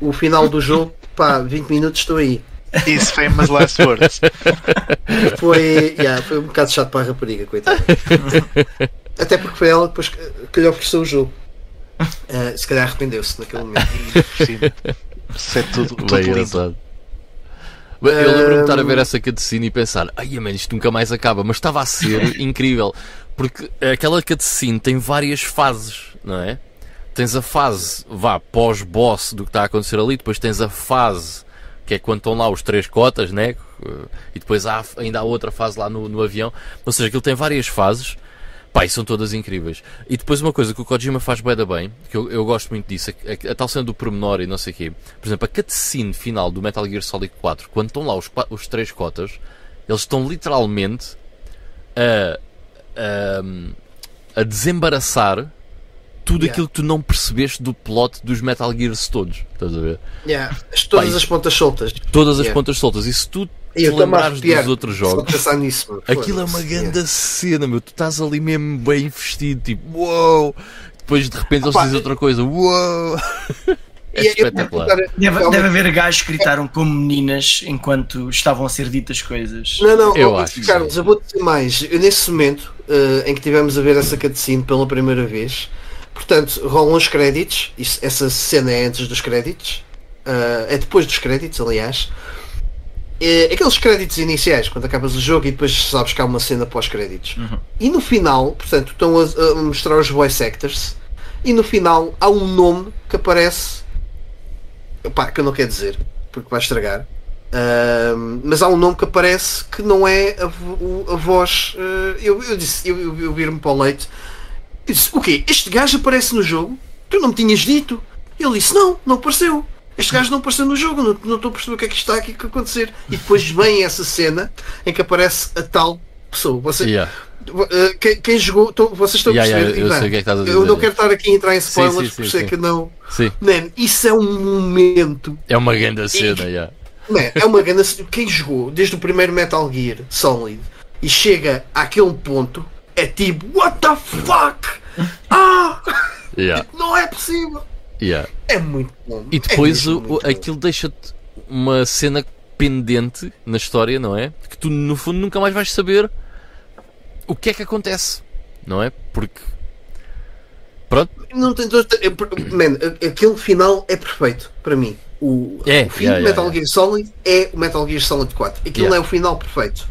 o final do jogo, pá, 20 minutos estou aí. Isso foi umas last words. Foi, yeah, foi um bocado chato para a rapariga, coitada. Até porque foi ela depois que, que lhe ofereceu o jogo. Ah, se calhar arrependeu-se naquele momento. Sim. Isso é tudo, tudo Bem lindo. engraçado. Eu lembro-me de estar a ver essa cutscene e pensar, ai, man, isto nunca mais acaba, mas estava a ser incrível, porque aquela cutscene tem várias fases, não é? Tens a fase, vá, pós-boss do que está a acontecer ali, depois tens a fase, que é quando estão lá os três cotas, né? E depois há ainda há outra fase lá no, no avião, ou seja, aquilo tem várias fases, Pá, e são todas incríveis. E depois uma coisa que o Kojima faz bem da bem, que eu, eu gosto muito disso, a, a, a tal cena do pormenor e não sei o quê. Por exemplo, a cutscene final do Metal Gear Solid 4, quando estão lá os, os três cotas, eles estão literalmente a, a, a desembaraçar tudo Yeah. aquilo que tu não percebeste do plot dos Metal Gears todos. Estás a ver? Yeah, as- todas Pá, as pontas soltas. Todas as Yeah. pontas soltas. E se tu te eu estou-me a lembrares dos outros jogos, pensar nisso. meu. Aquilo é uma grande cena, meu. Tu estás ali mesmo bem vestido, tipo, uou! Depois de repente eles dizem outra coisa, uou! É E eu- eu- espetacular. Deve, deve haver gajos que gritaram como meninas enquanto estavam a ser ditas coisas. Não, não, Eu oh, acho que Carlos, eu vou dizer mais. Eu, nesse momento eh, em que tivemos a ver essa cutscene pela primeira vez, portanto, rolam os créditos. Isso- essa cena é antes dos créditos, eh, é depois dos créditos, aliás. Eh, aqueles créditos iniciais, quando acabas o jogo e depois sabes que há uma cena pós-créditos. E no final, portanto, estão a, a mostrar os voice actors. E no final há um nome que aparece. Epá, que eu não quero dizer, porque vai estragar. Ahm, mas há um nome que aparece que não é a, a voz. eh, eu, eu disse, eu, eu, eu vir-me para o leite e disse: O quê? Este gajo aparece no jogo? Tu não me tinhas dito? Ele disse: Não, não apareceu. Este gajo não apareceu no jogo, não, não estou a perceber o que é que está aqui a acontecer. E depois vem essa cena em que aparece a tal pessoa. Você, Yeah. eh, quem, quem jogou, tô- vocês estão Yeah, a perceber? eu é estás a Eu dizer. não quero estar aqui a entrar em spoilers, sim, sim, por é sim. que não. Sim, Man, isso é um momento é uma grande cena, yeah. Man, é uma grande. Quem jogou desde o primeiro Metal Gear Solid e chega àquele ponto é tipo What the fuck? Ah! Não é possível! Yeah. É muito bom. E depois é o- aquilo deixa-te uma cena pendente na história, não é? Que tu no fundo nunca mais vais saber o que é que acontece, não é? Porque. Pronto, Não tem é, Man, aquele final é perfeito para mim. O, É, o fim yeah, do Metal yeah. Gear Solid é o Metal Gear Solid 4. Aquilo é o final perfeito.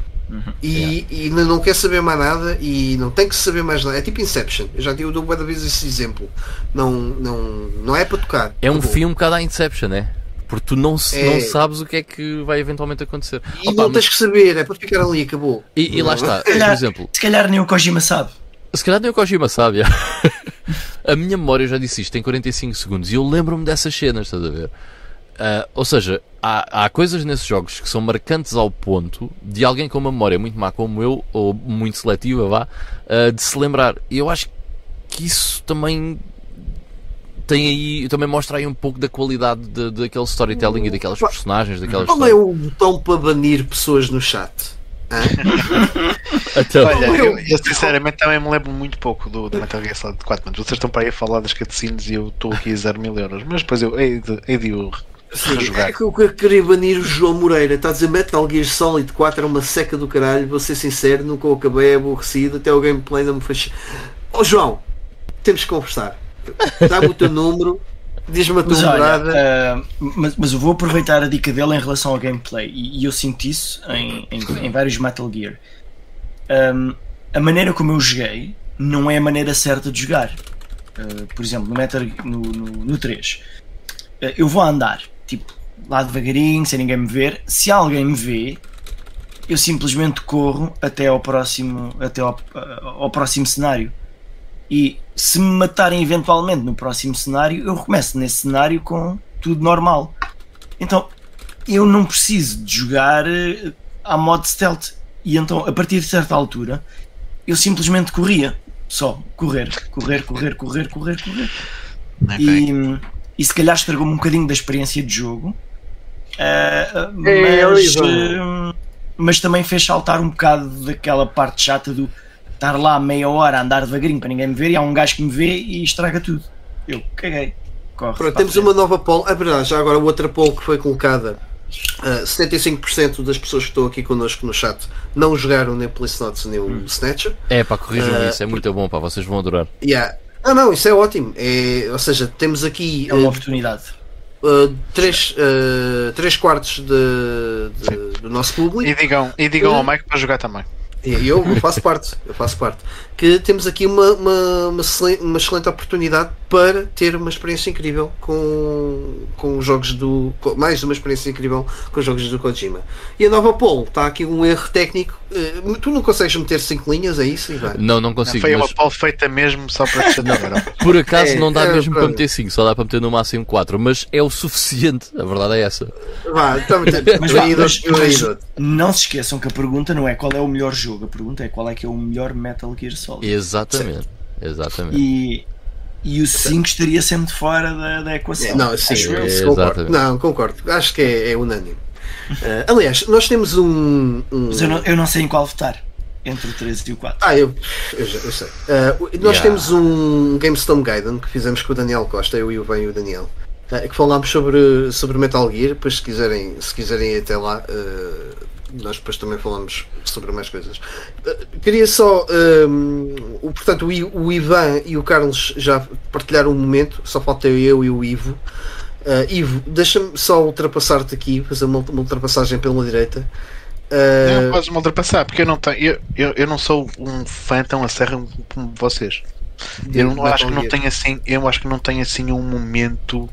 E, e ainda não quer saber mais nada e não tem que saber mais nada. É tipo Inception. Eu já tive duas vezes esse exemplo. Não, não, não é para tocar. É um filme um bocado à Inception, é? Porque tu não, É. não sabes o que é que vai eventualmente acontecer. E Opa, não mas- tens que saber, é para ficar ali, acabou. e, e lá está, por calhar- exemplo, Se calhar nem o Kojima sabe. se calhar nem o Kojima sabe. a minha memória, eu já disse isto, tem 45 segundos e eu lembro-me dessas cenas, estás a ver? Ah, ou seja, há, há coisas nesses jogos que são marcantes ao ponto de alguém com uma memória muito má como eu, ou muito seletiva, vá, ah, de se lembrar. E eu acho que isso também tem aí, também mostra aí um pouco da qualidade de- daquele storytelling e daquelas personagens, daquelas Qual é o botão para banir pessoas no chat? Então, Olha, eu- eu, eu sinceramente também me lembro muito pouco do, do Metal Gear Solid 4, mas vocês estão para aí a falar das cutscenes e eu estou aqui a 0 mil euros, mas depois eu hei de, hei de o Sim, é que eu querer banir o João Moreira. Está a dizer Metal Gear Solid 4 é uma seca do caralho. Vou ser sincero, nunca o acabei, é aborrecido. Até o gameplay não me fez. Ó João, temos que conversar. Dá-me o teu número, diz-me a tua Mas olha, morada. ah, mas, mas eu vou aproveitar a dica dele em relação ao gameplay e, e eu sinto isso em, em, em vários Metal Gear. Ahm, a maneira como eu joguei não é a maneira certa de jogar. Ah, por exemplo, no, Metal, no, no, no 3, ah, eu vou andar, tipo, lá devagarinho, sem ninguém me ver. Se alguém me vê, eu simplesmente corro até ao próximo, até ao, ah, ao próximo cenário. E se me matarem eventualmente no próximo cenário, eu recomeço nesse cenário com tudo normal. Então eu não preciso de jogar eh, à modo stealth. E então, a partir de certa altura, eu simplesmente corria. Só correr, correr, correr, correr, correr, correr. Ok. E, e se calhar estragou-me um bocadinho da experiência de jogo. Ah, É, mas, ah, mas também fez saltar um bocado daquela parte chata do estar lá meia hora a andar devagarinho para ninguém me ver e há um gajo que me vê e estraga tudo. Eu caguei. Corre, Pronto, temos uma nova poll. É verdade, já agora outra poll que foi colocada. Uh, 75% das pessoas que estão aqui connosco no chat não jogaram nem Police Notes nem o Snatcher. é pá, corrijam Ah, isso, é muito bom, pá, vocês vão adorar. Yeah. Ah, não, isso é ótimo. É, ou seja, temos aqui É uma uh, oportunidade. uh, três, uh, três quartos de, de- do nosso público. E digam, e digam ao Mike para jogar também. Eu faço parte, eu faço parte. Que temos aqui uma, uma, uma, excelente, uma excelente oportunidade para ter uma experiência incrível com, com os jogos do. com- mais uma experiência incrível com os jogos do Kojima. E a nova Polo, está aqui um erro técnico. Eh, tu não consegues meter 5 linhas, é isso, Ivan? Não, não consigo, Foi uma mas poll feita mesmo só para te por acaso É, não dá é, mesmo para pronto. meter 5, só dá para meter no máximo 4, mas é o suficiente, a verdade é essa. Vá, então, Mas, vá, mas- mas não se esqueçam que a pergunta não é qual é o melhor jogo, a pergunta é qual é que é o melhor Metal Gear Solid. Exatamente, exatamente. E, e o 5 estaria sempre fora da, da equação. Não, sim, acho eu. É, concordo. exatamente. Não, concordo. Acho que é, é unânime. Eh, aliás, nós temos um. um- Mas eu não, eu não sei em qual votar entre o 13 e o 4. Ah, eu, eu, já- eu sei. Uh, nós Yeah. temos um GameStone Gaiden que fizemos com o Daniel Costa, eu e o Ben e o Daniel, uh, que falámos sobre, sobre Metal Gear. Depois, se quiserem, se quiserem ir até lá, uh, nós depois também falamos sobre mais coisas. Uh, queria só. um, o, portanto, o, Ivan e o Carlos já partilharam um momento, só falta eu e o Ivo. Uh, Ivo, deixa-me só ultrapassar-te aqui, fazer uma, uma ultrapassagem pela direita. Uh, Não podes me ultrapassar, porque eu não, tenho, eu, eu, eu não sou um fã tão acérrimo como vocês. Eu não, Metal acho que não tenho assim, eu acho que não tenho assim um momento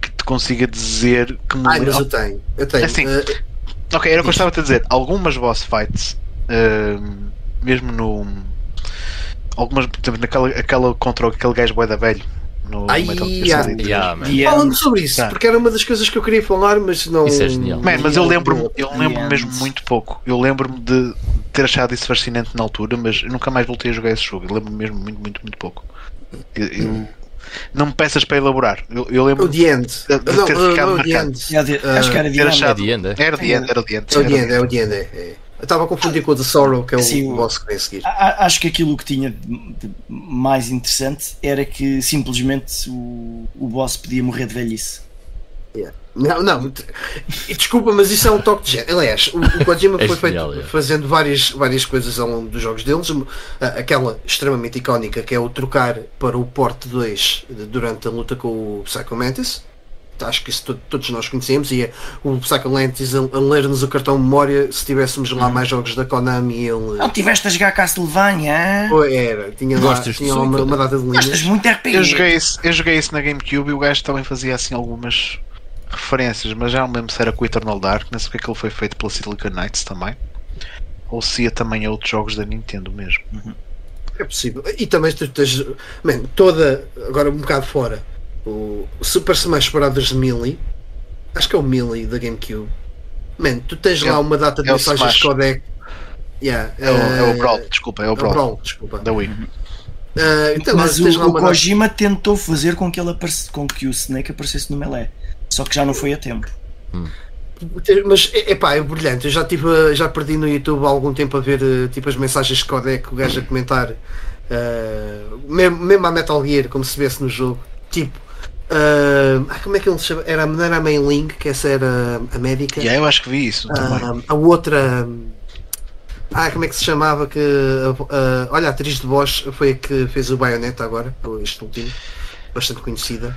que te consiga dizer que me Ai, mas eu lembro- tenho. Eu tenho. Assim, Uh, Ok, era o que eu estava a dizer. Algumas boss fights, ahm, mesmo no. Algumas, por exemplo, naquela aquela contra aquele gajo bué da velho no Ai, Metal Gear yeah. Solid 3. Yeah, Fala-me End. sobre isso, Tá. porque era uma das coisas que eu queria falar, mas não. Isso é genial. Man, mas eu lembro-me eu lembro mesmo muito pouco. Eu lembro-me de ter achado isso fascinante na altura, mas nunca mais voltei a jogar esse jogo. Eu lembro-me mesmo muito, muito, muito pouco. Eu, eu- não me peças para elaborar. Eu, eu O lembro The End. De- de não, ter não, ficado não, o marcado. É de- acho que era achado. É End, é? Era de end, era de end. É o The End, é o End. É. Eu estava a confundir com o The Sorrow, que é o Sim, o- boss que vem a seguir. Acho que aquilo que tinha de de mais interessante era que simplesmente o, o boss podia morrer de velhice. Yeah. Não, não. e Desculpa, mas isso é um toque de género. Aliás, o, o Kojima É foi feito genial, é. fazendo várias, várias coisas ao longo dos jogos deles. Aquela extremamente icónica que é o trocar para o Porte 2 de- durante a luta com o Psycho Mantis. acho que isso to- todos nós conhecemos e é o Psycholantis a, a ler-nos o cartão de memória se tivéssemos lá Uhum. mais jogos da Konami ele Não tiveste a jogar Castlevania? Ou era, tinha lá, Gostas tinha lá uma, uma data de Gostas linhas. muito de RPG? Eu joguei, isso, eu joguei isso na GameCube e o gajo também fazia assim algumas referências, mas já não lembro se era com o Eternal Darkness, porque aquilo foi feito pela Silicon Knights também. Ou se ia também a outros jogos da Nintendo mesmo. É possível. E também tu tens. Man, toda. Agora um bocado fora. O Super Smash Bros. Melee. Acho que é o Melee da GameCube. Man, tu tens É lá uma data de é mensagens Smash. codec. Yeah, É o, é o eh, Brawl, desculpa, é o é o Brawl, Brawl, desculpa. da Wii. Eh, então, Mas o, o uma data- Kojima tentou fazer com que, ele aparece, com que o Snake aparecesse no Melee. Só que já não foi a tempo. Mas é pá, é brilhante. Eu já, tive, já perdi no YouTube há algum tempo a ver eh, tipo, as mensagens de codec, o gajo a comentar, eh, mesmo, mesmo a Metal Gear, como se vesse no jogo. Tipo, ah, como é que ele se chama? Era, não era a Main Link, que essa era a médica. E aí eu acho que vi isso também. Ah, a outra. Ah, como é que se chamava? Que, ah, olha, a atriz de voz foi a que fez o Bayonetta agora, este último, bastante conhecida.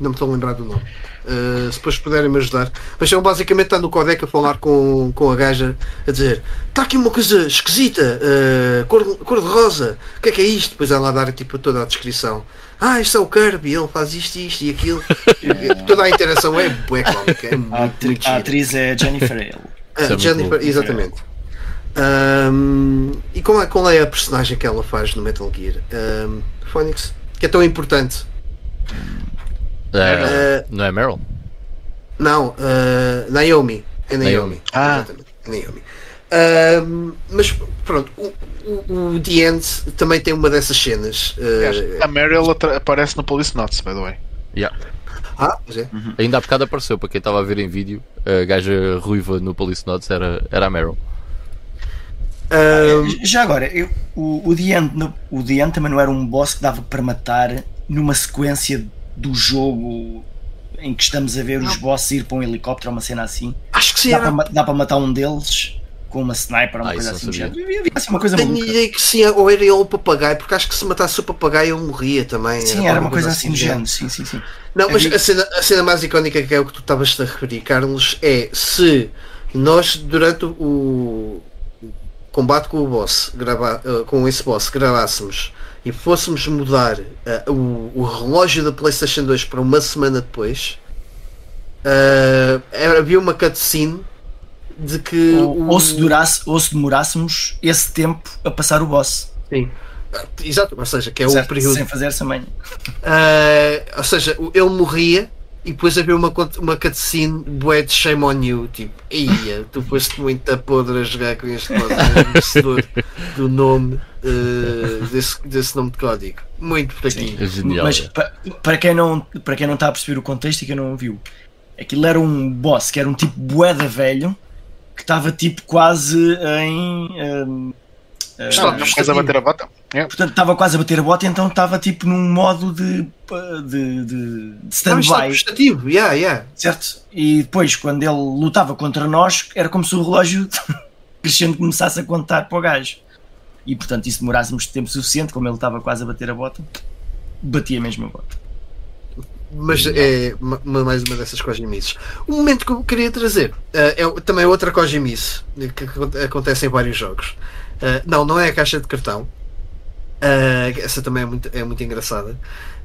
Não me estou a lembrar do nome. Ah, se depois puderem me ajudar. Mas ele basicamente está no codec a falar com, com a gaja a dizer está aqui uma coisa esquisita, ah, cor, cor de rosa, o que é que é isto? Depois ela a dar tipo toda a descrição. Ah, isto é o Kirby, ele faz isto, isto e aquilo. toda a interação é bué cómica, é A, atri- muito a atriz é Jennifer Hale. Ah, é Jennifer, exatamente. Ahm, e qual é, qual é a personagem que ela faz no Metal Gear? Ahm, Phoenix, que é tão importante. Ah, não é Meryl? não, ah, Naomi. É Naomi. Naomi. Ah. Exatamente, é Naomi. Ahm, mas pronto, o, o, o The End também tem uma dessas cenas. ah, A Meryl aparece no Police Notes, by the way. Yeah. ah, pois é. Ainda há bocado apareceu, para quem estava a ver em vídeo, a gaja ruiva no Police Notes era, era a Meryl. Ahm, Já agora, eu- o, o, The End, no- o The End também não era um boss que dava para matar numa sequência do jogo em que estamos a ver os bosses ir para um helicóptero ou uma cena assim. acho que sim, Dá era. para, dá para matar um deles com uma sniper ou uma Ah, coisa assim. não. Havia assim uma coisa Tenho maluca. ideia que sim, ou era ele o papagaio, porque acho que se matasse o papagaio ele morria também. Sim, era uma coisa assim do género. Sim, sim, sim. Não, mas a cena, a cena mais icónica que é o que tu estavas a referir, Carlos, é se nós durante o o combate com o boss, grava, eh, com esse boss, gravássemos e fôssemos mudar eh, o, o relógio da Playstation 2 para uma semana depois, era- havia uma cutscene de que Ou, o- ou se durasse, ou se demorássemos esse tempo a passar o boss. Sim. Exato, ou seja, que é certo? o período Sem fazer essa manha. Ah, ou seja, ele morria e depois havia uma, uma cutscene bué de shame on you, tipo, ia, tu foste muito a podre a jogar com este código, merecedor do nome ah, desse, desse nome de código. Muito fraquinho. É genial. Mas pa- para quem, não, para quem não está a perceber o contexto e quem não viu, aquilo era um boss que era um tipo boeda velho que estava tipo quase em. hum, eh, Está- Não queres a bater a bota? É. portanto, estava quase a bater a bota, então estava tipo num modo de, de, de, de stand-by, prestativo, yeah, yeah. certo? E depois, quando ele lutava contra nós, era como se o relógio crescendo começasse a contar para o gajo. E portanto, isso demorássemos tempo suficiente, como ele estava quase a bater a bota, batia mesmo a bota. Mas é ma- ma- mais uma dessas cojimices. Um momento que eu queria trazer ah, é também outra cojimice que acon- acontece em vários jogos. Ah, não, não é a caixa de cartão. Ah, essa também é muito, é muito engraçada.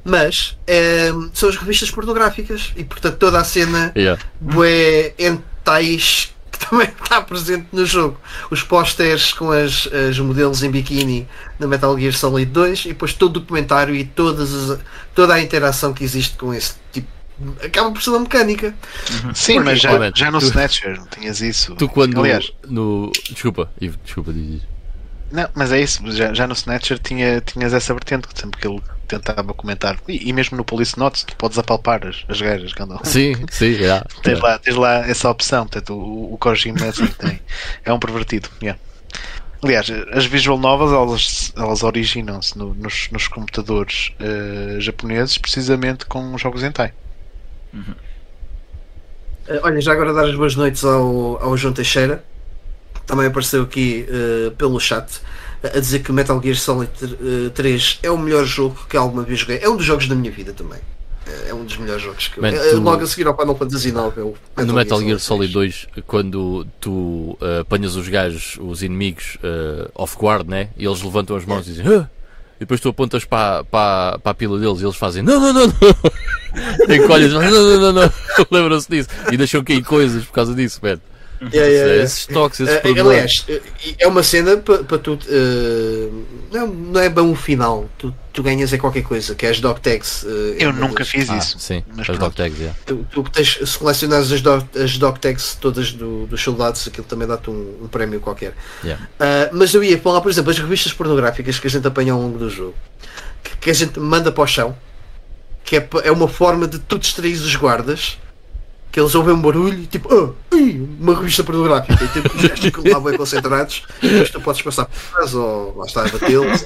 Mas eh, são as revistas pornográficas e portanto toda a cena Yeah. bué hentais que também está presente no jogo. Os pósteres com as, as modelos em biquíni na Metal Gear Solid 2 e depois todo o documentário e todas as- toda a interação que existe com esse tipo. Acaba por ser uma mecânica. Sim, Porque, mas já, já no tu- Snatcher tinhas isso. Tu quando. Aliás, No, desculpa, Ivo, desculpa, diz isso. Não, mas é isso. Já, já no Snatcher tinha, tinhas essa vertente, que sempre que ele tentava comentar. E, e mesmo no Police Notes, tu podes apalpar as, as gajas que andam. Sim, sim, yeah. Tens lá, tens lá essa opção, portanto, o, o Kojima é assim que tem. É um pervertido. yeah. Aliás, as visual novels elas, elas originam-se no- nos, nos computadores eh, japoneses precisamente com jogos hentai. Eh, olha, já agora dar as boas noites ao, ao João Teixeira. Também apareceu aqui eh, pelo chat a dizer que Metal Gear Solid eh, 3 é o melhor jogo que alguma vez joguei. É um dos jogos da minha vida também. É, é um dos melhores jogos que eu. Man, é, tu- Logo a seguir ao Final Fantasy IX. É o No Metal Gear Solid 2, quando tu eh, apanhas os gajos, os inimigos eh, off guard, né? E eles levantam as mãos e dizem "Ah!" e depois tu apontas para, para, para a pila deles e eles fazem não, não, não, não. Encolhes, não, não, não, não. Lembram-se disso e deixam cair coisas por causa disso, man. Yeah, yeah, yeah. Esses toques, esses problemas. aliás, eh, é uma cena para tu. eh, não, não é bem um final. Tu, tu ganhas é qualquer coisa, que é as dog tags. eh, Eu é nunca das- fiz Ah, isso. sim, Mas as dog tags, yeah. Tu, tu tens, se colecionares as dog, as dog tags todas do, dos soldados, aquilo também dá-te um, um prémio qualquer. Yeah. Ah, mas eu ia falar, por exemplo, as revistas pornográficas que a gente apanha ao longo do jogo, que, que a gente manda para o chão, que é, pa- é uma forma de tu distrair os guardas, que eles ouvem um barulho e tipo, ui, uma revista pornográfica, e tipo, os gajos ficam lá bem concentrados, e depois tu podes passar por trás ou lá está a batê-los.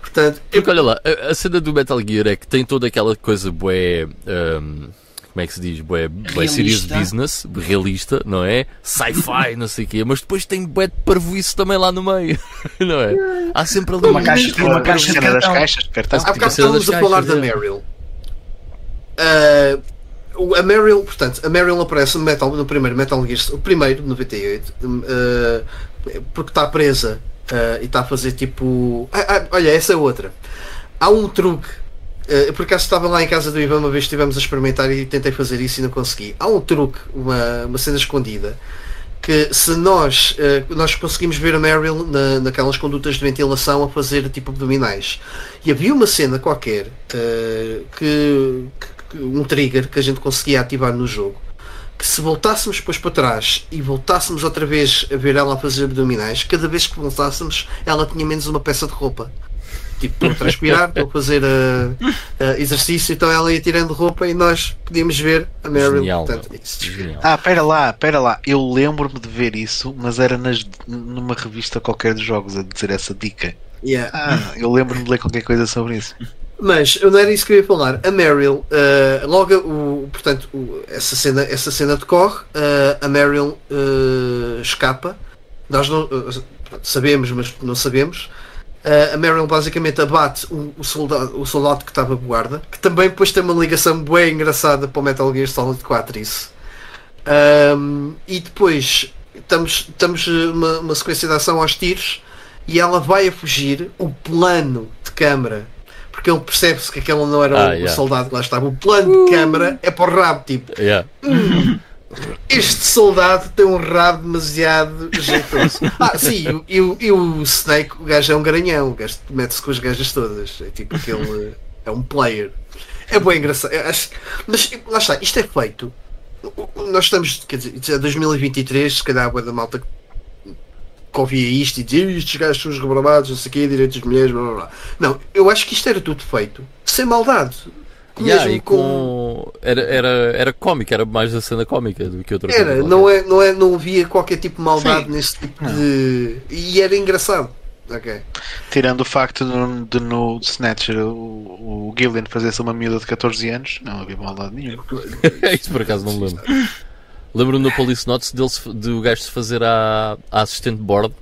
Portanto, eu, Porque olha lá, a, a cena do Metal Gear é que tem toda aquela coisa bué. ahm, como é que se diz? Bué, bué serious business, realista, não é? Sci-fi, não sei o quê, mas depois tem bué de parvoíce também lá no meio, não é? Há sempre ali Uma um- caixa- Tem uma caixa de cena das cartão. caixas de cartão. Há bocado estávamos a falar da é. Meryl. O- a Meryl, portanto, a Meryl aparece no, Metal, no primeiro Metal Gear, o primeiro, 98, ah, porque está presa ah, e está a fazer tipo. Ah, ah, olha, essa é outra. Há um truque. ah, por acaso estava lá em casa do Ivan uma vez estivemos a experimentar e tentei fazer isso e não consegui. Há um truque, uma, uma cena escondida que se nós, eh, nós conseguimos ver a Meryl na, naquelas condutas de ventilação a fazer tipo abdominais. E havia uma cena qualquer eh, que, que- um trigger que a gente conseguia ativar no jogo. Que se voltássemos depois para trás e voltássemos outra vez a ver ela a fazer abdominais, cada vez que voltássemos ela tinha menos uma peça de roupa. Tipo, estou a transpirar, estou a fazer eh, eh, exercício, então ela ia tirando roupa e nós podíamos ver a Meryl. Genial, Portanto, meu. isso- Genial. Ah, pera lá, pera lá. Eu lembro-me de ver isso, mas era nas, numa revista qualquer de jogos a dizer essa dica. yeah. Ah, eu lembro-me de ler qualquer coisa sobre isso. Mas eu não era isso que eu ia falar. A Meryl, eh, logo o, portanto, o- essa, cena, essa cena decorre, eh, a Meryl eh, escapa. Nós não sabemos, mas não sabemos. A Meryl basicamente abate o, o soldado, o soldado que estava guarda, que também depois tem uma ligação bem engraçada para o Metal Gear Solid 4 isso. Ahm, e depois estamos, estamos uma, uma sequência de ação aos tiros e ela vai a fugir. O plano de câmara, porque ele percebe-se que aquele não era Ah, o, yeah. soldado que lá estava. O plano de câmara é para o rabo, tipo, Yeah. este soldado tem um rabo demasiado jeitoso. Ah, sim, e, o- e o Snake, o gajo é um garanhão, o gajo mete-se com as gajas todas. É tipo aquele. É um player. É bem engraçado. Acho- mas lá está, isto é feito. Nós estamos, quer dizer, isto é 2023, se calhar a da malta que ouvia isto e dizia estes gajos são os rebarbados, não sei o quê, direitos das mulheres, blá blá blá. Não, eu acho que isto era tudo feito sem maldade. Yeah, Mesmo e com... Era, era, era cómico, era mais a cena cómica do que outra Era, coisa. não, é, não, é, não havia qualquer tipo de maldade Sim. nesse tipo de. E era engraçado. Ok. Tirando o facto de, no- de no Snatcher o, o Gillian fazer-se uma miúda de 14 anos, não havia maldade nenhuma. Isso por acaso não me lembro. Lembro-me no Police Notes dele, se- de o gajo se fazer à, à assistente de bordo.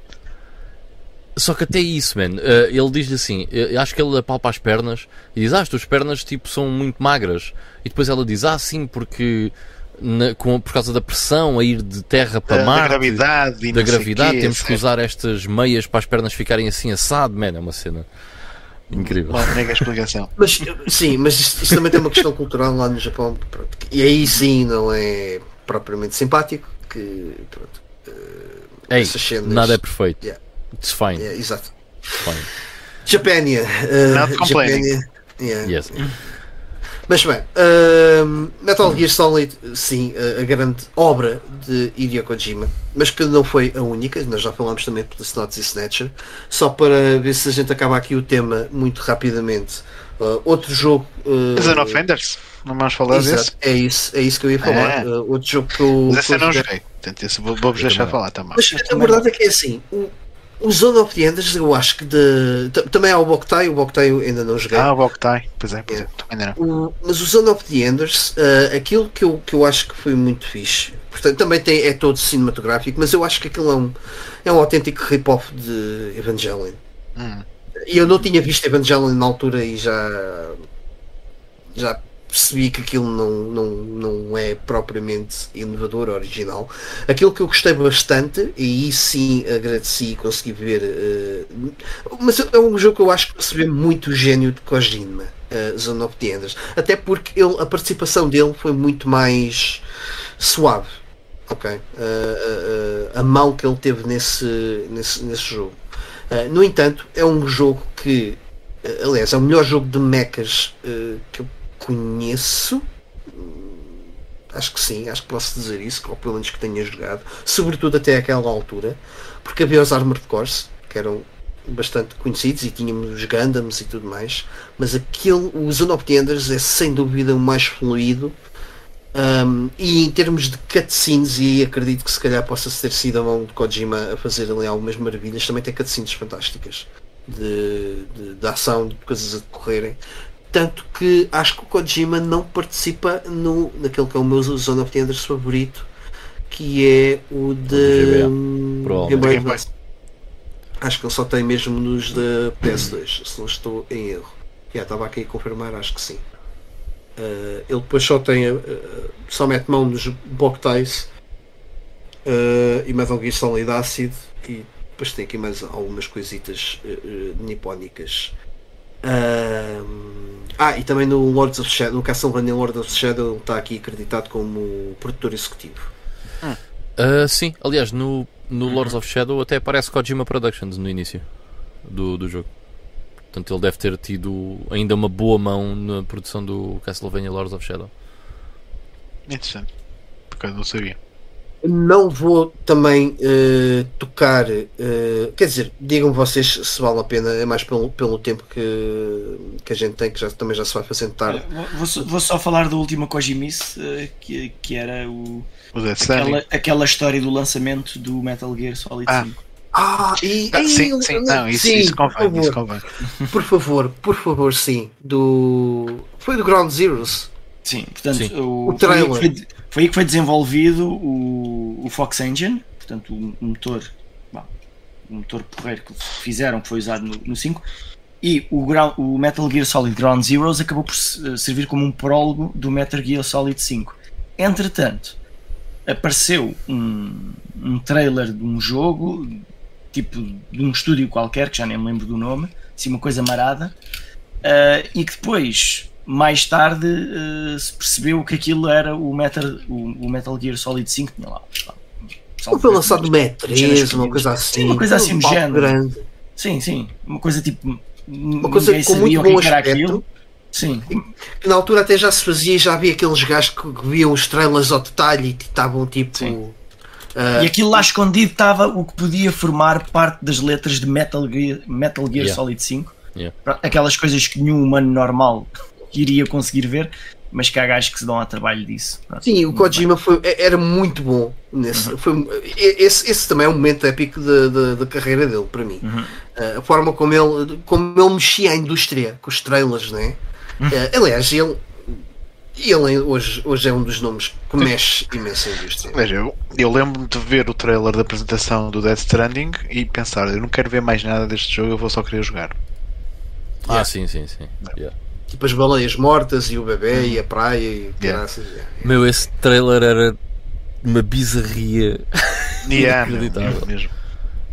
Só que até isso, man, eh, ele diz-lhe assim: eh, acho que ele apalpa as pernas e diz: Ah, as tuas pernas tipo, são muito magras. E depois ela diz: Ah, sim, porque na- com, por causa da pressão a ir de terra para Da, da gravidade e da gravidade, temos que usar estas meias para as pernas ficarem assim assado, man, é uma cena incrível. Uma mega explicação. Mas sim, mas isto, isto também tem uma questão cultural lá no Japão. pronto, e aí sim não é propriamente simpático. Que pronto, Ei, essas cenas- nada é perfeito. Yeah. It's fine. é, exato. fine. Japania. Not Uh, complaining. Japania, yeah. Yes. Mas bem, ahm, Metal Gear Solid, sim, a, a grande obra de Hideo Kojima, mas que não foi a única, nós já falámos também de Police e Snatcher, só para ver se a gente acaba aqui o tema muito rapidamente. Ah, outro jogo. Uh, Zone of Enders, não vamos falar desse? Exato, é isso, é isso que eu ia falar. É. Ah, outro jogo que eu. Mas esse eu não joguei. Portanto, esse vou- vou-vos deixar também. falar também. Mas a verdade é que é assim, o, o Zone of the Enders, eu acho que de, t- também há o Boktai, o Boktai eu ainda não joguei. Ah, o Boktai. Pois é, pois é. Também não. O- mas o Zone of the Enders, ah, aquilo que eu, que eu acho que foi muito fixe, portanto, também tem, é todo cinematográfico, mas eu acho que aquilo é um, é um autêntico rip-off de Evangelion. Hum. E eu não tinha visto Evangelion na altura e já. já percebi que aquilo não, não, não é propriamente inovador, original. Aquilo que eu gostei bastante, e sim agradeci e consegui ver. Uh, mas é um jogo que eu acho que se vê muito gênio de Kojima, uh, Zone of the Enders. Até porque ele, a participação dele foi muito mais suave. Ok? Uh, a mão que ele teve nesse, nesse, nesse jogo. no entanto, é um jogo que. Aliás, é o melhor jogo de mechas que eu conheço. Acho que sim, acho que posso dizer isso, ou pelo menos que tenha jogado, sobretudo até aquela altura, porque havia os Armored Cores, que eram bastante conhecidos e tínhamos os Gundams e tudo mais, mas aquele, o Zone of é sem dúvida o mais fluido um, e em termos de cutscenes, e acredito que se calhar possa ter sido a mão de Kojima a fazer ali algumas maravilhas, também tem cutscenes fantásticas de, de, de ação, de coisas a decorrerem. Tanto que acho que o Kojima não participa no, naquele que é o meu Zone of the Enders favorito, que é o de Game Boy Advance. Acho que ele só tem mesmo nos da PS2, se não estou em erro. Já estava aqui a confirmar, acho que sim. Uh, ele depois só tem uh, só mete mão nos Boktais uh, e Metal Gear Solid Acid e depois tem aqui mais algumas coisitas uh, ah, e também no Lords of Shadow, no Castlevania Lords of Shadow, ele está aqui acreditado como produtor executivo. Uh, sim, aliás, no, no Lords of Shadow até aparece Kojima Productions no início do, do jogo. Portanto, ele deve ter tido ainda uma boa mão na produção do Castlevania Lords of Shadow. Interessante, porque eu não sabia. Não vou também uh, tocar, uh, quer dizer, digam vocês se vale a pena, é mais pelo, pelo tempo que, que a gente tem, que já, também já se vai fazendo tarde. Vou, só, vou só falar da última Kojimice, uh, que, que era o, o aquela, aquela história do lançamento do Metal Gear Solid ah. 5. Ah, e, ah, sim, sim, não, isso, sim, isso convém, por favor, isso Por favor, por favor, sim. Do. Foi do Ground Zeroes. Sim, portanto, sim. O, o trailer. Foi, foi aí que foi desenvolvido o, o Fox Engine, portanto, o, o motor, o motor porreiro que fizeram, que foi usado no, no 5. E o, o, Metal Gear Solid Ground Zeroes acabou por eh, servir como um prólogo do Metal Gear Solid 5. Entretanto, apareceu um, um trailer de um jogo, tipo de um estúdio qualquer, que já nem me lembro do nome, assim, uma coisa marada, uh, e que depois mais tarde uh, se percebeu que aquilo era o Metal, o, o Metal Gear Solid 5 tinha lá. Foi lançado no E3, uma coisa assim. Sim, uma coisa assim, um género. Grande. Sim, sim. Uma coisa tipo. Uma coisa com muito bom aspecto. Aquilo. Sim. Que na altura até já se fazia e já havia aqueles gajos que viam os trailers ao detalhe e estavam tipo. Uh, e aquilo lá escondido estava o que podia formar parte das letras de Metal Gear, Metal Gear yeah. Solid 5. Yeah. Aquelas coisas que nenhum humano normal iria conseguir ver, mas que há gajos que se dão ao trabalho disso. Sim, o Kojima foi, era muito bom nesse. Uhum. Foi, esse, esse também é um momento épico da, carreira dele, para mim. Uhum. Uh, a forma como ele, como ele mexia a indústria com os trailers, né? Uhum. Uh, aliás, ele. Ele hoje, hoje é um dos nomes que mexe imenso a indústria. Veja, eu, eu lembro-me de ver o trailer da apresentação do Death Stranding e pensar, eu não quero ver mais nada deste jogo, eu vou só querer jogar. Ah, yeah. sim, sim, sim. Yeah. Tipo as baleias mortas e o bebê e a praia e graças. Yeah. Meu, esse trailer era uma bizarria yeah, inacreditável. Mesmo.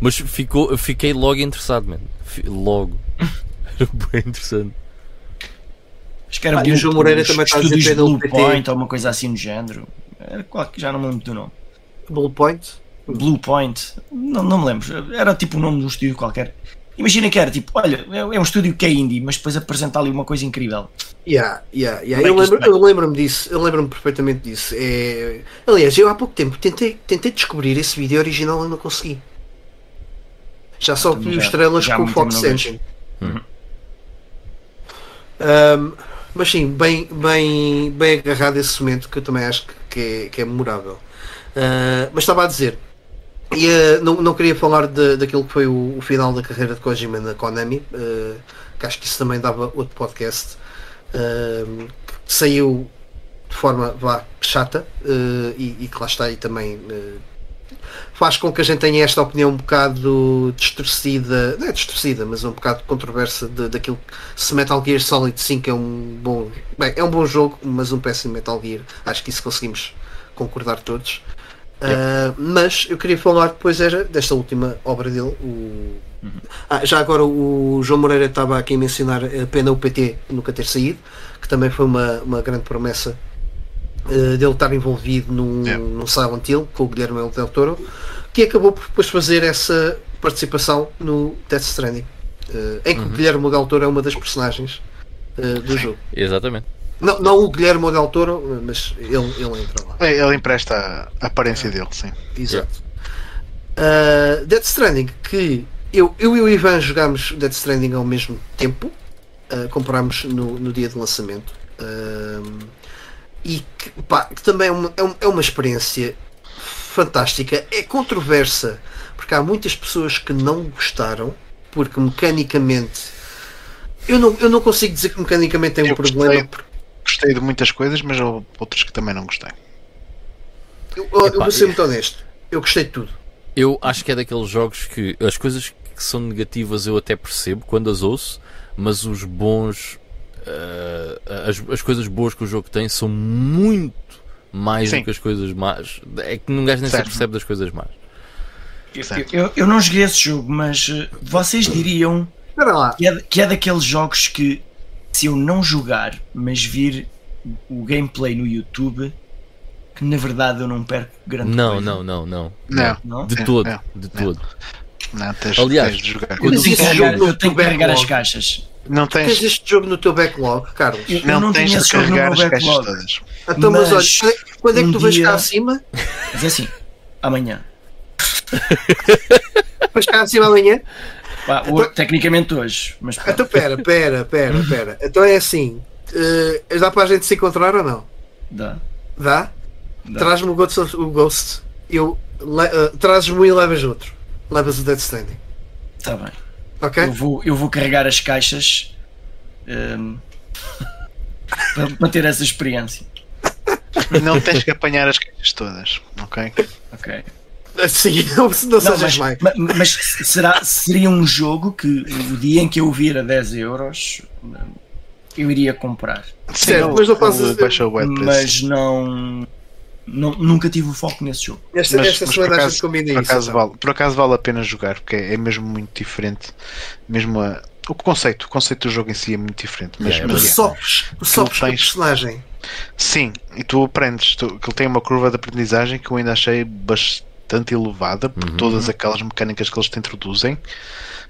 Mas ficou, fiquei logo interessado, mano. Logo. era bem interessante. Acho que era ah, o João Moreira também está a dizer Blue Point ou uma coisa assim do género. Era qual já não me lembro do nome. Blue Point? Blue Point, não, não me lembro. Era tipo o nome de um estúdio qualquer. Imagina que era tipo, olha, é, é um estúdio que é indie, mas depois apresenta ali uma coisa incrível. Yeah, yeah, yeah. Eu, lembro, eu lembro-me disso, eu lembro-me perfeitamente disso. É... Aliás, eu há pouco tempo tentei, tentei descobrir esse vídeo original e não consegui. Já só vi os estrelas com o Fox Engine. Uhum. Um, mas sim, bem, bem, bem agarrado esse momento que eu também acho que é, que é memorável. Uh, mas estava a dizer, e uh, não, não queria falar de, daquilo que foi o, o, final da carreira de Kojima na Konami, uh, que acho que isso também dava outro podcast. Uh, que saiu de forma vá, chata e, e, que lá está aí também faz com que a gente tenha esta opinião um bocado distorcida, não é distorcida, mas um bocado controversa de, daquilo que se Metal Gear Solid 5 é um bom bem, é um bom jogo, mas um péssimo Metal Gear. Acho que isso conseguimos concordar todos. Uh, mas eu queria falar depois era desta última obra dele. O... Ah, já agora o João Moreira estava aqui a mencionar a pena o PT nunca ter saído, que também foi uma, uma grande promessa uh, dele estar envolvido num, Yeah. num Silent Hill com o Guilherme Del Toro, que acabou por depois fazer essa participação no Death Stranding, uh, em que o Guilherme Del Toro é uma das personagens uh, do jogo. Exatamente. Não, não o Guilherme Del Toro, mas ele, ele entra lá. É, Ele empresta a aparência dele, sim. Exato. Uh, Death Stranding, que eu, eu e o Ivan jogámos Death Stranding ao mesmo tempo, uh, comprámos no, no dia de lançamento. Um, e que, pá, que também é uma, é é uma experiência fantástica. É controversa, porque há muitas pessoas que não gostaram, porque mecanicamente. Eu não, eu não consigo dizer que mecanicamente tem um Eu problema. gostei. porque Gostei de muitas coisas, mas houve outras que também não gostei. Eu, eu Epá, vou ser muito honesto. Eu gostei de tudo. Eu acho que é daqueles jogos que as coisas que são negativas eu até percebo quando as ouço, mas os bons. eh, as, as coisas boas que o jogo tem são muito mais Sim. do que as coisas más. É que um gajo nem se Certo. percebe das coisas más. Eu, eu não joguei esse jogo, mas eh, vocês diriam que é, que é daqueles jogos que se eu não jogar, mas vir o gameplay no YouTube, que na verdade eu não perco grande Não, coisa. não, não, não. Não, Não? De É, todo, é, de é. todo. não tens, Aliás, tens de jogar. quando Eu tenho que Esse carregar, jogo eu tenho que carregar as caixas. Não Tens tens, este jogo no teu backlog, Carlos. Eu, não não tens de carregar as caixas todas. Então, mas, Mas olha, quando é- quando é que um tu vais dia- cá acima? Mas é assim, amanhã. Vais cá acima amanhã? Pá, o- tecnicamente hoje, mas pronto. Então, pera, pera, pera, pera. Então é assim. eh, dá para a gente se encontrar ou não? Dá. Dá? Dá. Traz-me o Ghost. o Ghost. Eu, eh, Trazes-me um e levas outro. Levas o Dead Standing. Está bem. Ok? Eu vou, eu vou carregar as caixas ehm, para, para ter essa experiência. Não tens que apanhar as caixas todas, ok? Ok. Sim, não, não mas, mais. ma- mas será, seria um jogo que o dia em que eu vir a 10 euros eu iria comprar. Certo, Sim, mas não fazes- Mas não, não. Nunca tive o foco nesse jogo. Esta, Mas- esta mas semana por a acaso- combina por isso. acaso, então. vale, por acaso vale a pena jogar, porque é, é mesmo muito diferente. Mesmo a- o conceito, o conceito do jogo em si é muito diferente. Mas, Yeah, é mas verdade. sopes, tu sopes tens- personagem. sim, e tu aprendes, tu, que ele tem uma curva de aprendizagem que eu ainda achei bastante elevada por Uhum. todas aquelas mecânicas que eles te introduzem.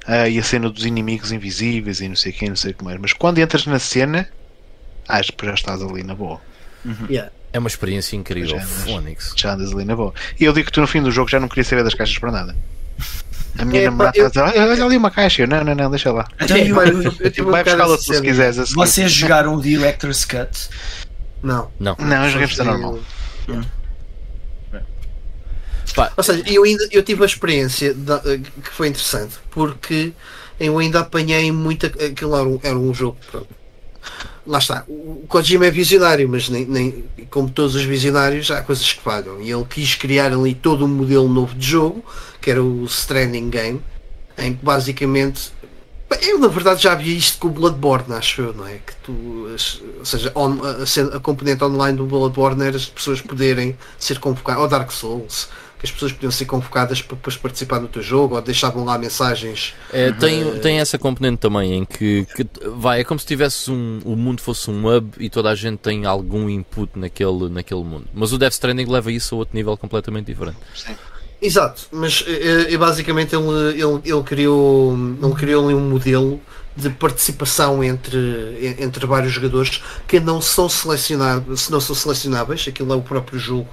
ah, e a cena dos inimigos invisíveis e não sei quem, não sei como é. Mas quando entras na cena, ah, depois já estás ali na boa. Yeah. É uma experiência incrível. Já, Phonics. Já andas ali na boa. E eu digo que tu no fim do jogo já não queria saber das caixas para nada. A minha É, namorada pá, eu- está a dizer, "Olha, olha ali uma caixa. Eu, não, não, não, deixa lá. Então, É, eu- eu- eu tive um Vai buscá-la se quiseres. vocês jogaram o Director's Cut? Não. Não. Não, eu joguei por normal. Pá, Ou seja, eu ainda eu tive a experiência da- eh, que foi interessante porque eu ainda apanhei muita. Aquilo era um, era um jogo. pronto. Lá está. O Kojima é visionário, mas nem, nem- como todos os visionários há coisas que falham. E ele quis criar ali todo um modelo novo de jogo, que era o Stranding Game, em que basicamente. Eu na verdade já vi isto com o Bloodborne, acho eu, não é? Que tu, ou seja, on- a, a componente online do Bloodborne era as pessoas poderem ser convocadas, ou Dark Souls, que as pessoas podiam ser convocadas para depois participar no teu jogo, ou deixavam lá mensagens. É, tem, tem essa componente também em que, que vai, é como se tivesse um, o mundo fosse um hub e toda a gente tem algum input naquele, naquele mundo. Mas o Death Stranding leva isso a outro nível completamente diferente. Exato, mas eh, basicamente ele, ele, ele, criou, ele criou ali um modelo de participação entre, entre vários jogadores que não são selecionados, não são selecionáveis, aquilo é o próprio jogo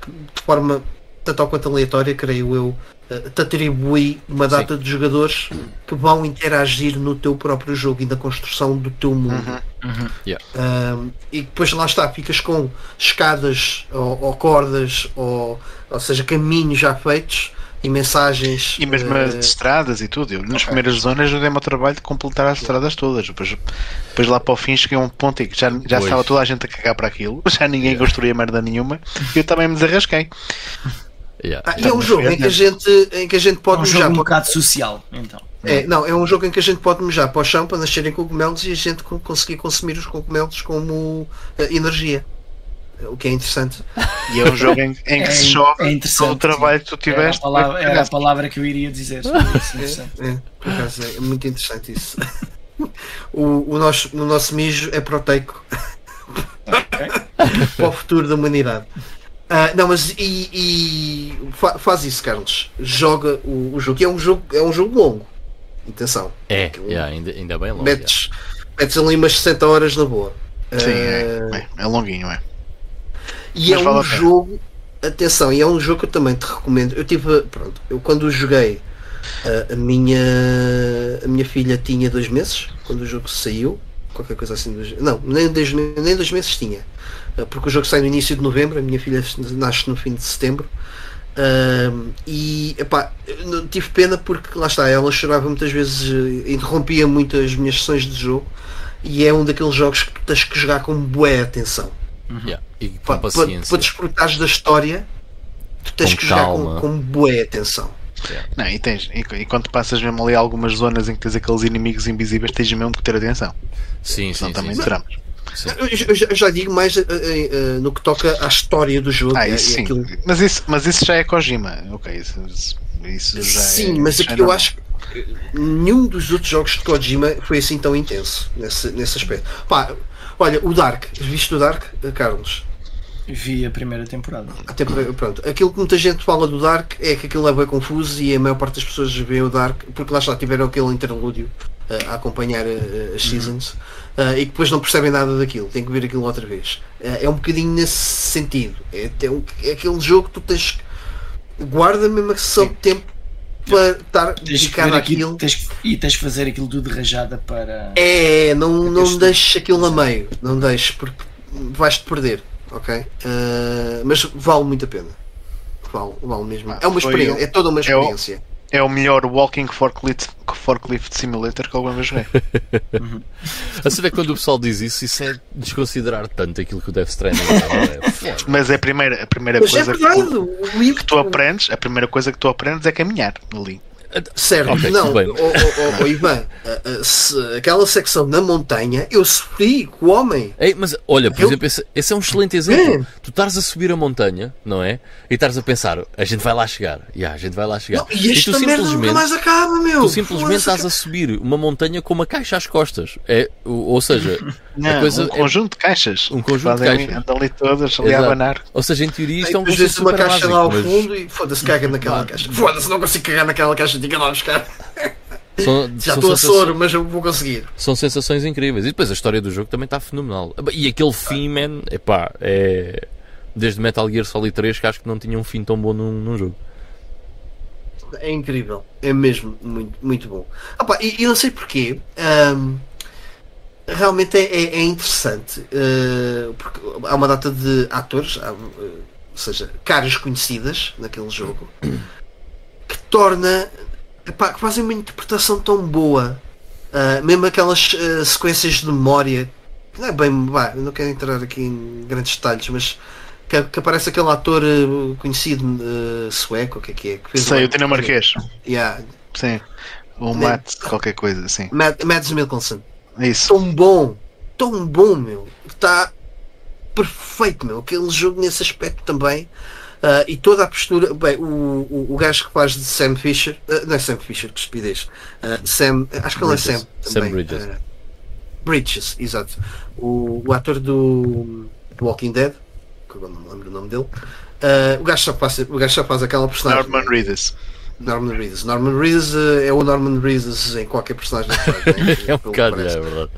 que de forma tanto ou quanto aleatória, creio eu, eh, te atribui uma data de jogadores que vão interagir no teu próprio jogo e na construção do teu mundo. Um, e depois lá está, ficas com escadas ou, ou cordas, ou, ou seja, caminhos já feitos e mensagens. E mesmo eh, as estradas e tudo. Eu, nas primeiras zonas eu dei-me ao trabalho de completar as estradas todas. Depois, depois lá para o fim cheguei a um ponto em que já, já Pois. estava toda a gente a cagar para aquilo, já ninguém construía merda nenhuma e eu também me desarrasquei. Yeah. Ah, e é um jogo em que a gente, em que a gente É pode um mejar. jogo um para- bocado social, então. É, não, é um jogo em que a gente pode mejar para o chão para nascerem cogumelos e a gente co- conseguir consumir os cogumelos como eh, energia. O que é interessante. E é um jogo em, em que É- se joga é todo o trabalho que tu Era a, tiveste. palavra, era a palavra que eu iria dizer. isso. É, por acaso é muito interessante isso. O, o nosso, no nosso mijo é proteico para o futuro da humanidade. Ah, não, mas e, e fa- faz isso, Carlos. Joga o, o jogo. E é um jogo, é um jogo longo. Atenção. É, yeah, ainda, ainda bem longe. Metes, metes ali umas 60 horas na boa. Sim, é, Ah, é, é longuinho, é. E Mas é um jogo, atenção, e é um jogo que eu também te recomendo. Eu tive, pronto, eu quando o joguei, a, a minha a minha filha tinha dois meses quando o jogo saiu, qualquer coisa assim, dois, não, nem dois, nem dois meses tinha, Ah, porque o jogo sai no início de novembro, a minha filha nasce no fim de setembro. E epá, tive pena porque lá está, ela chorava muitas vezes, eh, interrompia muito as minhas sessões de jogo e é um daqueles jogos que tu tens que jogar com boa atenção Yeah. E com para, para, paciência. para desfrutares da história, tu tens Com que jogar calma. com, com boa atenção. Não, e, tens, e, e quando passas mesmo ali algumas zonas em que tens aqueles inimigos invisíveis, tens mesmo que ter atenção. Sim, Senão sim, também sim, sim. Eu, eu já- eu já digo mais eh, eh, no que toca à história do jogo. Ah, é- isso é sim. aquilo- Mas, isso, mas isso já é Kojima. Ok, isso, isso- já Sim, é, mas já é eu acho que nenhum dos outros jogos de Kojima foi assim tão intenso nesse, nesse aspecto. Pá, olha, o Dark, viste o Dark, Carlos? Vi a primeira temporada. Pronto, aquilo que muita gente fala do Dark é que aquilo é bem confuso e a maior parte das pessoas vê o Dark porque lá está, tiveram aquele interlúdio eh, a acompanhar as seasons eh, e que depois não percebem nada daquilo, têm que ver aquilo outra vez. Eh, é um bocadinho nesse sentido. É, é, um- é aquele jogo que tu tens que guarda mesmo a sessão de tempo para estar dedicado àquilo. tens, e tens que fazer aquilo tudo de rajada para. É, não, não Este- deixes aquilo a meio, não deixes porque vais-te perder, ok? Eh, mas vale muito a pena. Vale, vale mesmo. Ah, é uma experiência, o- é toda uma é experiência. É o melhor Walking Forklift, forklift Simulator que alguma vez joguei. A saber quando o pessoal diz isso, isso é desconsiderar tanto aquilo que o Death Stranding é. Foda. Mas é a primeira, a primeira Mas é coisa que verdade, tu, que tu aprendes, a primeira coisa que tu aprendes é caminhar ali. Certo, Ok, não, oh, oh, oh, oh, Ivan, se- aquela secção na montanha, eu sofri com o homem. Ei, mas olha, por Eu- exemplo, esse, esse é um excelente exemplo. Tu estás a subir a montanha, não é? E estás a pensar, a gente vai lá chegar. Yeah, a gente vai lá chegar. Não, e esta tu nunca mais acaba, meu. tu simplesmente estás a subir uma montanha com uma caixa às costas. É, o- ou seja, Não, coisa um é- conjunto de caixas. Um conjunto de caixas. ali todas ali a Exato. abanar. ou seja, em teoria isto é um conceito deixa uma caixa básico, lá ao mas fundo e foda-se, caga naquela caixa. Foda-se, não consigo cagar naquela caixa, diga lá buscar. são, Já estou a soro, mas eu vou conseguir. são sensações incríveis. E depois a história do jogo também está fenomenal. E aquele fim, man, epá, é. Desde Metal Gear Solid 3 que acho que não tinha um fim tão bom num, num jogo. É incrível, é mesmo muito, muito bom. Ah, pá, e, e não sei porquê. ahm, realmente é, é- é interessante. ah, porque há uma data de atores, há, ah, ou seja, caras conhecidas naquele jogo, que torna. Epá, que fazem uma interpretação tão boa. Ah, mesmo aquelas ah, sequências de memória. Não é bem. Bah, não quero entrar aqui em grandes detalhes, mas. Que, que aparece aquele ator ah, conhecido sueco, o que é que é? Que fez Sei, o- dinamarquês. Yeah, Sim. O Nem- Matt, qualquer coisa, sim. Mad- Mads Mikkelsen. É isso. Tão bom, tão bom, meu. Está perfeito, meu. Aquele jogo nesse aspecto também. Ah, e toda a postura. Bem, o, o, o gajo que faz de Sam Fisher. ah, não é Sam Fisher, que estupidez. Ah, Sam. Acho que ele é Bridges. Sam. Sam Também. Bridges. Ah, Bridges, exato. O, o ator do, do Walking Dead. Que agora não me lembro o nome dele. O, gajo só faz, o gajo só faz aquela personagem. Norman Reedus. Norman Reedus. Norman Reedus eh, é o Norman Reedus em qualquer personagem que faz, né? É um bocado, é verdade.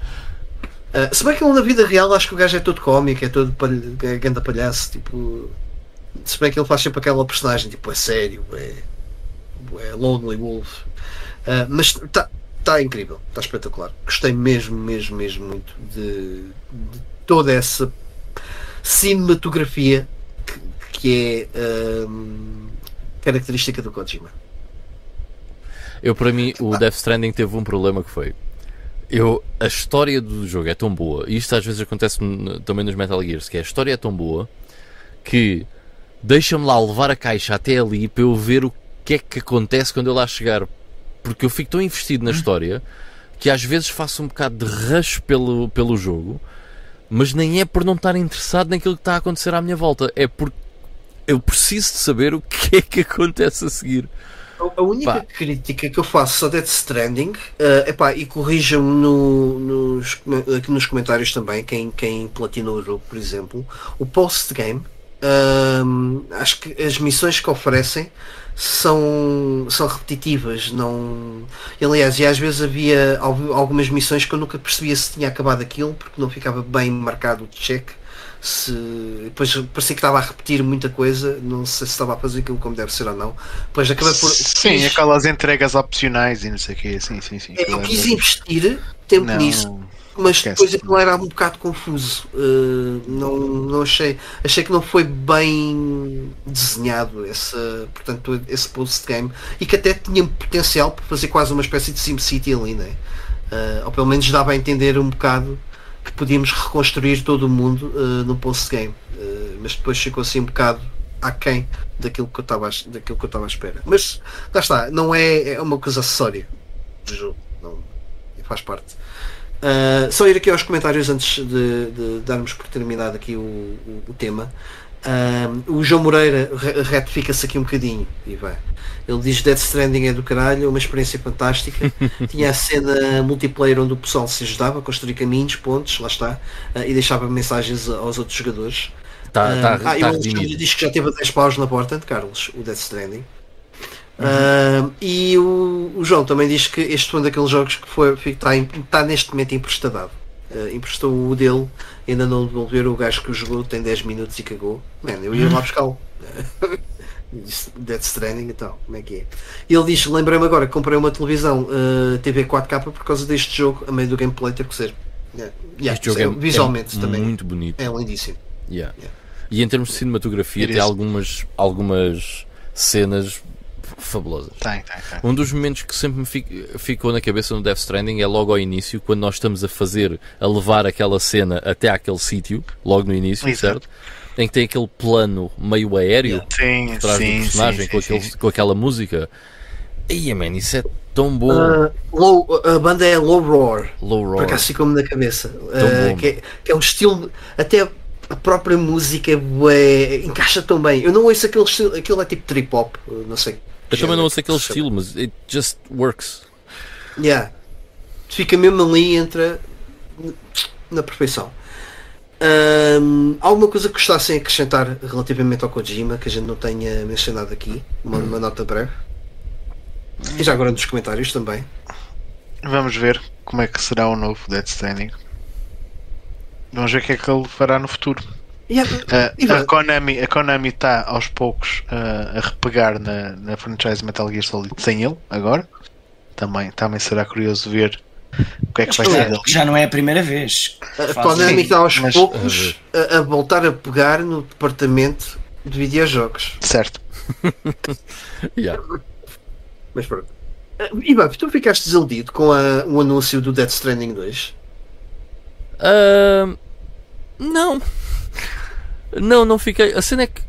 Uh, se bem que ele na vida real acho que o gajo é todo cómico, é todo palha, é ganda palhaço, tipo. Se bem que ele faz sempre aquela personagem, tipo, é sério, é, é Lonely Wolf. Uh, mas está tá incrível, está espetacular. Gostei mesmo, mesmo, mesmo muito de, de toda essa cinematografia que, que é um, característica do Kojima. Eu, para mim, o Death Stranding teve um problema que foi. Eu, a história do jogo é tão boa, e isto às vezes acontece também nos Metal Gears, que a história é tão boa que deixa-me lá levar a caixa até ali para eu ver o que é que acontece quando eu lá chegar. Porque eu fico tão investido na história que às vezes faço um bocado de rush pelo, pelo jogo, mas nem é por não estar interessado naquilo que está a acontecer à minha volta, é porque eu preciso de saber o que é que acontece a seguir. A única Pá. crítica que eu faço a Death Stranding, eh, epá, e corrijam-me no, nos, aqui nos comentários também, quem, quem platinou o jogo, por exemplo, o post-game, acho que as missões que oferecem são, são repetitivas. Não... Aliás, e às vezes havia al- algumas missões que eu nunca percebia se tinha acabado aquilo, porque não ficava bem marcado o check. Se... Depois parecia que estava a repetir muita coisa, não sei se estava a fazer aquilo como deve ser ou não. Depois acabei por. Sim, aquelas entregas opcionais e não sei o quê. Sim, sim, sim. eu quis investir tempo Não, nisso, mas depois aquilo era um bocado confuso. Uh, não, não achei. Achei que não foi bem desenhado esse, portanto, esse post-game e que até tinha potencial para fazer quase uma espécie de SimCity ali, né? Uh, ou pelo menos dava a entender um bocado que podíamos reconstruir todo o mundo uh, no post-game. Uh, mas depois ficou assim um bocado aquém daquilo que eu estava à- daquilo que eu estava à espera. Mas lá está, não é, é uma coisa acessória do jogo. Não, faz parte. Uh, só ir aqui aos comentários antes de, de darmos por terminado aqui o, o- o tema. Um, o João Moreira re- retifica-se aqui um bocadinho e vai. Ele diz Death Stranding é do caralho, é uma experiência fantástica. Tinha a cena multiplayer onde o pessoal se ajudava a construir caminhos, pontos, lá está, uh, e deixava mensagens aos outros jogadores. Está Um, tá, ah, tá e o Alexandre diz que já teve a 10 paus na porta, Carlos, o Death Stranding. Um, e o, o João também diz que este foi um daqueles jogos que foi, está, em- está neste momento emprestado. Uh, emprestou o dele, ainda não devolver o gajo que o jogou, tem 10 minutos e cagou. Man, eu ia lá buscá-lo. Disse, Death Stranding e tal, como é que é? Ele diz, lembrei-me agora que comprei uma televisão uh, TV 4K por causa deste jogo, a meio do gameplay ter que ser. Yeah, yeah, Este jogo é- é, visualmente é também muito bonito. é lindíssimo. Yeah. Yeah. E em termos de cinematografia, tem algumas, algumas cenas fabulosas. Tem, tem, tem. Um dos momentos que sempre me fi- ficou na cabeça no Death Stranding é logo ao início, quando nós estamos a fazer, a levar aquela cena até àquele sítio, logo no início, Exato. certo? Em que tem aquele plano meio aéreo Sim, por sim, do personagem sim, com, aquele, sim. com aquela música. Ia, man, isso é tão bom. Uh, low, a banda é Low Roar, Low por Roar. acaso ficou-me na cabeça. Tão Uh, bom. que, é, que é um estilo, até a própria música é encaixa tão bem. Eu não ouço aquele estilo, aquilo é tipo trip hop, não sei. Eu também não ouço aquele estilo, mas it just works. Yeah. Fica mesmo ali, entra na perfeição. Ahm, alguma coisa que gostassem de acrescentar relativamente ao Kojima que a gente não tenha mencionado aqui? Uma, uma nota breve. E já agora nos comentários também. Vamos ver como é que será o novo Death Stranding. Vamos ver o que é que ele fará no futuro. Yeah, Uh, a Konami a Konami está aos poucos uh, a repegar na, na franchise Metal Gear Solid sem ele agora. Também, também será curioso ver o que é que vai ser Já, dele. já não é a primeira vez. A Konami está aos mas- poucos a, a voltar a pegar no departamento de videojogos. Certo. Yeah. Mas pronto. Ah, Ivan, tu ficaste desiludido com a- o anúncio do Death Stranding 2? Ahm, não. Não, não fiquei. A cena é que.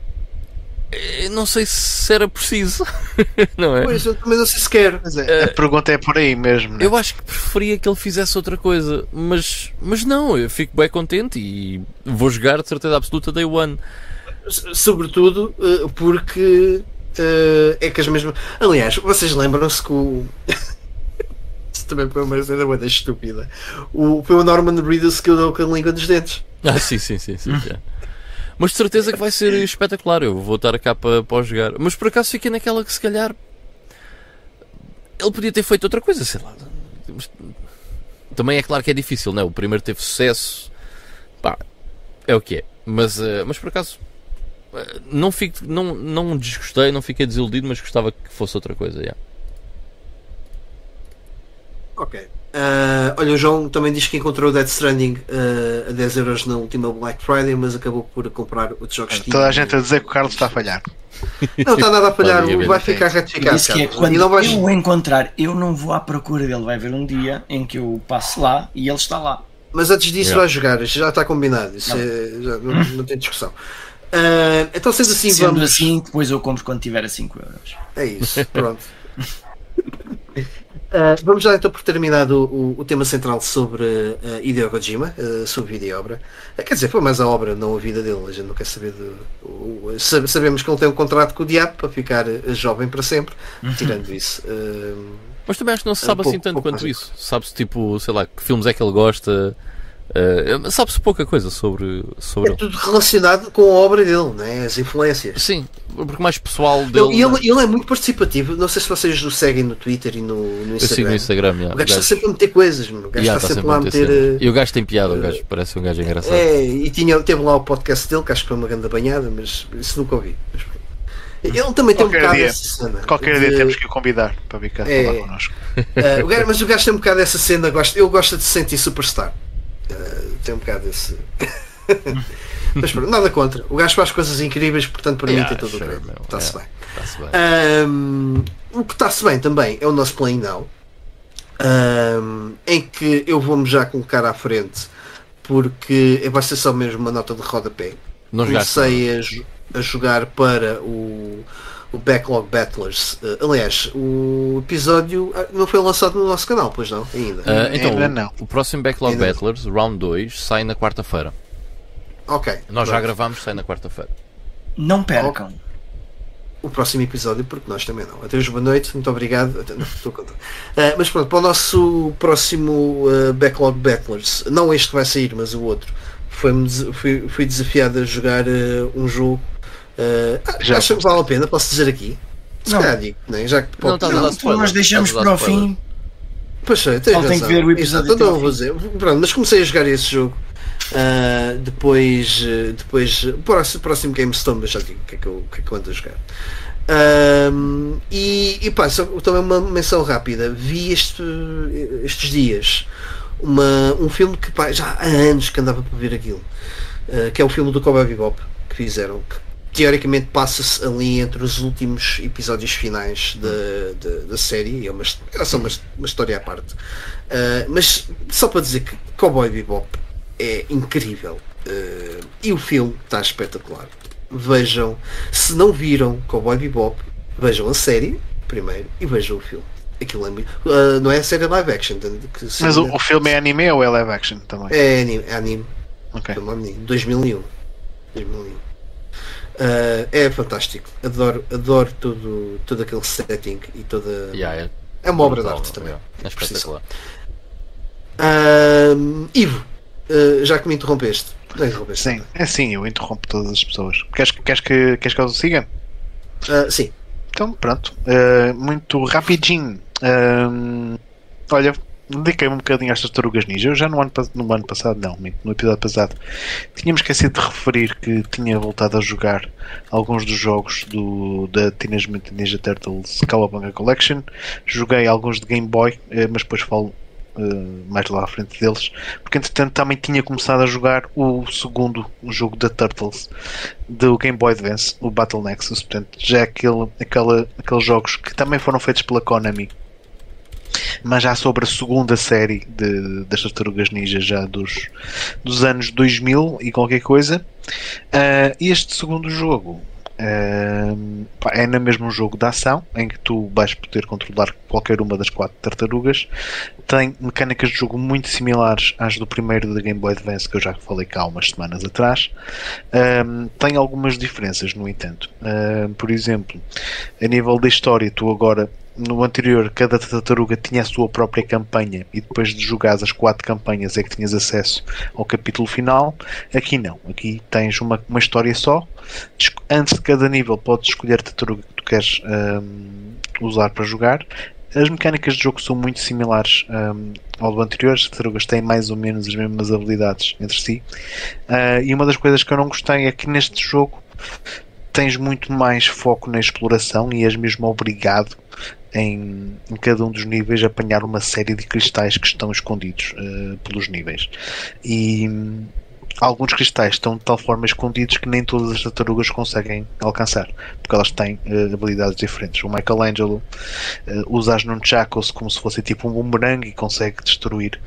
eh, Não sei se era preciso. não é? Pois, eu também não sei se quero. Mas é, a pergunta é por aí mesmo. né? Eu acho que preferia que ele fizesse outra coisa. Mas, mas não, eu fico bem contente e vou jogar de certeza absoluta Day One. Sobretudo eh, porque eh, é que as mesmas. Aliás, vocês lembram-se que o. Isso também foi uma cena muito estúpida. O, foi o Norman Reedus que deu com a língua dos dentes. Ah, sim, sim, sim. sim. Mas de certeza que vai ser espetacular. Eu vou estar cá para, para jogar. Mas por acaso fiquei naquela que se calhar. Ele podia ter feito outra coisa, sei lá. Também é claro que é difícil, não é? O primeiro teve sucesso. Pá, é o que é. Mas, eh, mas por acaso. eh, Não, fico, não, não desgostei, não fiquei desiludido, mas gostava que fosse outra coisa. já. Ok. Ah, olha, o João também diz que encontrou o Death Stranding ah, a 10 euros na última Black Friday, mas acabou por comprar outros jogos. Steam. Toda a gente a dizer que o Carlos está a falhar. Não está nada a falhar, vai ficar disse que é quando não vais... eu o encontrar, eu não vou à procura dele. Vai haver um dia em que eu passo lá e ele está lá. Mas antes disso Yeah. vai jogar, isto já está combinado, isso é- já não, não tem discussão. Ah, então, sendo assim, Sendo vamos. assim, depois eu compro quando tiver a 5 euros. É isso, pronto. Ah, vamos já então por terminado o, o tema central sobre uh, Hideo Kojima, uh, sobre vida e obra. Uh, quer dizer, foi mais a obra, não a vida dele. A gente não quer saber do. O, sabemos que ele tem um contrato com o diabo para ficar jovem para sempre, tirando isso. Mas também acho que não se sabe assim tanto quanto isso. Sabe-se tipo, sei lá, que filmes é que ele gosta. Uh, Sabe-se pouca coisa sobre, sobre É tudo relacionado com a obra dele, né? as influências. Sim, porque mais pessoal dele. Ele, ele, ele, é muito participativo. Não sei se vocês o seguem no Twitter e no, no Instagram. Eu sigo no Instagram. Yeah. O gajo está sempre a meter coisas. O gajo yeah, está, sempre lá a meter. Uh, e o gajo tem piada, o gajo parece um gajo engraçado. É, e tinha, teve lá o podcast dele, que acho que foi uma grande banhada, mas isso nunca ouvi. Ele também tem Qualquer um bocado dia. essa cena. Qualquer de- dia temos que o convidar para vir cá É. falar connosco. Uh, o gajo- mas o gajo tem um bocado essa cena, gosta, ele gosta de se sentir superstar. Uh, tem um bocado esse. mas pronto, nada contra. O gajo faz coisas incríveis, portanto para Yeah, mim tem todo sure, o crédito. Está-se yeah. bem. Está-se bem. Um, o que está-se bem também é o nosso Play Now, um, em que eu vou-me já colocar à frente, porque vai ser só mesmo uma nota de rodapé. Não. Comecei a, a jogar para o, o Backlog Battlers. Uh, aliás, o episódio ah, não foi lançado no nosso canal, pois não? Ainda. Ah, então, Ainda o- não. o próximo Backlog Ainda não. Battlers, Round 2, sai na quarta-feira. ok. Nós já gravamos, sai na quarta-feira. Não percam. o próximo episódio, porque nós também não. Adeus, boa noite, muito obrigado. Até- não, estou a contar. Ah, mas pronto, para o nosso próximo Backlog Battlers, não este que vai sair, mas o outro, des- fui, fui desafiado a jogar um jogo. Ah, Já acho que vale a pena, posso dizer aqui? Se Não. calhar digo, né? já que Não, pode- não, Então spoiler. nós deixamos para o fim. Pois é, tens tem razão. que ver o episódio Exato, então não vou dizer. Pronto, mas comecei a jogar esse jogo. ah, depois, depois, o próximo, próximo GameStone, mas já digo o que é que eu, que é que eu ando a jogar. Ahm, e, e pá, só também uma menção rápida. Vi este, estes dias uma, um filme que pá, já há anos que andava para ver aquilo, ah, que é o filme do Cowboy Bebop que fizeram, que teoricamente passa-se ali entre os últimos episódios finais da, da, da série, é uma, é só uma, uma história à parte. Ah, mas só para dizer que Cowboy Bebop é incrível Ah, e o filme está espetacular. Vejam, se não viram Cowboy Bebop, vejam a série primeiro e vejam o filme. Aquilo é muito. ah, não é a série live action, que Mas o, o filme é anime ou é live action também? é anime, é anime. Ok. Filme anime, 2001. 2001. Ah, é fantástico. Adoro, adoro todo, todo aquele setting e toda. Yeah, é, É uma obra de arte também. yeah. É espetacular. Ahm, Ivo, ah, já que me interrompeste. Não interrompeste. Sim, é assim, eu interrompo todas as pessoas. Queres, queres, que, queres que eu siga? Ah, sim. Então, pronto. Uh, muito rapidinho. Olha, dediquei-me um bocadinho às tartarugas ninja. Eu já no ano, no ano passado, não, no episódio passado, tínhamos esquecido de referir que tinha voltado a jogar alguns dos jogos do, da Teenage Mutant Ninja Turtles Cowabunga Collection. Joguei alguns de Game Boy, eh, mas depois falo eh, mais lá à frente deles. Porque entretanto também tinha começado a jogar o segundo jogo da Turtles do Game Boy Advance, o Battle Nexus, portanto já é aquele, aquela, aqueles jogos que também foram feitos pela Konami, mas já sobre a segunda série de, das Tartarugas Ninja, já dos, dos anos 2000 e qualquer coisa. Ah, este segundo jogo ah, pá, é no mesmo jogo de ação, em que tu vais poder controlar qualquer uma das quatro tartarugas. Tem mecânicas de jogo muito similares às do primeiro da Game Boy Advance, que eu já falei cá há umas semanas atrás. Um, tem algumas diferenças, no entanto. Por exemplo, a nível da história, tu agora, no anterior, cada tartaruga tinha a sua própria campanha e depois de jogares as quatro campanhas é que tinhas acesso ao capítulo final. Aqui não, aqui tens uma, uma história só. Antes de cada nível, podes escolher a tartaruga que tu queres um, usar para jogar. As mecânicas de jogo são muito similares um, ao do anterior. As tartarugas têm mais ou menos as mesmas habilidades entre si. Ah, e uma das coisas que eu não gostei é que neste jogo tens muito mais foco na exploração e és mesmo obrigado em, em cada um dos níveis apanhar uma série de cristais que estão escondidos ah, pelos níveis. E alguns cristais estão de tal forma escondidos que nem todas as tartarugas conseguem alcançar, porque elas têm ah, habilidades diferentes. O Michelangelo uh, usa as nunchakos como se fosse tipo um boomerang e consegue destruir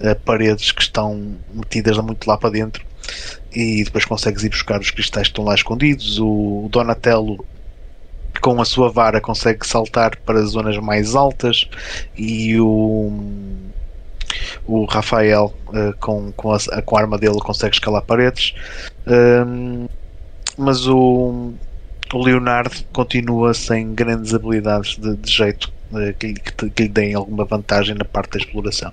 uh, paredes que estão metidas muito lá para dentro. e depois consegues ir buscar os cristais que estão lá escondidos. O Donatello com a sua vara consegue saltar para zonas mais altas e o o Rafael uh, com, com, a, com a arma dele consegue escalar paredes. Um, mas o, o Leonardo continua sem grandes habilidades de, de jeito uh, que, que, que lhe deem alguma vantagem na parte da exploração.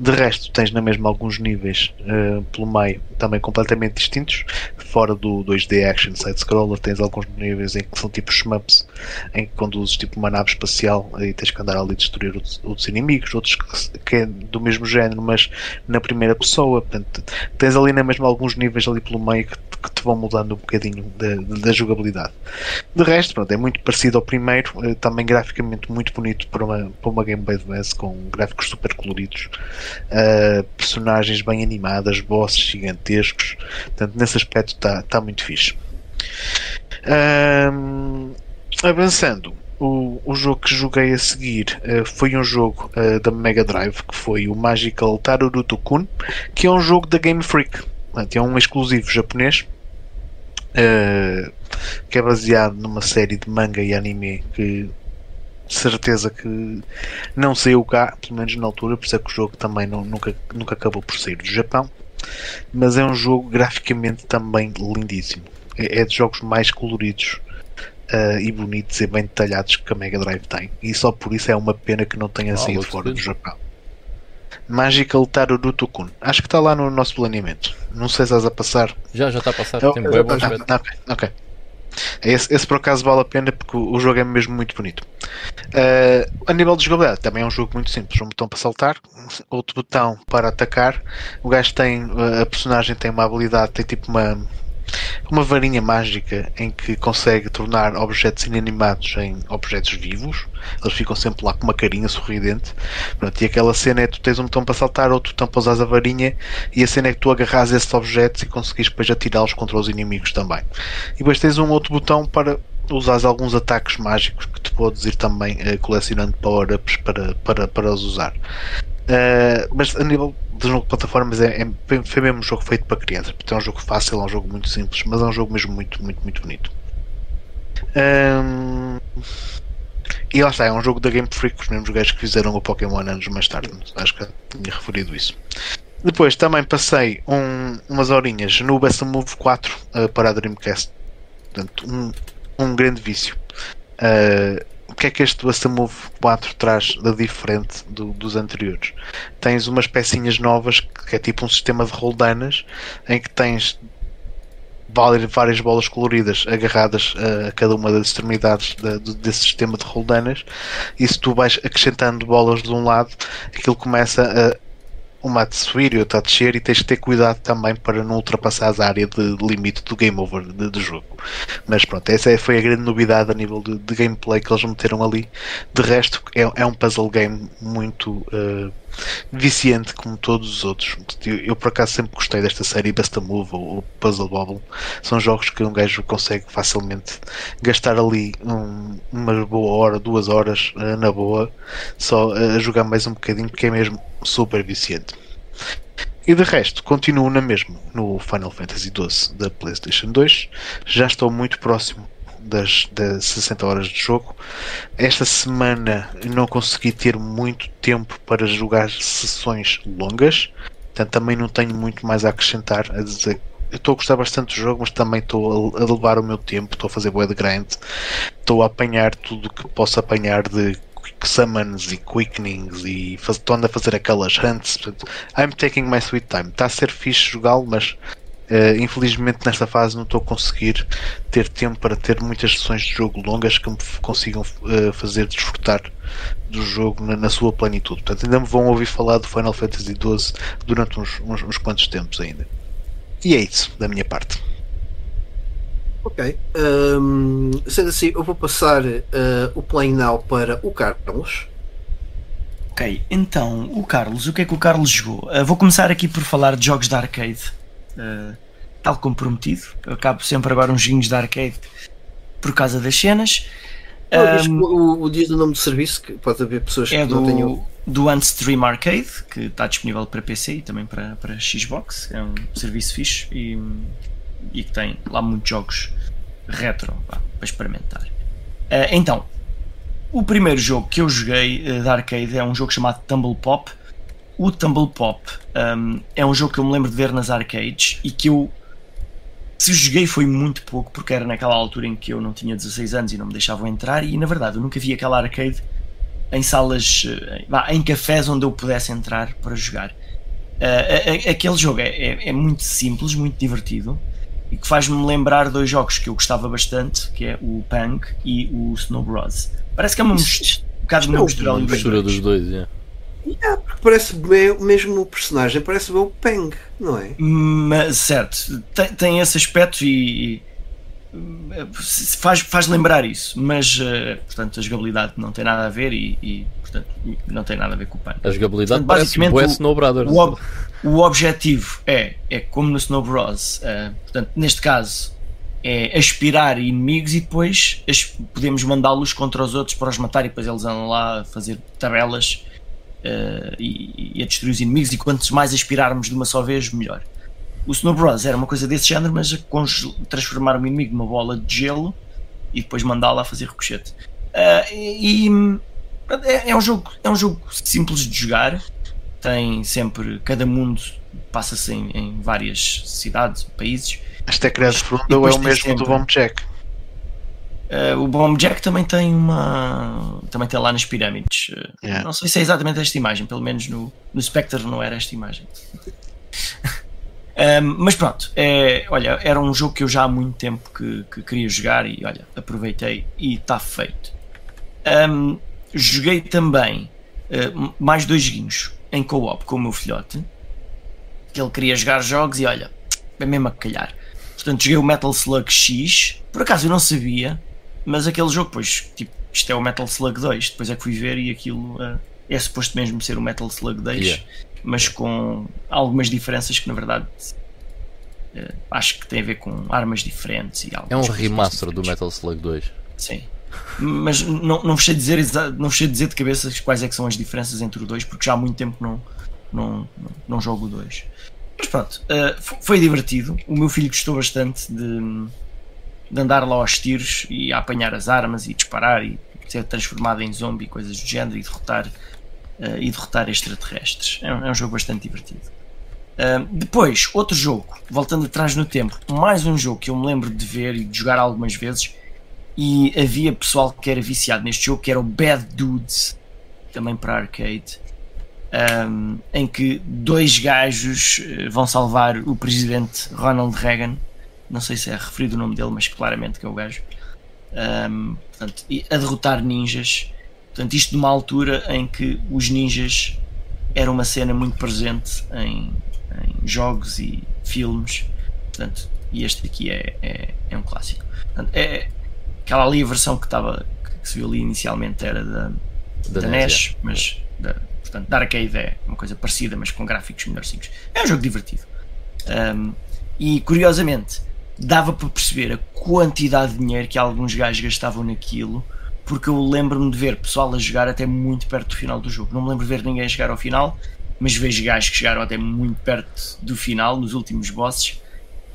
De resto, tens na mesma alguns níveis uh, pelo meio também completamente distintos. Fora do 2D Action Side Scroller, tens alguns níveis em que são tipo shmups, em que conduzes tipo uma nave espacial e tens que andar ali destruir outros, outros inimigos, outros que, que, é do mesmo género, mas na primeira pessoa. Portanto, tens ali na mesma alguns níveis ali pelo meio que, que te vão mudando um bocadinho da, da jogabilidade. De resto, pronto, é muito parecido ao primeiro, uh, também graficamente muito bonito para uma, para uma Game Boy Advance com gráficos super coloridos uh, personagens bem animadas, bosses gigantescos. Portanto, nesse aspecto está tá muito fixe. Uh, avançando, o, o jogo que joguei a seguir uh, foi um jogo uh, da Mega Drive que foi o Magical Taruruto Kun, que é um jogo da Game Freak. Portanto, é um exclusivo japonês uh, que é baseado numa série de manga e anime que certeza que não saiu cá, pelo menos na altura, por isso é que o jogo também não, nunca, nunca acabou por sair do Japão. Mas é um jogo graficamente também lindíssimo. É, é dos jogos mais coloridos uh, e bonitos e bem detalhados que a Mega Drive tem. E só por isso é uma pena que não tenha ah, saído fora do Japão. Magical Taruruto Kun. Acho que está lá no nosso planeamento. Não sei se estás a passar. Já, já está a passar. Tem bem bom ah, ok, ok. Esse, esse, por acaso vale a pena porque o, jogo é mesmo muito bonito. Uh, a nível de jogabilidade, também é um jogo muito simples. Um botão para saltar, outro botão para atacar. O gajo tem, a personagem tem uma habilidade, tem tipo uma, uma varinha mágica em que consegue tornar objetos inanimados em objetos vivos. Eles ficam sempre lá com uma carinha sorridente. Pronto, e aquela cena é tu tens um botão para saltar, outro botão para usar a varinha, e a cena é que tu agarras esses objetos e conseguis depois atirá-los contra os inimigos também. E depois tens um outro botão para usar alguns ataques mágicos que tu podes ir também uh, colecionando power-ups para, para, para os usar. Uh, mas a nível de jogo de plataformas é, é, foi mesmo um jogo feito para crianças. Porque é um jogo fácil, é um jogo muito simples, mas é um jogo mesmo muito, muito, muito bonito. E lá está, é um jogo da Game Freak, os mesmos gajos que fizeram o Pokémon anos mais tarde. Acho que tinha referido isso. Depois também passei um, umas horinhas no Best Move 4 uh, para a Dreamcast. Portanto, um, um grande vício. Uh, o que é que este Move 4 traz de diferente do, dos anteriores? Tens umas pecinhas novas que é tipo um sistema de roldanas em que tens várias bolas coloridas agarradas a cada uma das extremidades desse sistema de roldanas e se tu vais acrescentando bolas de um lado aquilo começa e outra a descer e tens de ter cuidado também para não ultrapassar a área de limite do game over de, de jogo. Mas pronto, essa é, foi a grande novidade a nível de, de gameplay que eles meteram ali. De resto, é, é um puzzle game muito uh, viciante como todos os outros. Eu, eu, por acaso sempre gostei desta série Best Move ou, Puzzle Bobble. São jogos que um gajo consegue facilmente gastar ali um, uma boa hora, duas horas uh, na boa, só uh, a jogar mais um bocadinho, porque é mesmo super viciante. E de resto, continuo na mesma no Final Fantasy XII da PlayStation 2. Já estou muito próximo das, das 60 horas de jogo. Esta semana não consegui ter muito tempo para jogar sessões longas, portanto também não tenho muito mais a acrescentar. A dizer, eu estou a gostar bastante do jogo, mas também estou a, levar o meu tempo, estou a fazer boa de grind, estou a apanhar tudo que posso apanhar de summons e quickenings e estou a fazer aquelas hunts. Portanto, I'm taking my sweet time. Está a ser fixe jogá-lo, mas Uh, infelizmente nesta fase não estou a conseguir ter tempo para ter muitas sessões de jogo longas que me consigam uh, fazer desfrutar do jogo na, na, sua plenitude. Portanto, ainda me vão ouvir falar do Final Fantasy XII durante uns, uns, uns quantos tempos ainda. E é isso da minha parte. Ok. Um, sendo assim, eu vou passar uh, o play now para o Carlos. Ok, então, o Carlos, o que é que o Carlos jogou? Uh, vou começar aqui por falar de jogos de arcade uh, tal como prometido. Eu acabo sempre agora uns joguinhos de arcade por causa das cenas. Um, o, o diz o nome do serviço, que pode haver pessoas que é não tenham. do, do Unstream Arcade, que está disponível para PC e também para, para Xbox. É um serviço fixe e, e que tem lá muitos jogos retro pá, para experimentar. Ah, então, o primeiro jogo que eu joguei eh, da arcade é um jogo chamado Tumble Pop. O Tumble Pop um, é um jogo que eu me lembro de ver nas arcades e que eu se joguei foi muito pouco porque era naquela altura em que eu não tinha 16 anos e não me deixavam entrar e na verdade eu nunca vi aquela arcade em salas, eh, em cafés onde eu pudesse entrar para jogar. Eh, a- a- aquele jogo é, é- é muito simples, muito divertido e que faz-me lembrar dois jogos que eu gostava bastante, que é o Pang e o Snow Bros. Parece que é uma um bocado de uma mistura dos Mistura dois. dos dois, yeah. Yeah, porque parece bem, mesmo o personagem, parece bem o Peng, não é? Mas, certo, tem, tem esse aspecto e, e, faz, faz lembrar isso, mas eh, portanto a jogabilidade não tem nada a ver e, e, portanto não tem nada a ver com o Pang. A jogabilidade Portanto, parece basicamente, bué o- Snow Brothers. O, o objetivo é, é como no Snow Bros. eh, portanto, neste caso, é aspirar inimigos e depois podemos mandá-los contra os outros para os matar e depois eles andam lá a fazer tabelas eh, e, e a destruir os inimigos. E quantos mais aspirarmos de uma só vez, melhor. O Snow Bros. era uma coisa desse género, mas transformar o inimigo numa bola de gelo e depois mandá-lo a fazer ricochete. Ah, e e, é, é um jogo, é um jogo simples de jogar tem sempre cada mundo passa-se em, em várias cidades, países. Este é criado ou é o mesmo do sempre- Bomb Jack. Uh, o Bomb Jack também tem uma também tem lá nas pirâmides. Uh, Yeah. Não sei se é exatamente esta imagem, pelo menos no, no Spectre não era esta imagem. Um, mas pronto, é, olha, era um jogo que eu já há muito tempo que, que queria jogar e olha, aproveitei e está feito. Um, joguei também uh, mais dois joguinhos em co-op com o meu filhote, que ele queria jogar jogos e olha, é mesmo a calhar. Portanto, joguei o Metal Slug X, por acaso eu não sabia, mas aquele jogo, pois, tipo, isto é o Metal Slug 2, depois é que fui ver e aquilo uh, é suposto mesmo ser o Metal Slug 2 Yeah. mas com algumas diferenças que na verdade eh, acho que tem a ver com armas diferentes e É um remaster do. Metal Slug 2. Sim. Mas não, não vos sei dizer não vos sei dizer de cabeça quais é que são as diferenças entre o dois, porque já há muito tempo não, não, não, jogo o 2. Mas pronto, fo- foi divertido. O meu filho gostou bastante de, de andar lá aos tiros e a apanhar as armas e disparar e ser transformado em zombie e coisas do género e derrotar, eh, e derrotar extraterrestres. É um, é um jogo bastante divertido. Uh, depois, outro jogo, voltando atrás no tempo, mais um jogo que eu me lembro de ver e de jogar algumas vezes, e havia pessoal que era viciado neste jogo, que era o Bad Dudes, também para arcade, um, em que dois gajos eh, vão salvar o presidente Ronald Reagan, não sei se é referido o nome dele, mas claramente que é o gajo, um, portanto, a derrotar ninjas. Portanto, isto numa altura em que os ninjas era uma cena muito presente em, em jogos e filmes. Portanto, e este aqui é, é, é um clássico. Portanto, é, aquela ali a versão que estava que se viu ali inicialmente era da, Da da, NES, NES, mas da, portanto, da arcade é uma coisa parecida, mas com gráficos melhorzinhos. É um jogo divertido. Um, e curiosamente, dava para perceber a quantidade de dinheiro que alguns gajos gastavam naquilo, porque eu lembro-me de ver pessoal a jogar até muito perto do final do jogo. Não me lembro de ver ninguém chegar ao final, mas vejo gajos que chegaram até muito perto do final, nos últimos bosses,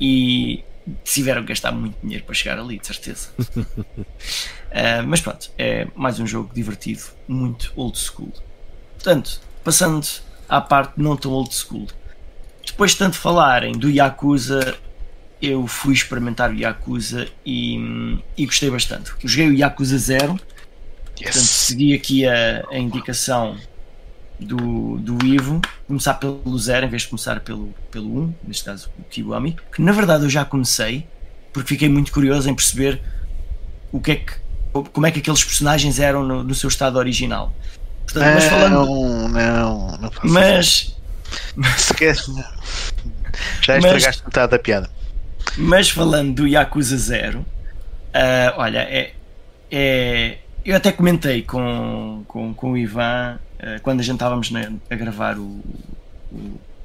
e tiveram que gastar muito dinheiro para chegar ali, de certeza. Uh, mas pronto, é mais um jogo divertido, muito old school. Portanto, passando à parte não tão old school. Depois de tanto falarem do Yakuza, eu fui experimentar o Yakuza e, e gostei bastante. Eu joguei o Yakuza 0, portanto Yes. segui aqui a, a indicação do, do Ivo, começar pelo 0 em vez de começar pelo, pelo 1, neste caso o Kiwami, que na verdade eu já comecei, porque fiquei muito curioso em perceber o que é que, como é que aqueles personagens eram no, no seu estado original. Portanto, mas falando. Não, não, não faço Mas, Sequer- Já Mas- estragaste metade da piada. mas falando do Yakuza 0, ah, olha, é, é- eu até comentei com, com, com o Ivan quando a gente estávamos na- a gravar o, o,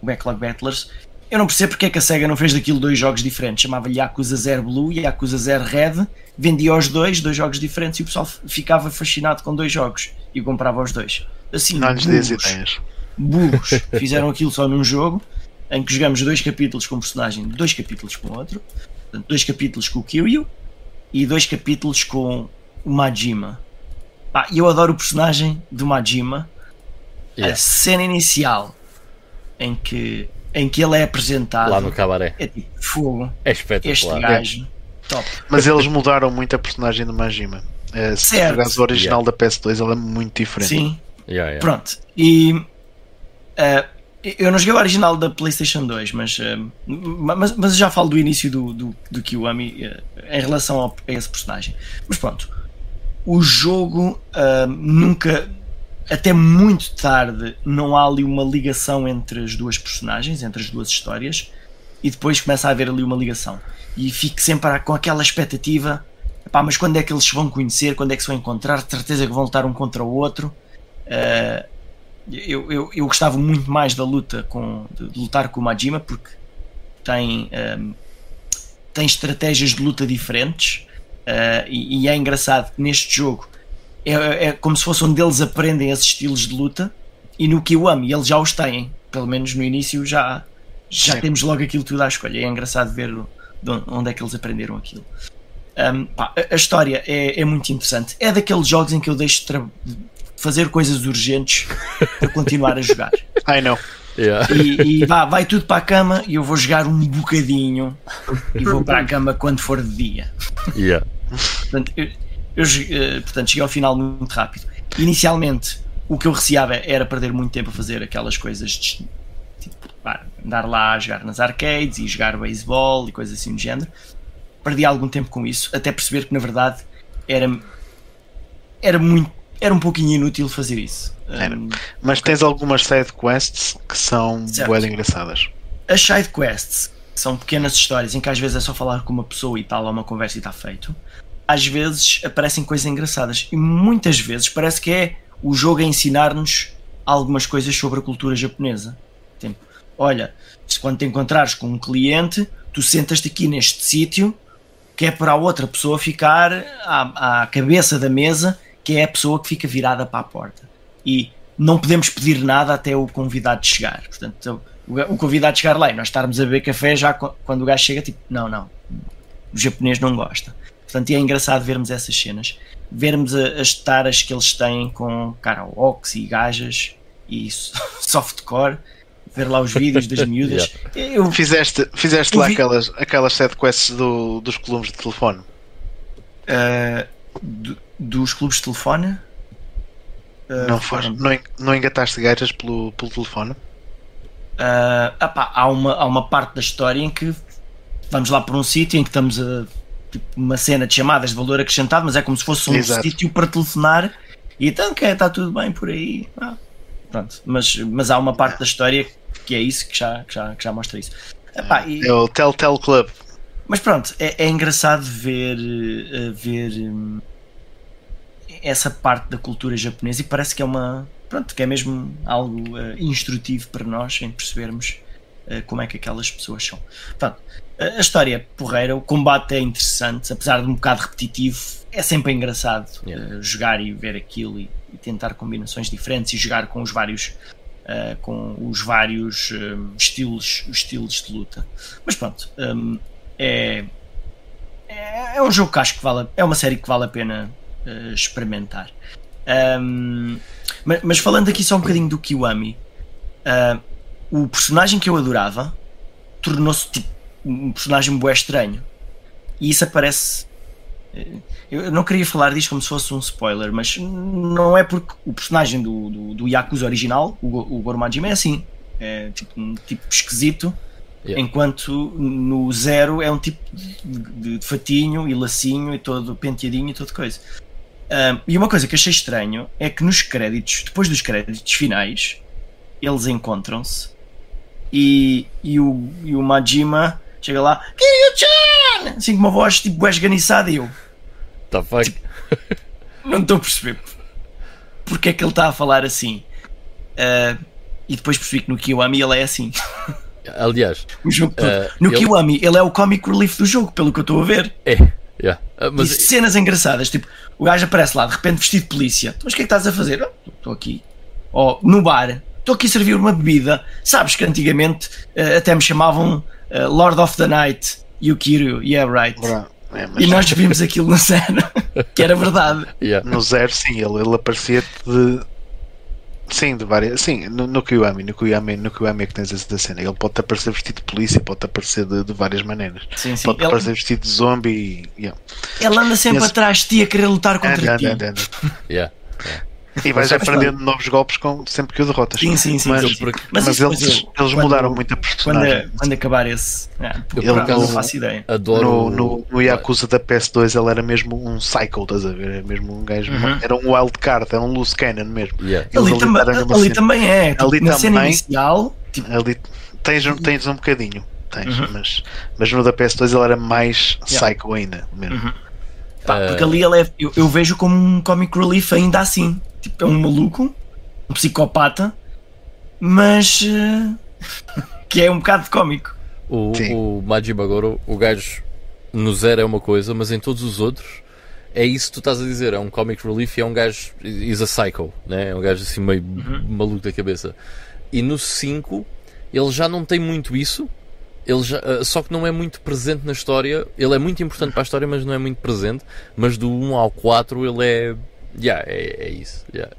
o Backlog Battlers eu não percebo porque é que a SEGA não fez daquilo dois jogos diferentes. Chamava-lhe Yakuza Zero Blue e Yakuza Zero Red. Vendia os dois, dois jogos diferentes, e o pessoal ficava fascinado com dois jogos e comprava os dois. Assim, Não lhes burros, ideias. burros. Fizeram aquilo só num jogo em que jogamos dois capítulos com um personagem, dois capítulos com outro. Portanto, dois capítulos com o Kiryu e dois capítulos com o Majima. Pá, eu adoro o personagem do Majima. A Yeah. cena inicial em que, em que ele é apresentado Lá no cabaré. é tipo fogo. É Este espetacular. gajo, top. Mas eles mudaram muito a personagem do Majima. Eh, se Certo. jogares o original da PS2, ela é muito diferente. Sim, Yeah, yeah. pronto. E ah, eu não joguei o original da PlayStation 2, mas, ah, mas, mas já falo do início do, do, do Kiwami ah, em relação ao- a esse personagem. Mas pronto, o jogo ah, nunca, até muito tarde, não há ali uma ligação entre as duas personagens, entre as duas histórias, e depois começa a haver ali uma ligação. E fico sempre com aquela expectativa. Pá, mas quando é que eles se vão conhecer? Quando é que se vão encontrar? De certeza que vão lutar um contra o outro. Uh, eu, eu, eu gostava muito mais da luta com, de lutar com o Majima porque tem, um, tem estratégias de luta diferentes uh, e, e é engraçado que neste jogo é, é como se fosse onde eles aprendem esses estilos de luta e no Kiwami eles já os têm, pelo menos no início já, já Sim. temos logo aquilo tudo à escolha. É engraçado ver onde é que eles aprenderam aquilo. Um, pá, a, história é, é muito interessante. É daqueles jogos em que eu deixo de tra- de fazer coisas urgentes para continuar a jogar. I know. Yeah. E, e vá, vai tudo para a cama e eu vou jogar um bocadinho e vou para a cama quando for de dia. Yeah. Portanto, eu, eu eh, portanto, cheguei ao final muito rápido. Inicialmente, o que eu receava era perder muito tempo a fazer aquelas coisas de tipo, andar lá a jogar nas arcades e jogar beisebol e coisas assim do género. Perdi algum tempo com isso, até perceber que na verdade era, era muito era um pouquinho inútil fazer isso. Era. Um, Mas tens algumas side quests que são de engraçadas. as side quests que são pequenas histórias em que às vezes é só falar com uma pessoa e tal, há uma conversa e está feito. Às vezes aparecem coisas engraçadas e muitas vezes parece que é o jogo a ensinar-nos algumas coisas sobre a cultura japonesa. Tipo, olha, se quando te encontrares com um cliente, tu sentas-te aqui neste sítio que é para a outra pessoa ficar à, à cabeça da mesa, que é a pessoa que fica virada para a porta. E não podemos pedir nada até o convidado chegar. Portanto, o, convidado chegar lá e nós estarmos a beber café já quando o gajo chega, tipo, não, não, o japonês não gosta. Portanto, e é engraçado vermos essas cenas, vermos a- as taras que eles têm com karaokes e gajas e so- softcore, ver lá os vídeos das miúdas. Eu, Fizeste, fizeste Eu lá vi- aquelas, aquelas side quests do, dos columes de telefone. Uh, do- dos clubes de telefone. Uh, não, foram- não, não engataste gajas pelo, pelo telefone? Uh, há, uma, há uma parte da história em que vamos lá para um sítio em que estamos a uma cena de chamadas de valor acrescentado, mas é como se fosse um Exato. sítio para telefonar e então que está tudo bem por aí. Ah, pronto. Mas, mas há uma parte da história que é isso que já, que já, que já mostra isso. Epá, e- É o Telltale Club. Mas pronto, é, é engraçado ver, eh, ver hum, essa parte da cultura japonesa e parece que é uma. Pronto, que é mesmo algo eh, instrutivo para nós em percebermos eh, como é que aquelas pessoas são. Portanto, a história é porreira, o combate é interessante, apesar de um bocado repetitivo, é sempre engraçado Yeah. eh, jogar e ver aquilo e, e tentar combinações diferentes e jogar com os vários. eh, com os vários hum, estilos, estilos de luta. Mas pronto, hum, é, é, é um jogo que acho que vale, a- é uma série que vale a pena eh, experimentar. Ahm, mas, mas falando aqui só um bocadinho do Kiwami, o personagem que eu adorava tornou-se tipo um personagem bué estranho. E isso aparece. eh, Eu não queria falar disto como se fosse um spoiler, mas não é porque o personagem do, do, do Yakuza original, o, o Goro Majima, é assim. É tipo um tipo esquisito, Yeah. enquanto no Zero é um tipo de, de fatinho e lacinho e todo penteadinho e toda coisa. Ahm, e uma coisa que achei estranho é que nos créditos, depois dos créditos finais, eles encontram-se e, e, o, e o Majima chega lá, Kiryu-chan! Assim com uma voz tipo esganiçada e eu The fuck? não estou a perceber porque é que ele está a falar assim. Ah, e depois percebi que no Kiwami ele é assim. Aliás, O jogo todo. Eh, no ele- Kiwami, ele é o comic relief do jogo, pelo que eu estou a ver. é. yeah. Ah, Mas... Mas E cenas engraçadas, tipo, o gajo aparece lá, de repente vestido de polícia. Então, Mas o que é que estás a fazer? "Ah, Estou aqui. Ou no bar, estou aqui a servir uma bebida. Sabes que antigamente eh, até me chamavam eh, Lord of the Night e o Kiryu, yeah, right. Bra- é, mas E nós vimos aquilo na cena, que era verdade. yeah. no zero, sim, ele, ele aparecia de. Sim, de várias. Sim, no, no Kiwami, no Kiwami, no Kiwami é que tens essa cena. Ele pode aparecer vestido de polícia, pode aparecer de, de várias maneiras. Sim, sim. Pode Ele, aparecer vestido de zombie e. Yeah. ele anda sempre Esse- atrás de ti a querer lutar contra Anda, ti. anda, anda, anda. Yeah. E vais Mas, aprendendo novos golpes com, sempre que o derrotas. Sim, sim, sim. Mas, sim, mas, isso eles, eles quando- mudaram muito a Quando, personagem. quando acabar esse. É, Eu, por acaso, não faço ideia. Adoro. No, no, no Yakuza da PS2 ele era mesmo um cycle, estás a ver? Era mesmo um gajo. Uhum. Era um wild card, era um loose cannon mesmo. Yeah. Eles Ali, tam- ali também é. Tipo, Ali na cena também. inicial, tipo, Ali tens, um- tens um bocadinho, tens, Uhum. mas, mas no da PS2 ele era mais Yeah. psycho ainda. Mesmo. Uhum. Pá, Eh, porque ali ele é, eu, eu vejo como um comic relief ainda assim. Tipo, é um maluco, um psicopata, mas eh, que é um bocado de cómico. O, Sim. o Majima Goro, o gajo no zero é uma coisa, mas em todos os outros é isso que tu estás a dizer. É um comic relief e é um gajo. is a psycho, né? é um gajo assim meio maluco da cabeça. E no 5 ele já não tem muito isso. Ele já, ah, só que não é muito presente na história. Ele é muito importante para a história, mas não é muito presente. Mas do 1 ao 4 ele é. Yeah, é, é isso. yeah.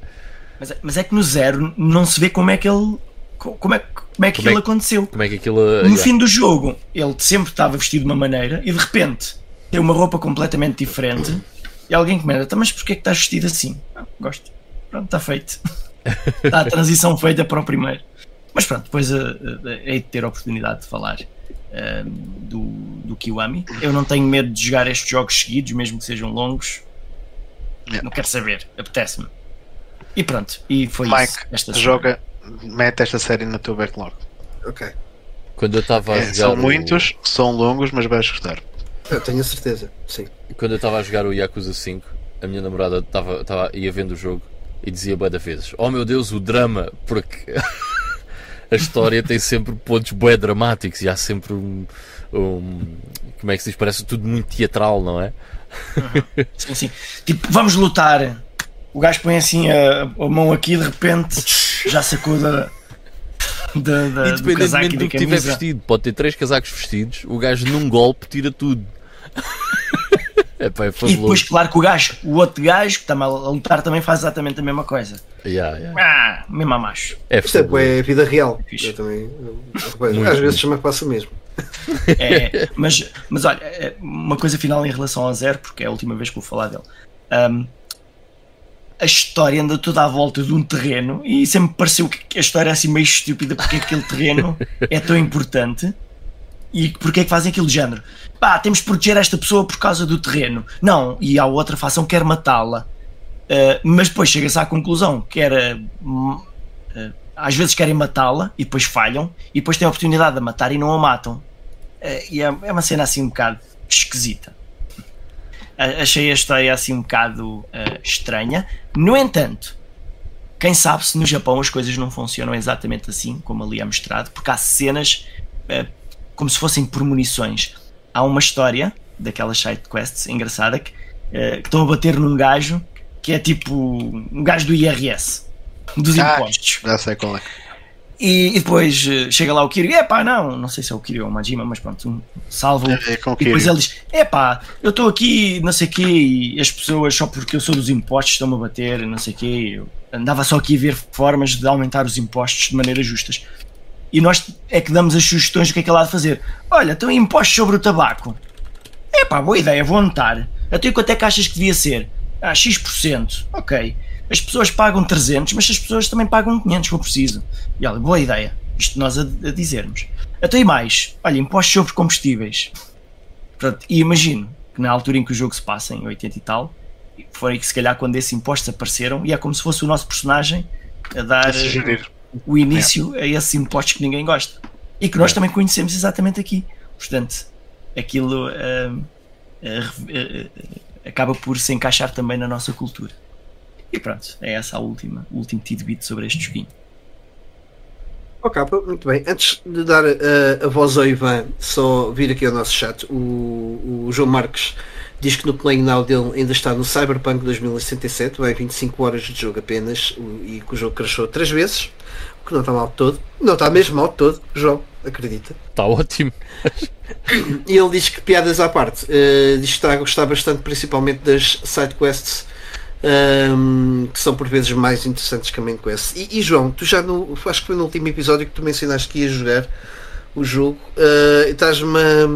Mas, é- mas é que no zero não se vê como é que ele. co- Como é, como é que Como é aquilo que- aconteceu. Como é que aquilo. No yeah. fim do jogo, ele sempre estava vestido de uma maneira e de repente tem uma roupa completamente diferente. E alguém comenta, "Então, mas porquê é que estás vestido assim? "Ah, gosto. Pronto, está feito. Está a transição feita para o primeiro. Mas pronto, depois eh, eh, hei de ter a oportunidade de falar eh, do, do Kiwami. Eu não tenho medo de jogar estes jogos seguidos, mesmo que sejam longos. Yeah. Não quero saber, apetece-me. E pronto, e foi Mike, isso. Esta semana. joga, mete esta série no teu backlog. Ok. Quando eu estava a É, jogar. são o- muitos, são longos, mas vais gostar. Eu tenho a certeza, sim. Quando eu estava a jogar o Yakuza 5, a minha namorada tava, tava, ia vendo o jogo e dizia bué da vezes: Oh meu Deus, o drama! Porque a história tem sempre pontos bué dramáticos e há sempre um, um- Como é que se diz? Parece tudo muito teatral, não é? Sim, sim. Tipo, vamos lutar. O gajo põe assim a, a mão aqui e de repente já sacou da, da, da do Independentemente do da que tiver vestido, pode ter três casacos vestidos, o gajo num golpe tira tudo. É pá, é E depois, claro que o gajo, o outro gajo que está a lutar também faz exatamente a mesma coisa. Yeah, yeah. Ah, mesmo a macho. É Isto é, é vida real. Eu também. eu- às vezes me passa mesmo. É, mas, mas olha, é, uma coisa final em relação ao Zero, porque é a última vez que vou falar dele. Ahm, a história anda toda à volta de um terreno e sempre me pareceu que a história é assim meio estúpida porque aquele terreno é tão importante e porque é que fazem aquilo de género. Pá, temos de proteger esta pessoa por causa do terreno. Não, e a outra fação quer matá-la. Ah, mas depois chega-se à conclusão que era. ah, às vezes querem matá-la e depois falham, e depois têm a oportunidade de a matar e não a matam. Eh, e é, é uma cena assim um bocado esquisita. Achei a história assim um bocado estranha. No entanto, quem sabe se no Japão as coisas não funcionam exatamente assim, como ali é mostrado, porque há cenas como se fossem por munições. Há uma história daquelas side quests engraçada que, eh, que estão a bater num gajo que é tipo um gajo do IRS, dos Ah. impostos. Já sei qual é. E, e depois eh, chega lá o Kiryu, epá, não, não sei se é o Kiryu ou o Majima, mas pronto, um- salva-o. É, é E depois ele diz: Epá, eu estou aqui, não sei o quê, e as pessoas, só porque eu sou dos impostos, estão-me a bater, não sei o quê. Eu andava só aqui a ver formas de aumentar os impostos de maneiras justas. E nós é que damos as sugestões do que é que ele há de fazer. Olha, estão impostos sobre o tabaco. Epá, boa ideia, vou anotar. Até quanto é que achas que devia ser? Ah, X%. Ok. As pessoas pagam 300, mas as pessoas também pagam 500 se for preciso. E olha, boa ideia. Isto nós a, a dizermos. Até mais. Olha, impostos sobre combustíveis. Pronto, e imagino que na altura em que o jogo se passa, em 80 e tal, foi que se calhar quando esses impostos apareceram, e é como se fosse o nosso personagem a dar A sugerir. O início a esses impostos que ninguém gosta. E que nós também conhecemos exatamente aqui. Portanto, aquilo ah, ah, ah, acaba por se encaixar também na nossa cultura. E pronto, é essa a última, o último tidbit sobre este joguinho. Ok, muito bem. Antes de dar a, a voz ao Ivan, só vir aqui ao nosso chat, o, o João Marques diz que no Playing Now dele ainda está no Cyberpunk 2067, vai 25 horas de jogo apenas e que o jogo crashou três vezes, o que não está mal de todo. Não está mesmo mal de todo, João, acredita. Está ótimo. E ele diz que piadas à parte, uh, diz que está a gostar bastante principalmente das sidequests um, que são por vezes mais interessantes que a main quest. E, e, João, tu já no. Acho que foi no último episódio que tu mencionaste que ia jogar o jogo. Uh, Estás-me a,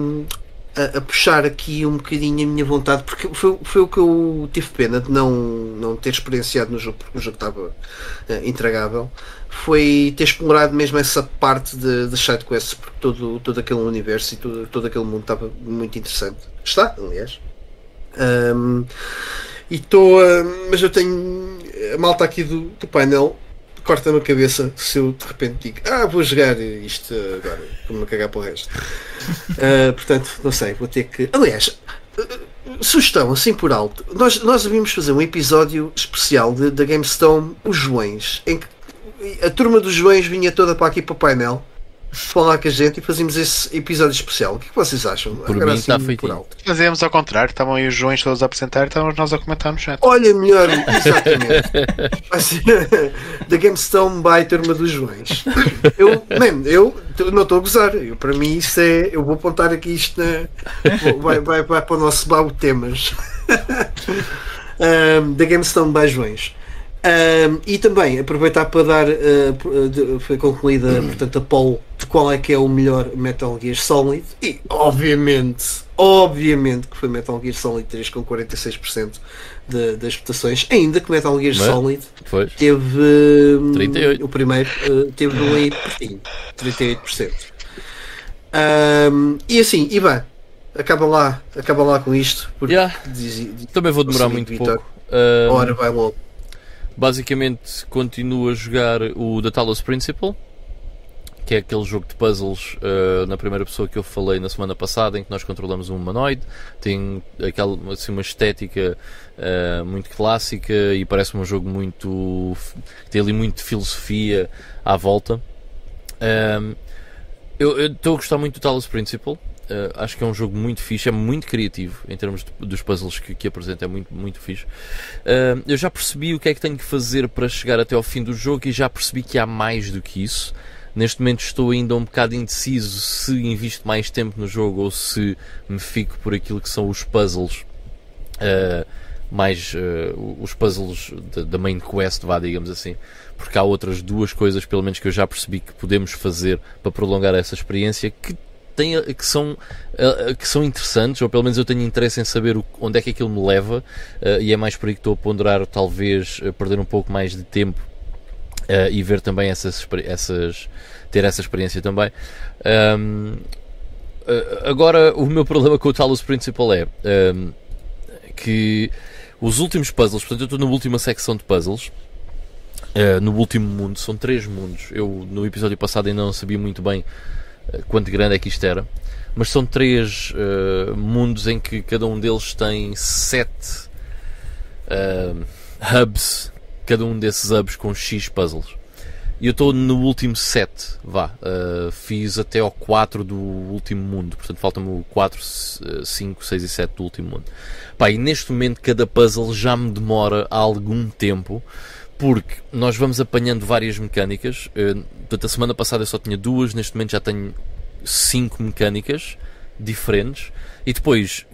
a, puxar aqui um bocadinho a minha vontade, porque foi, foi o que eu tive pena de não, não ter experienciado no jogo, porque o jogo estava uh, intragável. Foi ter explorado mesmo essa parte de, de sidequests, porque todo, todo aquele universo e todo, todo aquele mundo estava muito interessante. Está, aliás. Um, e estou a. Mas eu tenho. A malta aqui do, do painel corta-me a cabeça se eu de repente digo ah, vou jogar isto agora, vou-me cagar para o resto. uh, portanto, não sei, vou ter que. Aliás, uh, sugestão assim por alto, nós, nós devíamos fazer um episódio especial da GameStone, os Joões, em que a turma dos Joões vinha toda para aqui para o painel falar com a gente e fazemos esse episódio especial. O que, é que vocês acham? Por Agora, mim assim, está feito. Fazemos ao contrário, estavam aí os Joões todos a apresentar e estávamos nós a comentar no chat. Olha, melhor, exatamente. Vai ser da GameStone by Turma dos Joões. Eu, man, eu não estou a gozar. Eu, para mim, isso é. Eu vou apontar aqui isto na. Vai, vai, vai para o nosso baú de temas. um, da GameStone by Joões. Um, e também aproveitar para dar uh, foi concluída uhum. portanto a poll de qual é que é o melhor Metal Gear Solid e obviamente obviamente que foi Metal Gear Solid 3 com 46% de, das votações ainda que Metal Gear Mas, Solid pois. teve 38. o primeiro uh, teve um aí pertinho 38% um, e assim Ivan acaba lá acaba lá com isto porque yeah. diz, diz, também vou demorar muito pouco um, ora vai logo Basicamente continuo a jogar o The Talos Principle, que é aquele jogo de puzzles uh, na primeira pessoa que eu falei na semana passada, em que nós controlamos um humanoide, tem aquela, assim, uma estética uh, muito clássica e parece um jogo muito. tem ali muito filosofia à volta. Um, eu estou a gostar muito do Talos Principle. Uh, acho que é um jogo muito fixe, é muito criativo em termos de, dos puzzles que, que apresenta, é muito, muito fixe. Uh, eu já percebi o que é que tenho que fazer para chegar até ao fim do jogo e já percebi que há mais do que isso. Neste momento estou ainda um bocado indeciso se invisto mais tempo no jogo ou se me fico por aquilo que são os puzzles. Uh, mais os puzzles da main quest, vá, digamos assim, porque há outras duas coisas, pelo menos que eu já percebi que podemos fazer para prolongar essa experiência que têm, que, são, uh, que são interessantes, ou pelo menos eu tenho interesse em saber onde é que aquilo me leva, e é mais por aí que estou a ponderar, talvez, perder um pouco mais de tempo e ver também essas, essas. ter essa experiência também. Um, agora, o meu problema com o Talos Principal é um, que os últimos puzzles, portanto, eu estou na última secção de puzzles. Uh, no último mundo, são três mundos. Eu no episódio passado ainda não sabia muito bem quanto grande é que isto era. Mas são três uh, mundos em que cada um deles tem sete uh, hubs, cada um desses hubs com X puzzles. E eu estou no último set, vá. Uh, fiz até ao 4 do último mundo. Portanto, falta-me o 4, 5, 6 e 7 do último mundo. Pá, e neste momento cada puzzle já me demora algum tempo porque nós vamos apanhando várias mecânicas. Eh, portanto, a semana passada eu só tinha duas, neste momento já tenho cinco mecânicas diferentes. E depois,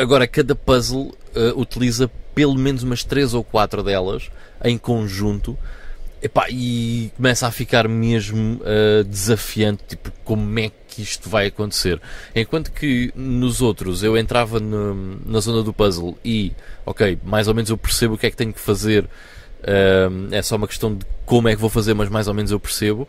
agora cada puzzle uh, utiliza pelo menos umas três ou quatro delas em conjunto. Epá, e começa a ficar mesmo uh, desafiante, tipo, como é que isto vai acontecer. Enquanto que nos outros eu entrava no, na zona do puzzle e, ok, mais ou menos eu percebo o que é que tenho que fazer é só uma questão de como é que vou fazer, mas mais ou menos eu percebo.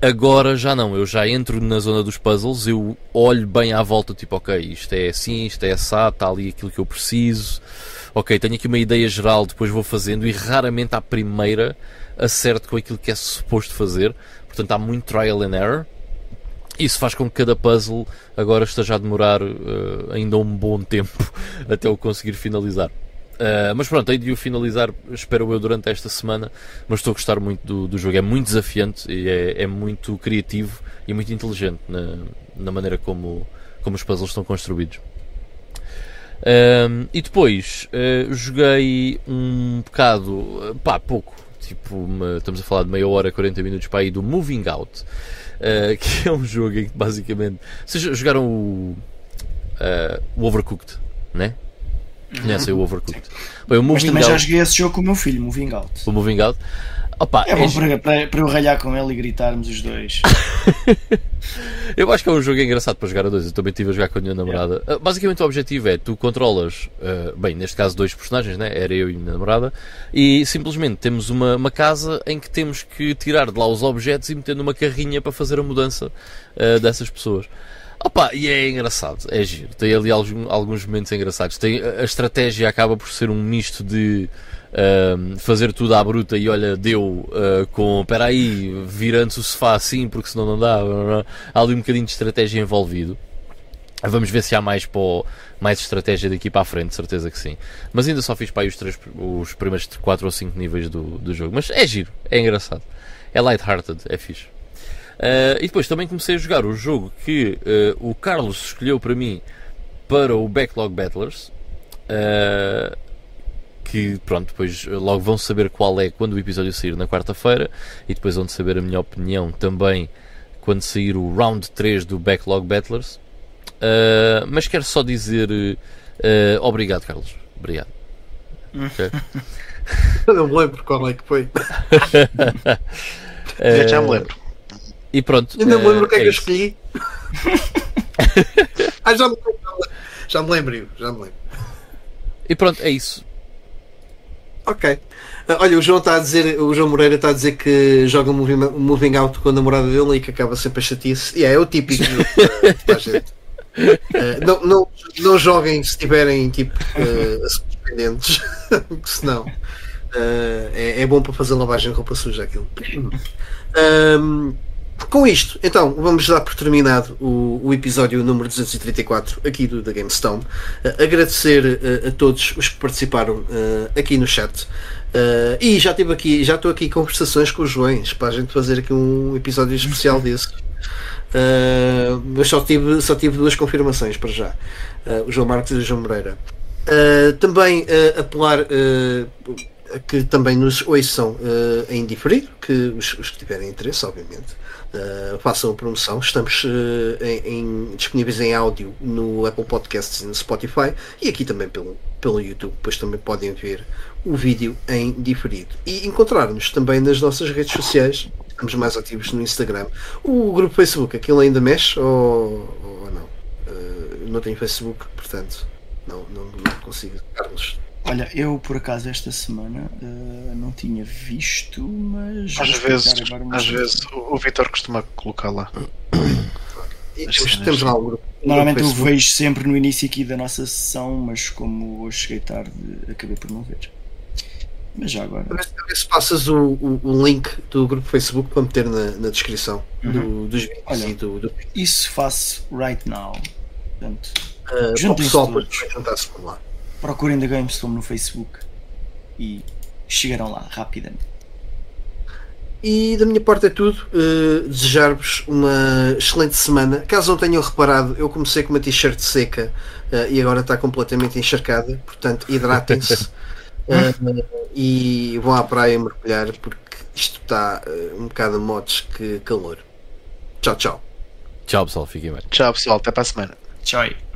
Agora já não, eu já entro na zona dos puzzles, eu olho bem à volta, tipo, ok, isto é assim, isto é assado, está ali aquilo que eu preciso, ok, tenho aqui uma ideia geral, depois vou fazendo e raramente à primeira acerto com aquilo que é suposto fazer, portanto há muito trial and error. Isso faz com que cada puzzle agora esteja a demorar uh, ainda um bom tempo até eu conseguir finalizar. Uh, mas pronto, hei de o finalizar, espero eu, durante esta semana. Mas estou a gostar muito do, do jogo. É muito desafiante e é, é muito criativo e muito inteligente na, na maneira como, como os puzzles estão construídos. Um, e depois uh, joguei um bocado, pá, pouco, tipo, uma, estamos a falar de meia hora, 40 minutos para aí do Moving Out, uh, que é um jogo em que basicamente. Vocês jogaram o, uh, o Overcooked, né? Conhecem o Overcooked? Bem, o Mas também Out, já joguei esse jogo com o meu filho, Moving Out. O Moving Out. Opa, é bom é... Para, para, para, eu ralhar com ele e gritarmos os dois. eu acho que é um jogo engraçado para jogar a dois. Eu também estive a jogar com a minha namorada. Yeah. Basicamente o objetivo é tu controlas, uh, bem, neste caso dois personagens, né? era eu e a minha namorada, e simplesmente temos uma, uma casa em que temos que tirar de lá os objetos e meter numa carrinha para fazer a mudança uh, dessas pessoas. Opa, e é engraçado, é giro. Tem ali alguns, momentos engraçados. Tem, a estratégia acaba por ser um misto de uh, fazer tudo à bruta e olha, deu uh, com, espera aí, virando-se o sofá assim porque senão não dá. Há ali um bocadinho de estratégia envolvido. Vamos ver se há mais, pô, mais estratégia daqui para a frente, certeza que sim. Mas ainda só fiz para aí os, três, os primeiros 4 ou 5 níveis do, do jogo. Mas é giro, é engraçado. É light-hearted, é fixe. Uh, e depois também comecei a jogar o jogo que uh, o Carlos escolheu para mim para o Backlog Battlers. Uh, que pronto, depois logo vão saber qual é quando o episódio sair na quarta-feira e depois vão saber a minha opinião também quando sair o round 3 do Backlog Battlers. Uh, mas quero só dizer uh, obrigado, Carlos. Obrigado. Okay. Eu não me lembro qual é que foi. já me lembro. E pronto. Eu não me lembro o que é, é que eu escolhi. ah, já me, já me lembro, já me lembro. E pronto, é isso. Ok. Ah, olha, o João está a dizer, o João Moreira está a dizer que joga um moving, moving out com a namorada dele e que acaba sempre a chatice. E yeah, é o típico da gente. Uh, não, não, não joguem se estiverem tipo uh, pendentes, senão uh, é, é bom para fazer lavagem de roupa suja aquilo. Um, com isto, então, vamos dar por terminado o, o episódio número 234 aqui do da GameStone. Uh, agradecer uh, a todos os que participaram uh, aqui no chat. e já tive aqui, já estou aqui em conversações com os Joões para a gente fazer aqui um episódio especial desse. mas só tive, só tive duas confirmações para já. o João Marcos e o João Moreira. também apelar que também nos ouçam uh, em diferido, que os, os, que tiverem interesse, obviamente, uh, façam a promoção. Estamos uh, em, em, disponíveis em áudio no Apple Podcasts e no Spotify e aqui também pelo, pelo YouTube, depois também podem ver o vídeo em diferido. E encontrar-nos também nas nossas redes sociais, estamos mais ativos no Instagram. O grupo Facebook, aquilo ainda mexe ou, ou não? não tenho Facebook, portanto não, não, não consigo. Carlos, Olha, eu por acaso esta semana uh, não tinha visto, mas. Às vezes, às vezes o, o Vitor costuma colocar lá. temos, temos lá grupo. Normalmente eu vejo sempre no início aqui da nossa sessão, mas como hoje cheguei tarde, acabei por não ver. Mas já agora. A ver se passas o, o, o, link do grupo Facebook para meter na, na descrição uhum. do, dos vídeos Olha, e do, do, Isso faço right now. Portanto, uh, o pessoal depois juntar-se por lá procurem da GameStorm no Facebook e chegarão lá rapidamente. E da minha parte é tudo. Uh, Desejar-vos uma excelente semana. Caso não tenham reparado, eu comecei com uma t-shirt seca uh, e agora está completamente encharcada. Portanto, hidratem-se uh, e vão à praia mergulhar porque isto está um bocado a modos que calor. Tchau, tchau. Tchau, pessoal. Fiquem bem. Tchau, pessoal. Até para a semana. Tchau.